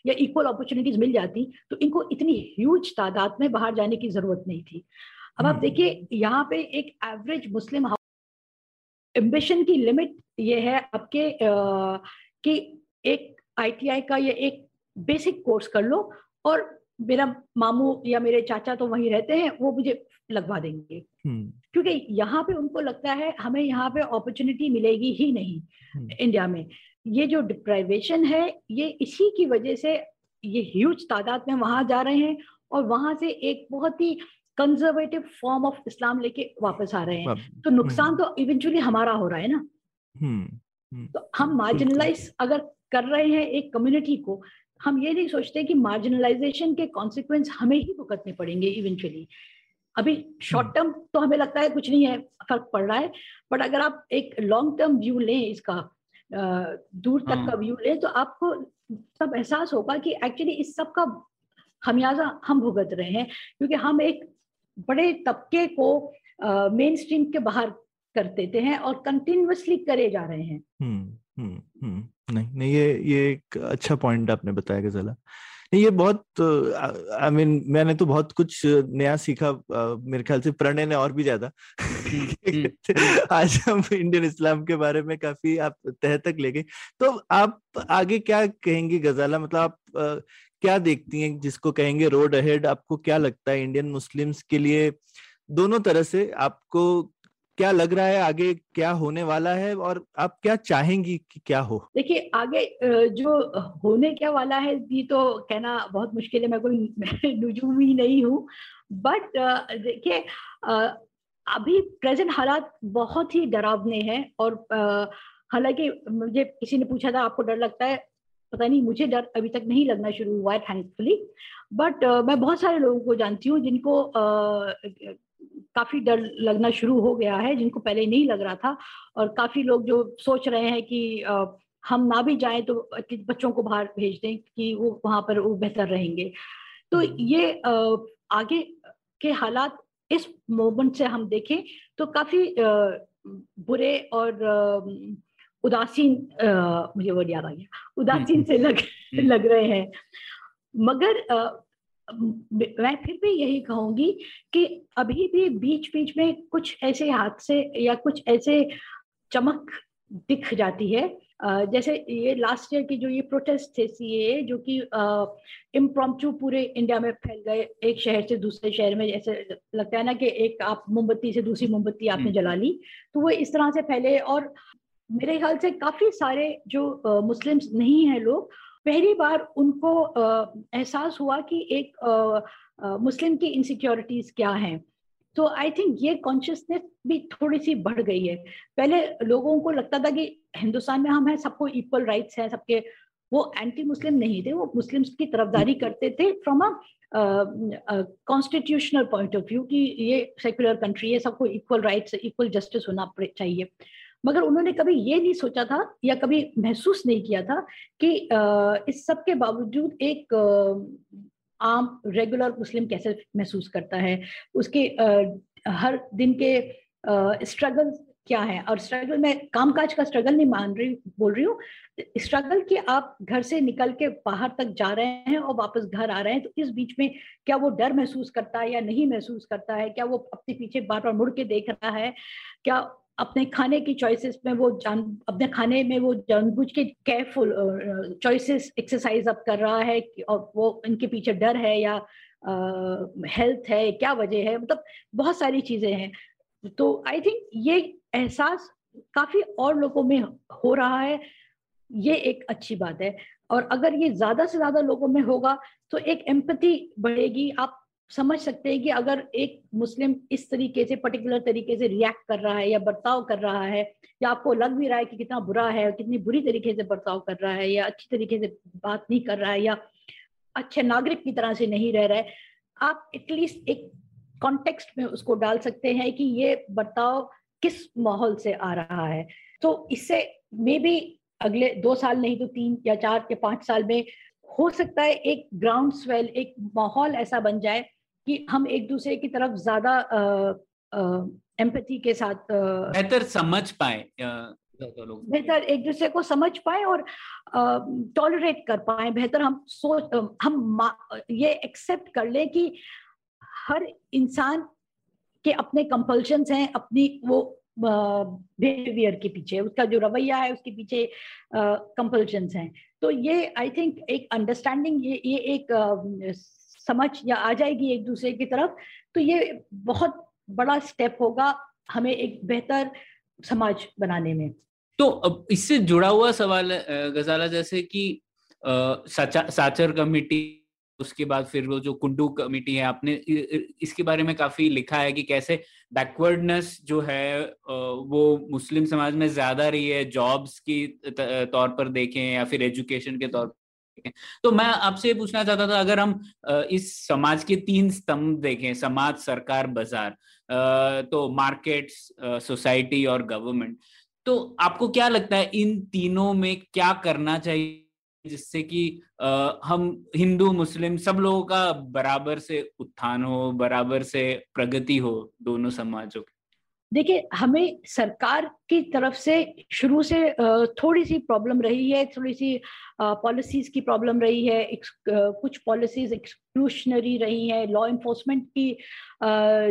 या इक्वल अपॉर्चुनिटीज़ मिल जाती तो इनको इतनी ह्यूज तादाद में बाहर जाने की ज़रूरत नहीं थी। अब आप हम्म। देखिए यहाँ पे एक एवरेज मुस्लिम एम्बिशन की लिमिट ये है आपके कि एक आईटीआई का या एक बेसिक कोर्स कर लो और मेरा मामू या मेरे चाचा तो वहीं रहते हैं वो मुझे लगवा देंगे। हम्म, क्योंकि यहाँ पे उनको लगता है हमें यहाँ पे अपॉर्चुनिटी मिलेगी ही नहीं हम्म। इंडिया में। ये जो डिप्राइवेशन है ये इसी की वजह से ये ह्यूज तादाद में वहाँ जा रहे हैं और वहाँ से एक बहुत ही कंजर्वेटिव फॉर्म ऑफ़ इस्लाम लेके वापस आ रहे हैं। तो नुकसान तो इवेंचुअली हमारा हो रहा है ना। हम्म, हम्म, तो हम मार्जिनलाइज अगर कर रहे हैं एक कम्युनिटी को हम ये नहीं सोचते कि मार्जिनलाइजेशन के कॉन्सिक्वेंस हमें ही भुगतने पड़ेंगे इवेंचुअली अभी शॉर्ट टर्म तो हमें लगता है कुछ नहीं है फ़र्क पड़ रहा है बट अगर आप एक लॉन्ग टर्म व्यू लें इसका दूर तक हाँ। का व्यू लें तो आपको तब एहसास होगा कि एक्चुअली इस सब का खमियाजा हम भुगत रहे हैं क्योंकि हम एक बड़े तबके को मेन स्ट्रीम के बाहर कर देते हैं और कंटिन्यूसली करे जा रहे हैं। हम्म हम्म नहीं नहीं ये ये एक अच्छा पॉइंट आपने बताया गजला। नहीं ये बहुत आई मीन मैंने तो बहुत कुछ नया सीखा मेरे ख्याल से प्रणय ने और भी ज़्यादा। (laughs) आज हम इंडियन इस्लाम के बारे में काफ़ी आप तह तक ले गए। तो आप आगे क्या कहेंगे गजाला? मतलब आप क्या देखती हैं जिसको कहेंगे रोड अहेड आपको क्या लगता है इंडियन मुस्लिम्स के लिए? दोनों तरह से आपको क्या लग रहा है आगे क्या होने वाला है और आप क्या चाहेंगी कि क्या हो? देखिए आगे जो होने क्या वाला है ये तो कहना बहुत मुश्किल है मैं कोई (laughs) नुजूम ही नहीं हूँ। बट देखिए अभी प्रेजेंट हालात बहुत ही डरावने हैं और हालाँकि मुझे किसी ने पूछा था आपको डर लगता है? पता नहीं मुझे डर अभी तक नहीं लगना शुरू हुआ है थैंकफुली बट मैं बहुत सारे लोगों को जानती हूँ जिनको अ, काफ़ी डर लगना शुरू हो गया है जिनको पहले नहीं लग रहा था। और काफ़ी लोग जो सोच रहे हैं कि हम ना भी जाएँ तो बच्चों को बाहर भेज दें कि वो वहाँ पर वो बेहतर रहेंगे। तो ये अ, आगे के हालात इस मोमेंट से हम देखें तो काफ़ी बुरे और उदासीन मुझे वर्ड याद आ गया। उदासीन से लग हम्म। लग रहे हैं। मगर म- फिर भी यही कहूँगी कि अभी भी बीच बीच में कुछ ऐसे हादसे या कुछ ऐसे चमक दिख जाती है जैसे ये लास्ट ईयर की जो ये प्रोटेस्ट थे सीए जो कि इम्प्रॉम्प्टू पूरे इंडिया में फैल गए एक शहर से दूसरे शहर में जैसे लगता है ना कि एक आप मोमबत्ती से दूसरी मोमबत्ती आपने हम्म। जला ली तो वो इस तरह से फैले और मेरे ख्याल से काफ़ी सारे जो मुस्लिम्स नहीं है लोग पहली बार उनको एहसास हुआ कि एक मुस्लिम की इनसिक्योरिटीज क्या हैं। तो आई थिंक ये कॉन्शियसनेस भी थोड़ी सी बढ़ गई है। पहले लोगों को लगता था कि हिंदुस्तान में हम हैं सबको इक्वल राइट्स हैं सबके वो एंटी मुस्लिम नहीं थे वो मुस्लिम्स की तरफदारी करते थे from a constitutional point of view कि ये सेक्युलर कंट्री है सबको इक्वल राइट्स इक्वल जस्टिस होना चाहिए। मगर उन्होंने कभी ये नहीं सोचा था या कभी महसूस नहीं किया था कि इस सब के बावजूद एक आम रेगुलर मुस्लिम कैसे महसूस करता है? उसके हर दिन के स्ट्रगल क्या है? और स्ट्रगल में कामकाज का स्ट्रगल नहीं मान रही, बोल रही हूँ। स्ट्रगल कि आप घर से निकल के बाहर तक जा रहे हैं और वापस घर आ रहे हैं तो इस बीच में क्या वो डर महसूस करता है या नहीं महसूस करता है? क्या वो अपने पीछे बार बार मुड़ के देख रहा है? क्या अपने खाने की चॉइसेस में वो जान, अपने खाने में वो जानबूझ के केयरफुल चॉइसेस एक्सरसाइज अब कर रहा है और वो इनके पीछे डर है या हेल्थ है, क्या वजह है? मतलब बहुत सारी चीज़ें हैं। तो आई थिंक ये एहसास काफ़ी और लोगों में हो रहा है। ये एक अच्छी बात है। और अगर ये ज़्यादा से ज़्यादा लोगों में होगा तो एक एम्पति बढ़ेगी। आप समझ सकते हैं कि अगर एक मुस्लिम इस तरीके से पर्टिकुलर तरीके से रिएक्ट कर रहा है या बर्ताव कर रहा है, या आपको लग भी रहा है कि कितना बुरा है, कितनी बुरी तरीके से बर्ताव कर रहा है, या अच्छी तरीके से बात नहीं कर रहा है, या अच्छे नागरिक की तरह से नहीं रह रहा है, आप एटलीस्ट एक कॉन्टेक्स्ट में उसको डाल सकते हैं कि ये बर्ताव किस माहौल से आ रहा है। तो इससे मे भी अगले दो साल नहीं तो तीन या चार या पाँच साल में हो सकता है एक ग्राउंड स्वेल एक माहौल ऐसा बन जाए कि हम एक दूसरे की तरफ़ ज़्यादा एम्पैथी के साथ बेहतर समझ पाए बेहतर एक दूसरे को समझ पाए और टॉलरेट कर पाए बेहतर हम सोच हम ये एक्सेप्ट कर ले कि हर इंसान के अपने कंपल्शन हैं अपनी वो बिहेवियर के पीछे उसका जो रवैया है उसके पीछे कंपल्शन हैं। तो ये आई थिंक एक अंडरस्टैंडिंग ये ये एक समझ या आ जाएगी एक दूसरे की तरफ़ तो ये बहुत बड़ा स्टेप होगा हमें एक बेहतर समाज बनाने में। तो अब इससे जुड़ा हुआ सवाल गजाला जैसे कि साचर कमेटी, उसके बाद फिर वो जो कुंडू कमेटी है, आपने इसके बारे में काफ़ी लिखा है कि कैसे बैकवर्डनेस जो है वो मुस्लिम समाज में ज़्यादा रही है जॉब्स की तौर पर देखें या फिर एजुकेशन के तौर पर देखें। तो मैं आपसे पूछना चाहता था, अगर हम इस समाज के तीन स्तंभ देखें, समाज, सरकार, बाज़ार तो मार्केट्स सोसाइटी और गवर्नमेंट तो आपको क्या लगता है, इन तीनों में क्या करना चाहिए जिससे कि हम हिंदू, मुस्लिम सब लोगों का बराबर से उत्थान हो, बराबर से प्रगति हो दोनों समाजों की? देखिए हमें सरकार की तरफ़ से शुरू से थोड़ी सी प्रॉब्लम रही है थोड़ी सी पॉलिसीज़ की प्रॉब्लम रही है कुछ पॉलिसीज़ एक्सक्लूशनरी रही है लॉ इन्फोर्समेंट की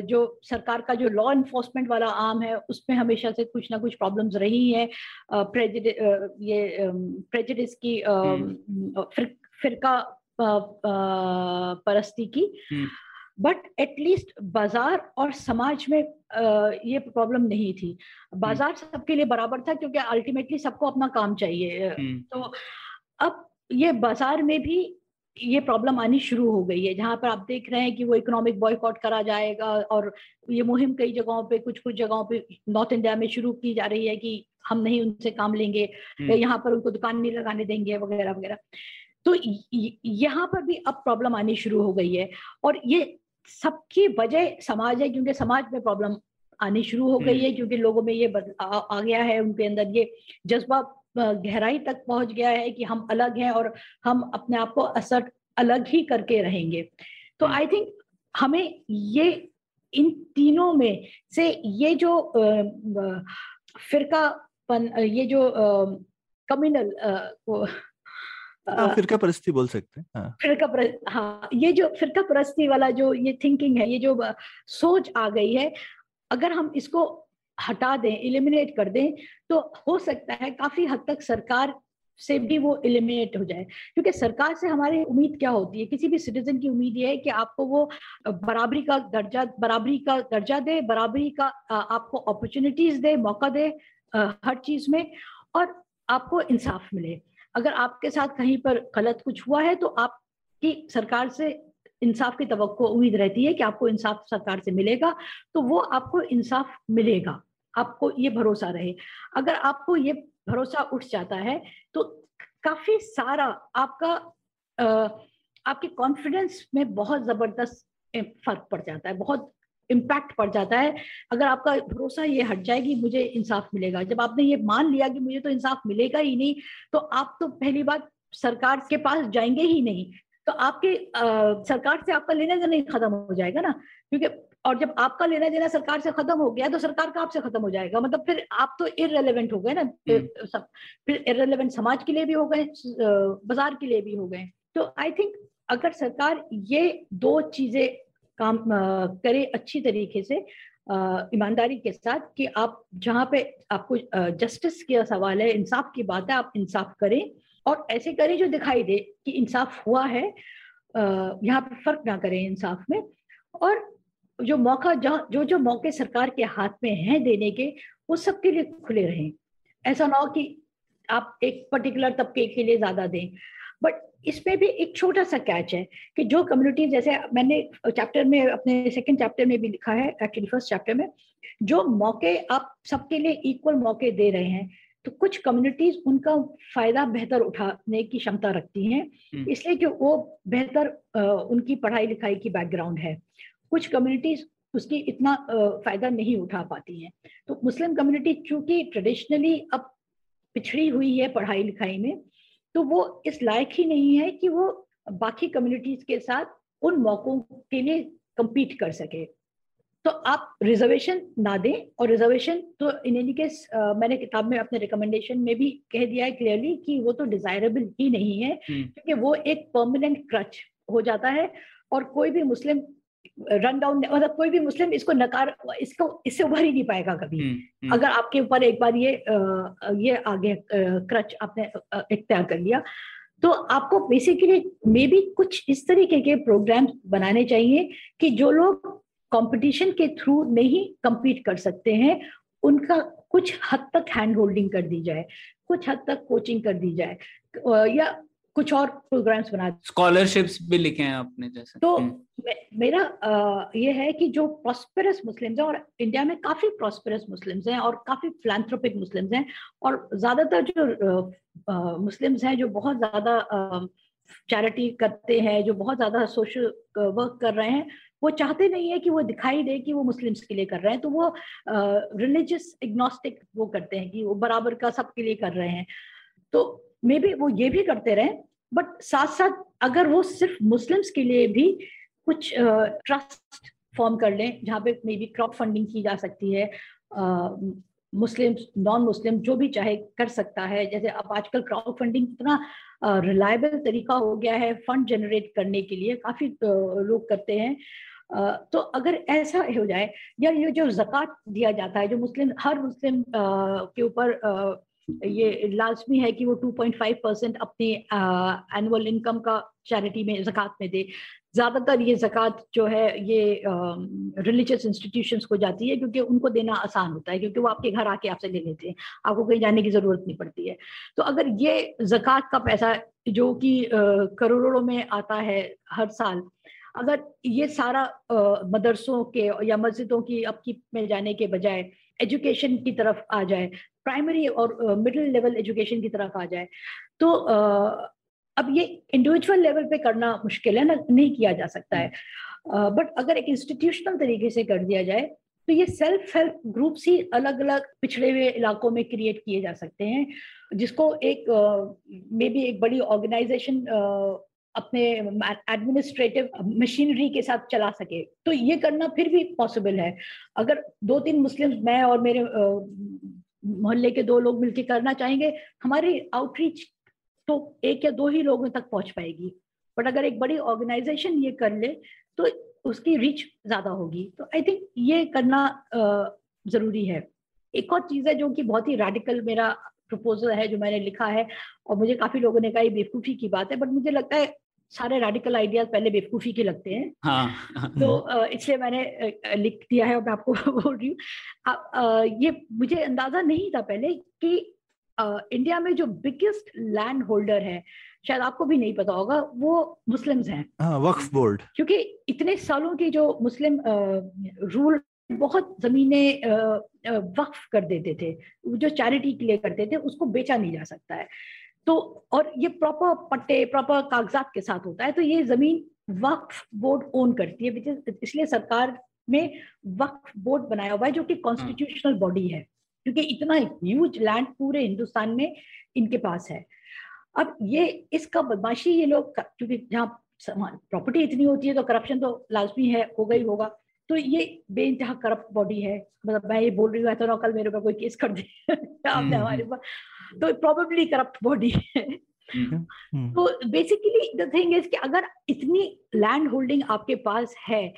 जो सरकार का जो लॉ इन्फोर्समेंट वाला आम है उसमें हमेशा से कुछ ना कुछ प्रॉब्लम्स रही हैं ये प्रेजिडिस की हम्म। फिर, फिरका परस्ती की हम्म। बट एटलीस्ट बाज़ार और समाज में ये प्रॉब्लम नहीं थी हम्म। बाज़ार सबके लिए बराबर था क्योंकि अल्टीमेटली सबको अपना काम चाहिए हम्म। तो अब ये बाज़ार में भी ये प्रॉब्लम आनी शुरू हो गई है जहाँ पर आप देख रहे हैं कि वो इकोनॉमिक बॉयकॉट करा जाएगा और ये मुहिम कई जगहों पे कुछ कुछ जगहों पे नॉर्थ इंडिया में शुरू की जा रही है कि हम नहीं उनसे काम लेंगे हम्म। यहाँ पर उनको दुकान नहीं लगाने देंगे वगैरह वगैरह तो यहाँ पर भी अब प्रॉब्लम आनी शुरू हो गई है और ये सबकी वजह समाज है क्योंकि समाज में प्रॉब्लम आनी शुरू हो गई है हम्म। क्योंकि लोगों में ये आ, आ गया है उनके अंदर ये जज्बा गहराई तक पहुँच गया है कि हम अलग हैं और हम अपने आप को असर अलग ही करके रहेंगे तो आई हम्म। थिंक हमें ये इन तीनों में से ये जो फिरकापन ये जो कम्युनल हाँ, फिरका परस्ती बोल सकते हैं? हाँ। फिरका हाँ ये जो फिरका परस्ती वाला जो ये थिंकिंग है ये जो सोच आ गई है अगर हम इसको हटा दें इलिमिनेट कर दें तो हो सकता है काफ़ी हद तक सरकार से भी वो इलिमिनेट हो जाए। क्योंकि सरकार से हमारी उम्मीद क्या होती है? किसी भी सिटीजन की उम्मीद ये है कि आपको वो बराबरी का दर्जा बराबरी का दर्जा दे बराबरी का आपको अपॉर्चुनिटीज़ दे मौका दे हर चीज़ में और आपको इंसाफ मिले। अगर आपके साथ कहीं पर गलत कुछ हुआ है तो आपकी सरकार से इंसाफ की तो उम्मीद रहती है कि आपको इंसाफ सरकार से मिलेगा तो वो आपको इंसाफ मिलेगा। आपको ये भरोसा रहे। अगर आपको ये भरोसा उठ जाता है तो काफ़ी सारा आपका आपके कॉन्फिडेंस में बहुत ज़बरदस्त फ़र्क पड़ जाता है। बहुत इम्पैक्ट पड़ जाता है। अगर आपका भरोसा ये हट जाएगी मुझे इंसाफ मिलेगा। जब आपने ये मान लिया कि मुझे तो इंसाफ मिलेगा ही नहीं तो आप तो पहली बात सरकार के पास जाएँगे ही नहीं। तो आपके आ, सरकार से आपका लेना देना ही खत्म हो जाएगा ना। क्योंकि और जब आपका लेना देना सरकार से खत्म हो गया तो सरकार का आपसे खत्म हो जाएगा? मतलब फिर आप तो इरेलीवेंट हो गए ना हम्म। सब फिर इरेलीवेंट समाज के लिए भी हो गए बाज़ार के लिए भी हो गए। तो आई थिंक अगर सरकार ये दो चीज़ें काम करे अच्छी तरीके से ईमानदारी के साथ कि आप जहाँ पे आपको जस्टिस का सवाल है, इंसाफ की बात है, आप इंसाफ करें और ऐसे करें जो दिखाई दे कि इंसाफ हुआ है यहाँ पे फ़र्क ना करें इंसाफ में और जो मौका जहाँ जो जो मौके सरकार के हाथ में हैं देने के, वो सबके लिए खुले रहें। ऐसा ना हो कि आप एक पर्टिकुलर तबके के लिए ज़्यादा दें। बट इसमें भी एक छोटा सा कैच है कि जो कम्युनिटी जैसे मैंने चैप्टर में अपने सेकंड चैप्टर में भी लिखा है एक्चुअली फ़र्स्ट चैप्टर में जो मौके आप सबके लिए इक्वल मौके दे रहे हैं तो कुछ कम्युनिटीज उनका फ़ायदा बेहतर उठाने की क्षमता रखती हैं। हम्म। इसलिए कि वो बेहतर उनकी पढ़ाई लिखाई की बैकग्राउंड है। कुछ कम्युनिटीज उसकी इतना फ़ायदा नहीं उठा पाती हैं। तो मुस्लिम कम्युनिटी चूँकि ट्रेडिशनली अब पिछड़ी हुई है पढ़ाई लिखाई में तो वो इस लायक ही नहीं है कि वो बाकी कम्युनिटीज के साथ उन मौकों के लिए compete कर सके तो आप रिजर्वेशन ना दें और रिजर्वेशन तो इन एनी केस मैंने किताब में अपने रिकमेंडेशन में भी कह दिया है क्लियरली कि वो तो डिजायरेबल ही नहीं है हम्म। क्योंकि वो एक परमानेंट क्रच हो जाता है और कोई भी मुस्लिम रन डाउन मतलब कोई भी मुस्लिम इसको नकार इसको इससे उभर ही नहीं पाएगा कभी। हम्म, हम्म, अगर आपके ऊपर एक बार ये ये आगे क्रच आपने इख्तियार कर लिया तो आपको बेसिकली मे बी कुछ इस तरीके के प्रोग्राम बनाने चाहिए कि जो लोग कंपटीशन के थ्रू नहीं compete कर सकते हैं उनका कुछ हद तक हैंड होल्डिंग कर दी जाए कुछ हद तक कोचिंग कर दी जाए या कुछ और प्रोग्राम्स बना स्कॉलरशिप्स भी लिखे हैं आपने जैसे। तो हम्म, मे- मेरा अ, ये है कि जो प्रॉस्पेरस मुस्लिम्स हैं और इंडिया में काफ़ी प्रॉस्पेरस मुस्लिम्स हैं और काफ़ी फिलांथ्रोपिक मुस्लिम्स हैं और ज़्यादातर जो मुस्लिम्स हैं जो बहुत ज़्यादा चैरिटी करते हैं जो बहुत ज़्यादा सोशल वर्क कर रहे हैं वो चाहते नहीं है कि वो दिखाई दे कि वो मुस्लिम्स के लिए कर रहे हैं। तो वो रिलीजियस इग्नोस्टिक वो करते हैं कि वो बराबर का सबके लिए कर रहे हैं। तो मे बी वो ये भी करते रहे बट साथ साथ अगर वो सिर्फ़ मुस्लिम्स के लिए भी कुछ ट्रस्ट फॉर्म कर लें, जहाँ पे मे बी क्रॉप फंडिंग की जा सकती है मुस्लिम नॉन मुस्लिम जो भी चाहे कर सकता है, जैसे अब आजकल क्राउड फंडिंग इतना रिलायबल तरीका हो गया है फंड जनरेट करने के लिए, काफ़ी लोग करते हैं। तो अगर ऐसा हो जाए, या ये जो जक़ात दिया जाता है, जो मुस्लिम हर मुस्लिम के ऊपर ये लाजमी है कि वो 2.5 परसेंट अपनी एनुअल इनकम का चैरिटी में जक़ात में दे। ज़्यादातर ये जक़ात जो है, ये रिलीजियस इंस्टीट्यूशंस को जाती है क्योंकि उनको देना आसान होता है, क्योंकि वो आपके घर आके आपसे ले लेते हैं। आपको कहीं जाने की ज़रूरत नहीं पड़ती है। तो अगर ये जक़ात का पैसा जो कि करोड़ों में आता है हर साल, अगर ये सारा मदरसों के या मस्जिदों की अपकीप में जाने के बजाय एजुकेशन की तरफ़ आ जाए प्राइमरी और मिडिल लेवल एजुकेशन की तरफ़ आ जाए तो अ, अब ये इंडिविजुअल लेवल पे करना मुश्किल है ना नहीं किया जा सकता है। बट अगर एक इंस्टीट्यूशनल तरीके से कर दिया जाए तो ये सेल्फ हेल्प ग्रुप्स ही अलग अलग पिछड़े हुए इलाकों में क्रिएट किए जा सकते हैं जिसको एक मे बी एक बड़ी ऑर्गेनाइजेशन अपने एडमिनिस्ट्रेटिव मशीनरी के साथ चला सके। तो ये करना फिर भी पॉसिबल है। अगर दो तीन मुस्लिम, मैं और मेरे मोहल्ले के दो लोग मिलकर करना चाहेंगे, हमारी आउटरीच तो एक या दो ही लोगों तक पहुँच पाएगी। बट अगर एक बड़ी ऑर्गेनाइजेशन ये कर ले तो उसकी रीच ज़्यादा होगी। तो आई थिंक ये करना ज़रूरी है। एक और चीज़ है जो कि बहुत ही रेडिकल मेरा प्रपोजल है, जो मैंने लिखा है, और मुझे काफ़ी लोगों ने कहा, ये बेवकूफ़ी की बात है। बट मुझे लगता है सारे रेडिकल आइडियाज़ पहले बेवकूफ़ी के लगते हैं। हाँ। तो इसलिए मैंने लिख दिया है और मैं आपको (laughs) बोल रही हूँ। ये मुझे अंदाज़ा नहीं था पहले कि इंडिया में जो बिगेस्ट लैंड होल्डर है शायद आपको भी नहीं पता होगा वो मुस्लिम्स हैं। हाँ वक्फ बोर्ड। क्योंकि इतने सालों की जो मुस्लिम रूल बहुत जमीनें वक्फ कर देते थे जो चैरिटी के लिए करते थे उसको बेचा नहीं जा सकता है। तो और ये प्रॉपर पट्टे प्रॉपर कागजात के साथ होता है तो ये ज़मीन वक्फ बोर्ड ओन करती है is- इसलिए सरकार में वक्फ बोर्ड बनाया हुआ है जो कि कॉन्स्टिट्यूशनल बॉडी है क्योंकि इतना ह्यूज लैंड पूरे हिंदुस्तान में इनके पास है। अब ये इसका बदमाशी ये लोग क्योंकि जहाँ प्रॉपर्टी इतनी होती है तो करप्शन तो लाजमी है होगा ही होगा। तो ये बेइंतहा करप्ट बॉडी है मतलब मैं ये बोल रही हूँ तो ना कल मेरे ऊपर कोई केस कर दे (laughs) आपने हम्म, हमारे ऊपर तो प्रॉबेबली करप्ट बॉडी है तो बेसिकली द थिंग इज़ कि अगर इतनी लैंड होल्डिंग आपके पास है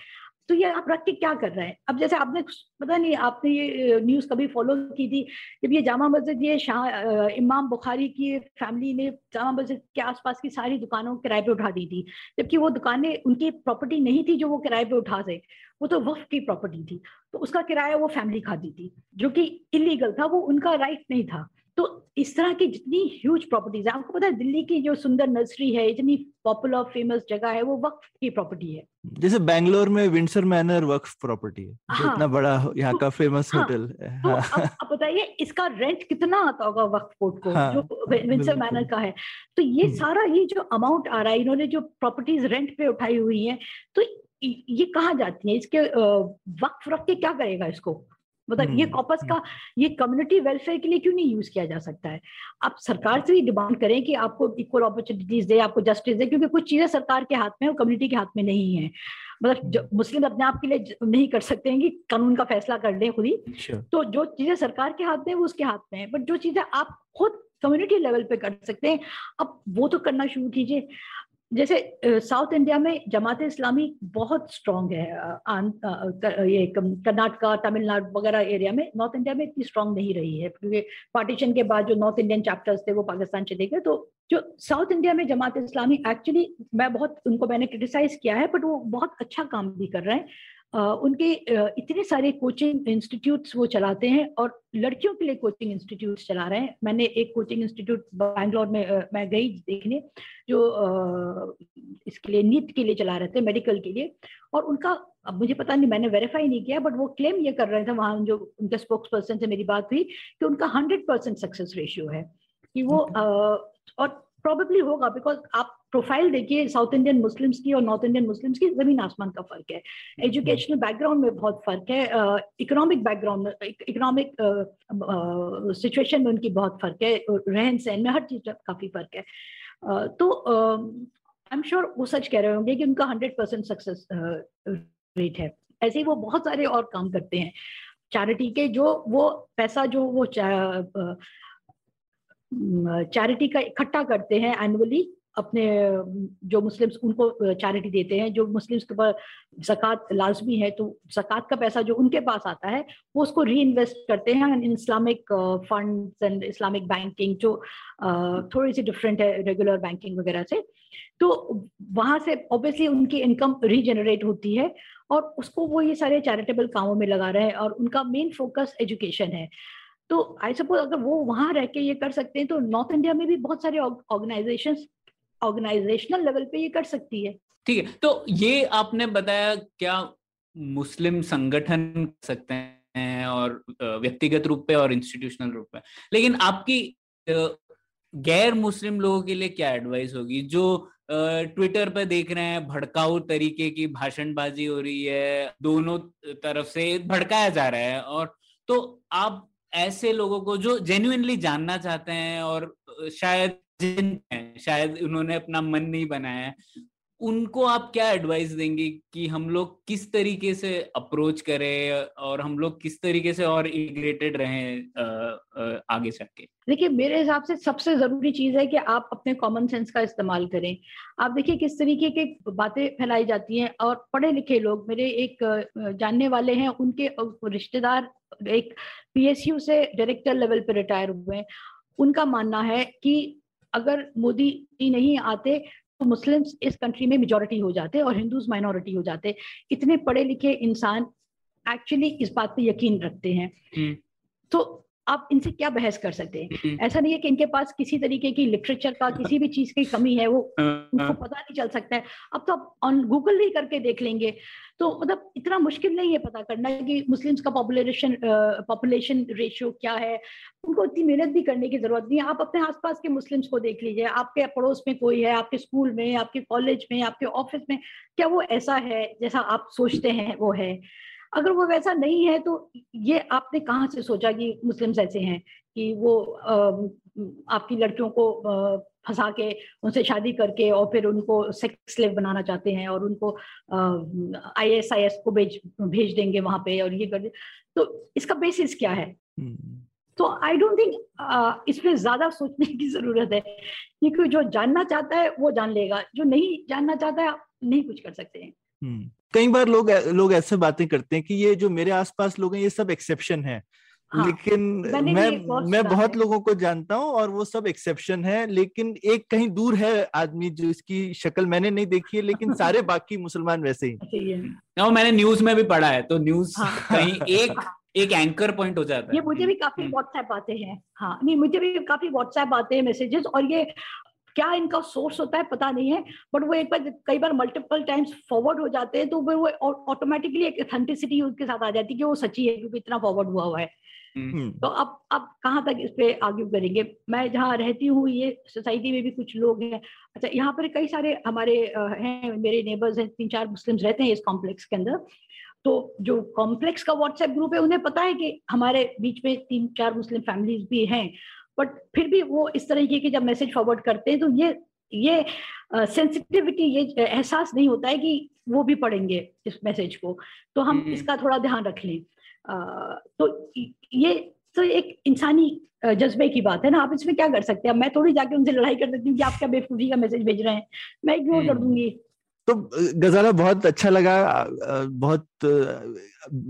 तो ये आप रख के क्या कर रहे हैं? अब जैसे आपने पता नहीं आपने ये न्यूज़ कभी फॉलो की थी? जब ये जामा मस्जिद ये शाह इमाम बुखारी की फैमिली ने जामा मस्जिद के आसपास की सारी दुकानों किराए पे उठा दी थी। जबकि वो दुकानें उनकी प्रॉपर्टी नहीं थी जो वो किराए पे उठा से वो तो वक्त की प्रॉपर्टी थी। तो उसका किराया वो फैमिली खाती थी जो कि इलीगल था वो उनका राइट नहीं था। तो इस तरह की जितनी ह्यूज प्रॉपर्टीज़ है आपको पता है दिल्ली की जो सुंदर नर्सरी है इतनी पॉपुलर फ़ेमस जगह है वो वक्फ की प्रॉपर्टी है। जैसे बैंगलोर में विंडसर मैनर वक्फ प्रॉपर्टी है हाँ, इतना बड़ा यहाँ का फ़ेमस हाँ, होटल है। तो हाँ, अब, अब बताइए इसका रेंट कितना आता होगा वक्फ कोर्ट को हाँ, जो विंडसर मैनर का है। तो ये हम्म। सारा ये जो अमाउंट आ रहा है इन्होंने जो प्रॉपर्टीज़ रेंट पे उठाई हुई है तो ये कहा जाती है? इसके वक्फ रख के क्या करेगा इसको? मतलब ये कॉपस का ये कम्युनिटी वेलफेयर के लिए क्यों नहीं यूज़ किया जा सकता है? आप सरकार से भी डिमांड करें कि आपको इक्वल अपॉर्चुनिटीज़ दे आपको जस्टिस दे क्योंकि कुछ चीज़ें सरकार के हाथ में और कम्युनिटी के हाथ में नहीं है। मतलब मुस्लिम अपने आप के लिए नहीं कर सकते हैं कि कानून का फैसला कर लें खुद ही। तो जो चीज़ें सरकार के हाथ में वो उसके हाथ में है। बट जो चीज़ें आप खुद कम्युनिटी लेवल पे कर सकते हैं अब वो तो करना शुरू कीजिए। जैसे साउथ इंडिया में जमात इस्लामी बहुत स्ट्रांग है ये कर्नाटका, तमिलनाडु वगैरह एरिया में नॉर्थ इंडिया में इतनी स्ट्रांग नहीं रही है, क्योंकि पार्टीशन के बाद जो नॉर्थ इंडियन चैप्टर्स थे वो पाकिस्तान चले गए। तो जो साउथ इंडिया में जमात इस्लामी एक्चुअली मैं बहुत, उनको मैंने क्रिटिसाइज किया है बट वो बहुत अच्छा काम भी कर रहे हैं। उनके इतने सारे कोचिंग इंस्टीट्यूट्स वो चलाते हैं और लड़कियों के लिए कोचिंग इंस्टीट्यूट्स चला रहे हैं। मैंने एक कोचिंग इंस्टीट्यूट बैंगलोर में मैं गई देखने जो इसके लिए नीट के लिए चला रहे थे मेडिकल के लिए। और उनका अब मुझे पता नहीं मैंने वेरीफाई नहीं किया बट वो क्लेम ये कर रहे थे वहाँ जो उनके स्पोक्स पर्सन से मेरी बात हुई कि उनका हंड्रेड परसेंट सक्सेस रेशियो है कि वो और प्रॉबेबली होगा बिकॉज़ आप प्रोफ़ाइल देखिए साउथ इंडियन मुस्लिम्स की और नॉर्थ इंडियन मुस्लिम्स की ज़मीन आसमान का फ़र्क है। एजुकेशनल बैकग्राउंड में बहुत फ़र्क है इकोनॉमिक बैकग्राउंड में इकोनॉमिक सिचुएशन में उनकी बहुत फ़र्क है रहन सहन में हर चीज़ काफ़ी फ़र्क है। uh, तो आई एम श्योर वो सच कह रहे होंगे कि उनका हंड्रेड परसेंट सक्सेस रेट है। ऐसे ही वो बहुत सारे और काम करते हैं। चैरिटी के जो वो पैसा जो वो चैरिटी का इकट्ठा करते हैं एनुअली अपने, जो मुस्लिम्स, उनको चैरिटी देते हैं। जो मुस्लिम्स के ऊपर जक़ात लाजमी है तो जक़ात का पैसा जो उनके पास आता है, वो उसको री इन्वेस्ट करते हैं Islamic funds and Islamic banking जो थोड़ी सी डिफरेंट है रेगुलर बैंकिंग वगैरह से। तो वहाँ से ऑब्वियसली उनकी इनकम रीजनरेट होती है और उसको वो ये सारे चैरिटेबल कामों में लगा रहे हैं और उनका मेन फोकस एजुकेशन है। तो आई सपोज़ अगर वो वहाँ रह के ये कर सकते हैं तो नॉर्थ इंडिया में भी बहुत सारे ऑर्गेनाइजेशन ऑर्गेनाइजेशनल लेवल पे ये कर सकती है। ठीक है तो ये आपने बताया क्या मुस्लिम संगठन सकते हैं और व्यक्तिगत रूप पे और इंस्टीट्यूशनल रूप पे लेकिन आपकी गैर मुस्लिम लोगों के लिए क्या एडवाइस होगी? जो ट्विटर पे देख रहे हैं, भड़काऊ तरीके की भाषणबाजी हो रही है, दोनों तरफ़ से भड़काया जा रहा है और तो आप ऐसे लोगों को जो जेन्युइनली जानना चाहते हैं और शायद शायद उन्होंने अपना मन नहीं बनाया है, उनको आप क्या एडवाइस देंगे कि हम लोग किस तरीके से अप्रोच करें और हम लोग किस तरीके से और इंटीग्रेटेड रहें आगे चल के? देखिए, मेरे हिसाब से सबसे ज़रूरी चीज़ है कि आप अपने कॉमन सेंस का इस्तेमाल करें। आप देखिए किस तरीके की बातें फैलाई जाती हैं और पढ़े लिखे लोग, मेरे एक जानने वाले हैं, उनके रिश्तेदार एक पीएसयू से डायरेक्टर लेवल पे रिटायर हुए हैं। उनका मानना है कि अगर मोदी जी नहीं आते तो मुस्लिम्स इस कंट्री में मेजोरिटी हो जाते और हिंदूज माइनॉरिटी हो जाते। इतने पढ़े लिखे इंसान एक्चुअली इस बात पे यकीन रखते हैं। हम्म। तो आप इनसे क्या बहस कर सकते हैं? हम्म। ऐसा नहीं है कि इनके पास किसी तरीके की लिटरेचर का किसी भी चीज़ की कमी है वो उनको हाँ। पता नहीं चल सकता है। अब तो आप ऑन गूगल ही करके देख लेंगे। तो मतलब इतना मुश्किल नहीं है पता करना कि मुस्लिम्स का पॉपुलेशन पॉपुलेशन रेशियो क्या है। उनको इतनी मेहनत भी करने की ज़रूरत नहीं है। आप अपने आसपास के मुस्लिम्स को देख लीजिए। आपके पड़ोस में कोई है आपके स्कूल में आपके कॉलेज में आपके ऑफ़िस में क्या वो ऐसा है जैसा आप सोचते हैं वो है? अगर वो वैसा नहीं है तो ये आपने कहाँ से सोचा कि मुस्लिम्स ऐसे हैं कि वो आपकी लड़कियों को फंसा के उनसे शादी करके और फिर उनको सेक्स स्लेव बनाना चाहते हैं और उनको आई एस आई एस को भेज भेज देंगे वहाँ पे और ये कर तो इसका बेसिस क्या है? हम्म। तो आई डोंट थिंक इसमें ज़्यादा सोचने की ज़रूरत है। क्योंकि जो जानना चाहता है वो जान लेगा। जो नहीं जानना चाहता है नहीं कुछ कर सकते हैं। हम्म। कई बार लोग लोग ऐसे बातें करते हैं कि ये जो मेरे आसपास लोग हैं ये सब एक्सेप्शन है। हाँ, लेकिन मैं मैं बहुत लोगों को जानता हूँ और वो सब एक्सेप्शन है लेकिन एक कहीं दूर है आदमी जो इसकी शक्ल मैंने नहीं देखी है लेकिन (laughs) सारे बाकी मुसलमान वैसे ही no, मैंने न्यूज़ में भी पढ़ा है तो न्यूज़ हाँ, कहीं एक एक एंकर पॉइंट हो जाता है। ये मुझे भी काफ़ी व्हाट्सएप आते हैं। हाँ नहीं मुझे भी काफ़ी व्हाट्सएप आते हैं मैसेजेस और ये क्या इनका सोर्स होता है पता नहीं है बट वो एक बार कई बार मल्टीपल टाइम्स फॉरवर्ड हो जाते हैं तो वो ऑटोमेटिकली एक ऑथेंटिसिटी उनके साथ आ जाती है कि वो सच्ची है क्योंकि इतना फॉरवर्ड हुआ हुआ है। हम्म। तो अब अब कहाँ तक इस पे आर्ग्यू करेंगे? मैं जहाँ रहती हूँ ये सोसाइटी में भी कुछ लोग हैं। अच्छा यहाँ पर कई सारे हमारे हैं मेरे नेबर्स हैं तीन चार मुस्लिम्स रहते हैं इस कॉम्प्लेक्स के अंदर। तो जो कॉम्प्लेक्स का व्हाट्सएप ग्रुप है उन्हें पता है कि हमारे बीच में तीन चार मुस्लिम फैमिलीज़ भी हैं। बट फिर भी वो इस तरीके के जब मैसेज फॉरवर्ड करते हैं तो ये ये सेंसिटिविटी uh, ये एहसास नहीं होता है कि वो भी पढ़ेंगे इस मैसेज को। तो हम हम्म। इसका थोड़ा ध्यान रख लें। तो ये तो एक इंसानी जज्बे की बात है ना। आप इसमें क्या कर सकते हैं? मैं थोड़ी जाके उनसे लड़ाई कर देती हूँ कि आप क्या बेवकूफ़ी का मैसेज भेज रहे हैं। मैं इग्नोर कर हम्म। दूँगी। तो गजाला बहुत अच्छा लगा बहुत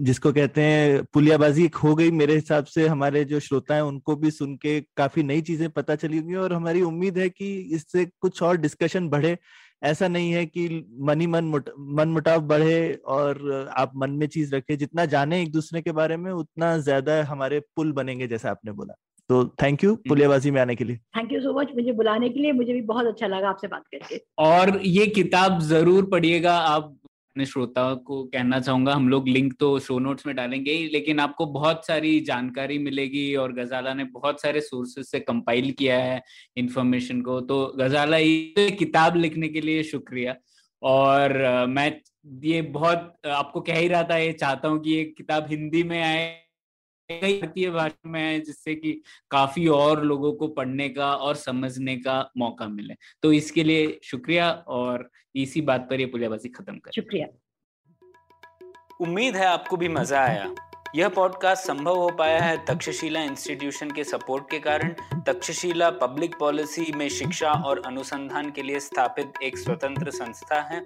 जिसको कहते हैं पुलियाबाजी हो गई मेरे हिसाब से हमारे जो श्रोता हैं उनको भी सुन के काफ़ी नई चीज़ें पता चली होंगी और हमारी उम्मीद है कि इससे कुछ और डिस्कशन बढ़े। ऐसा नहीं है कि मनी मन मुट, मन मुटाव बढ़े और आप मन में चीज़ रखे। जितना जाने एक दूसरे के बारे में उतना ज़्यादा हमारे पुल बनेंगे जैसा आपने बोला। तो थैंक यू पुलियाबाजी में आने के लिए। थैंक यू सो मच मुझे बुलाने के लिए मुझे भी बहुत अच्छा लगा आपसे बात करके। और ये किताब ज़रूर पढ़िएगा आप अपने श्रोताओं को कहना चाहूँगा हम लोग लिंक तो शो नोट्स में डालेंगे ही लेकिन आपको बहुत सारी जानकारी मिलेगी और गजाला ने बहुत सारे सोर्सेस से कंपाइल किया है इन्फॉर्मेशन को। तो गजाला ये किताब लिखने के लिए शुक्रिया। और मैं ये बहुत आपको कह ही रहा था ये चाहता हूँ कि ये किताब हिंदी में आए। भारतीय भाषा में है जिससे कि काफ़ी और लोगों को पढ़ने का और समझने का मौका मिले। तो इसके लिए शुक्रिया और इसी बात पर ये पुलियाबाजी खत्म कर। शुक्रिया। उम्मीद है आपको भी मज़ा आया। यह पॉडकास्ट संभव हो पाया है तक्षशिला इंस्टीट्यूशन के सपोर्ट के कारण। तक्षशिला पब्लिक पॉलिसी में शिक्षा और अनुसंधान के लिए स्थापित एक स्वतंत्र संस्था है।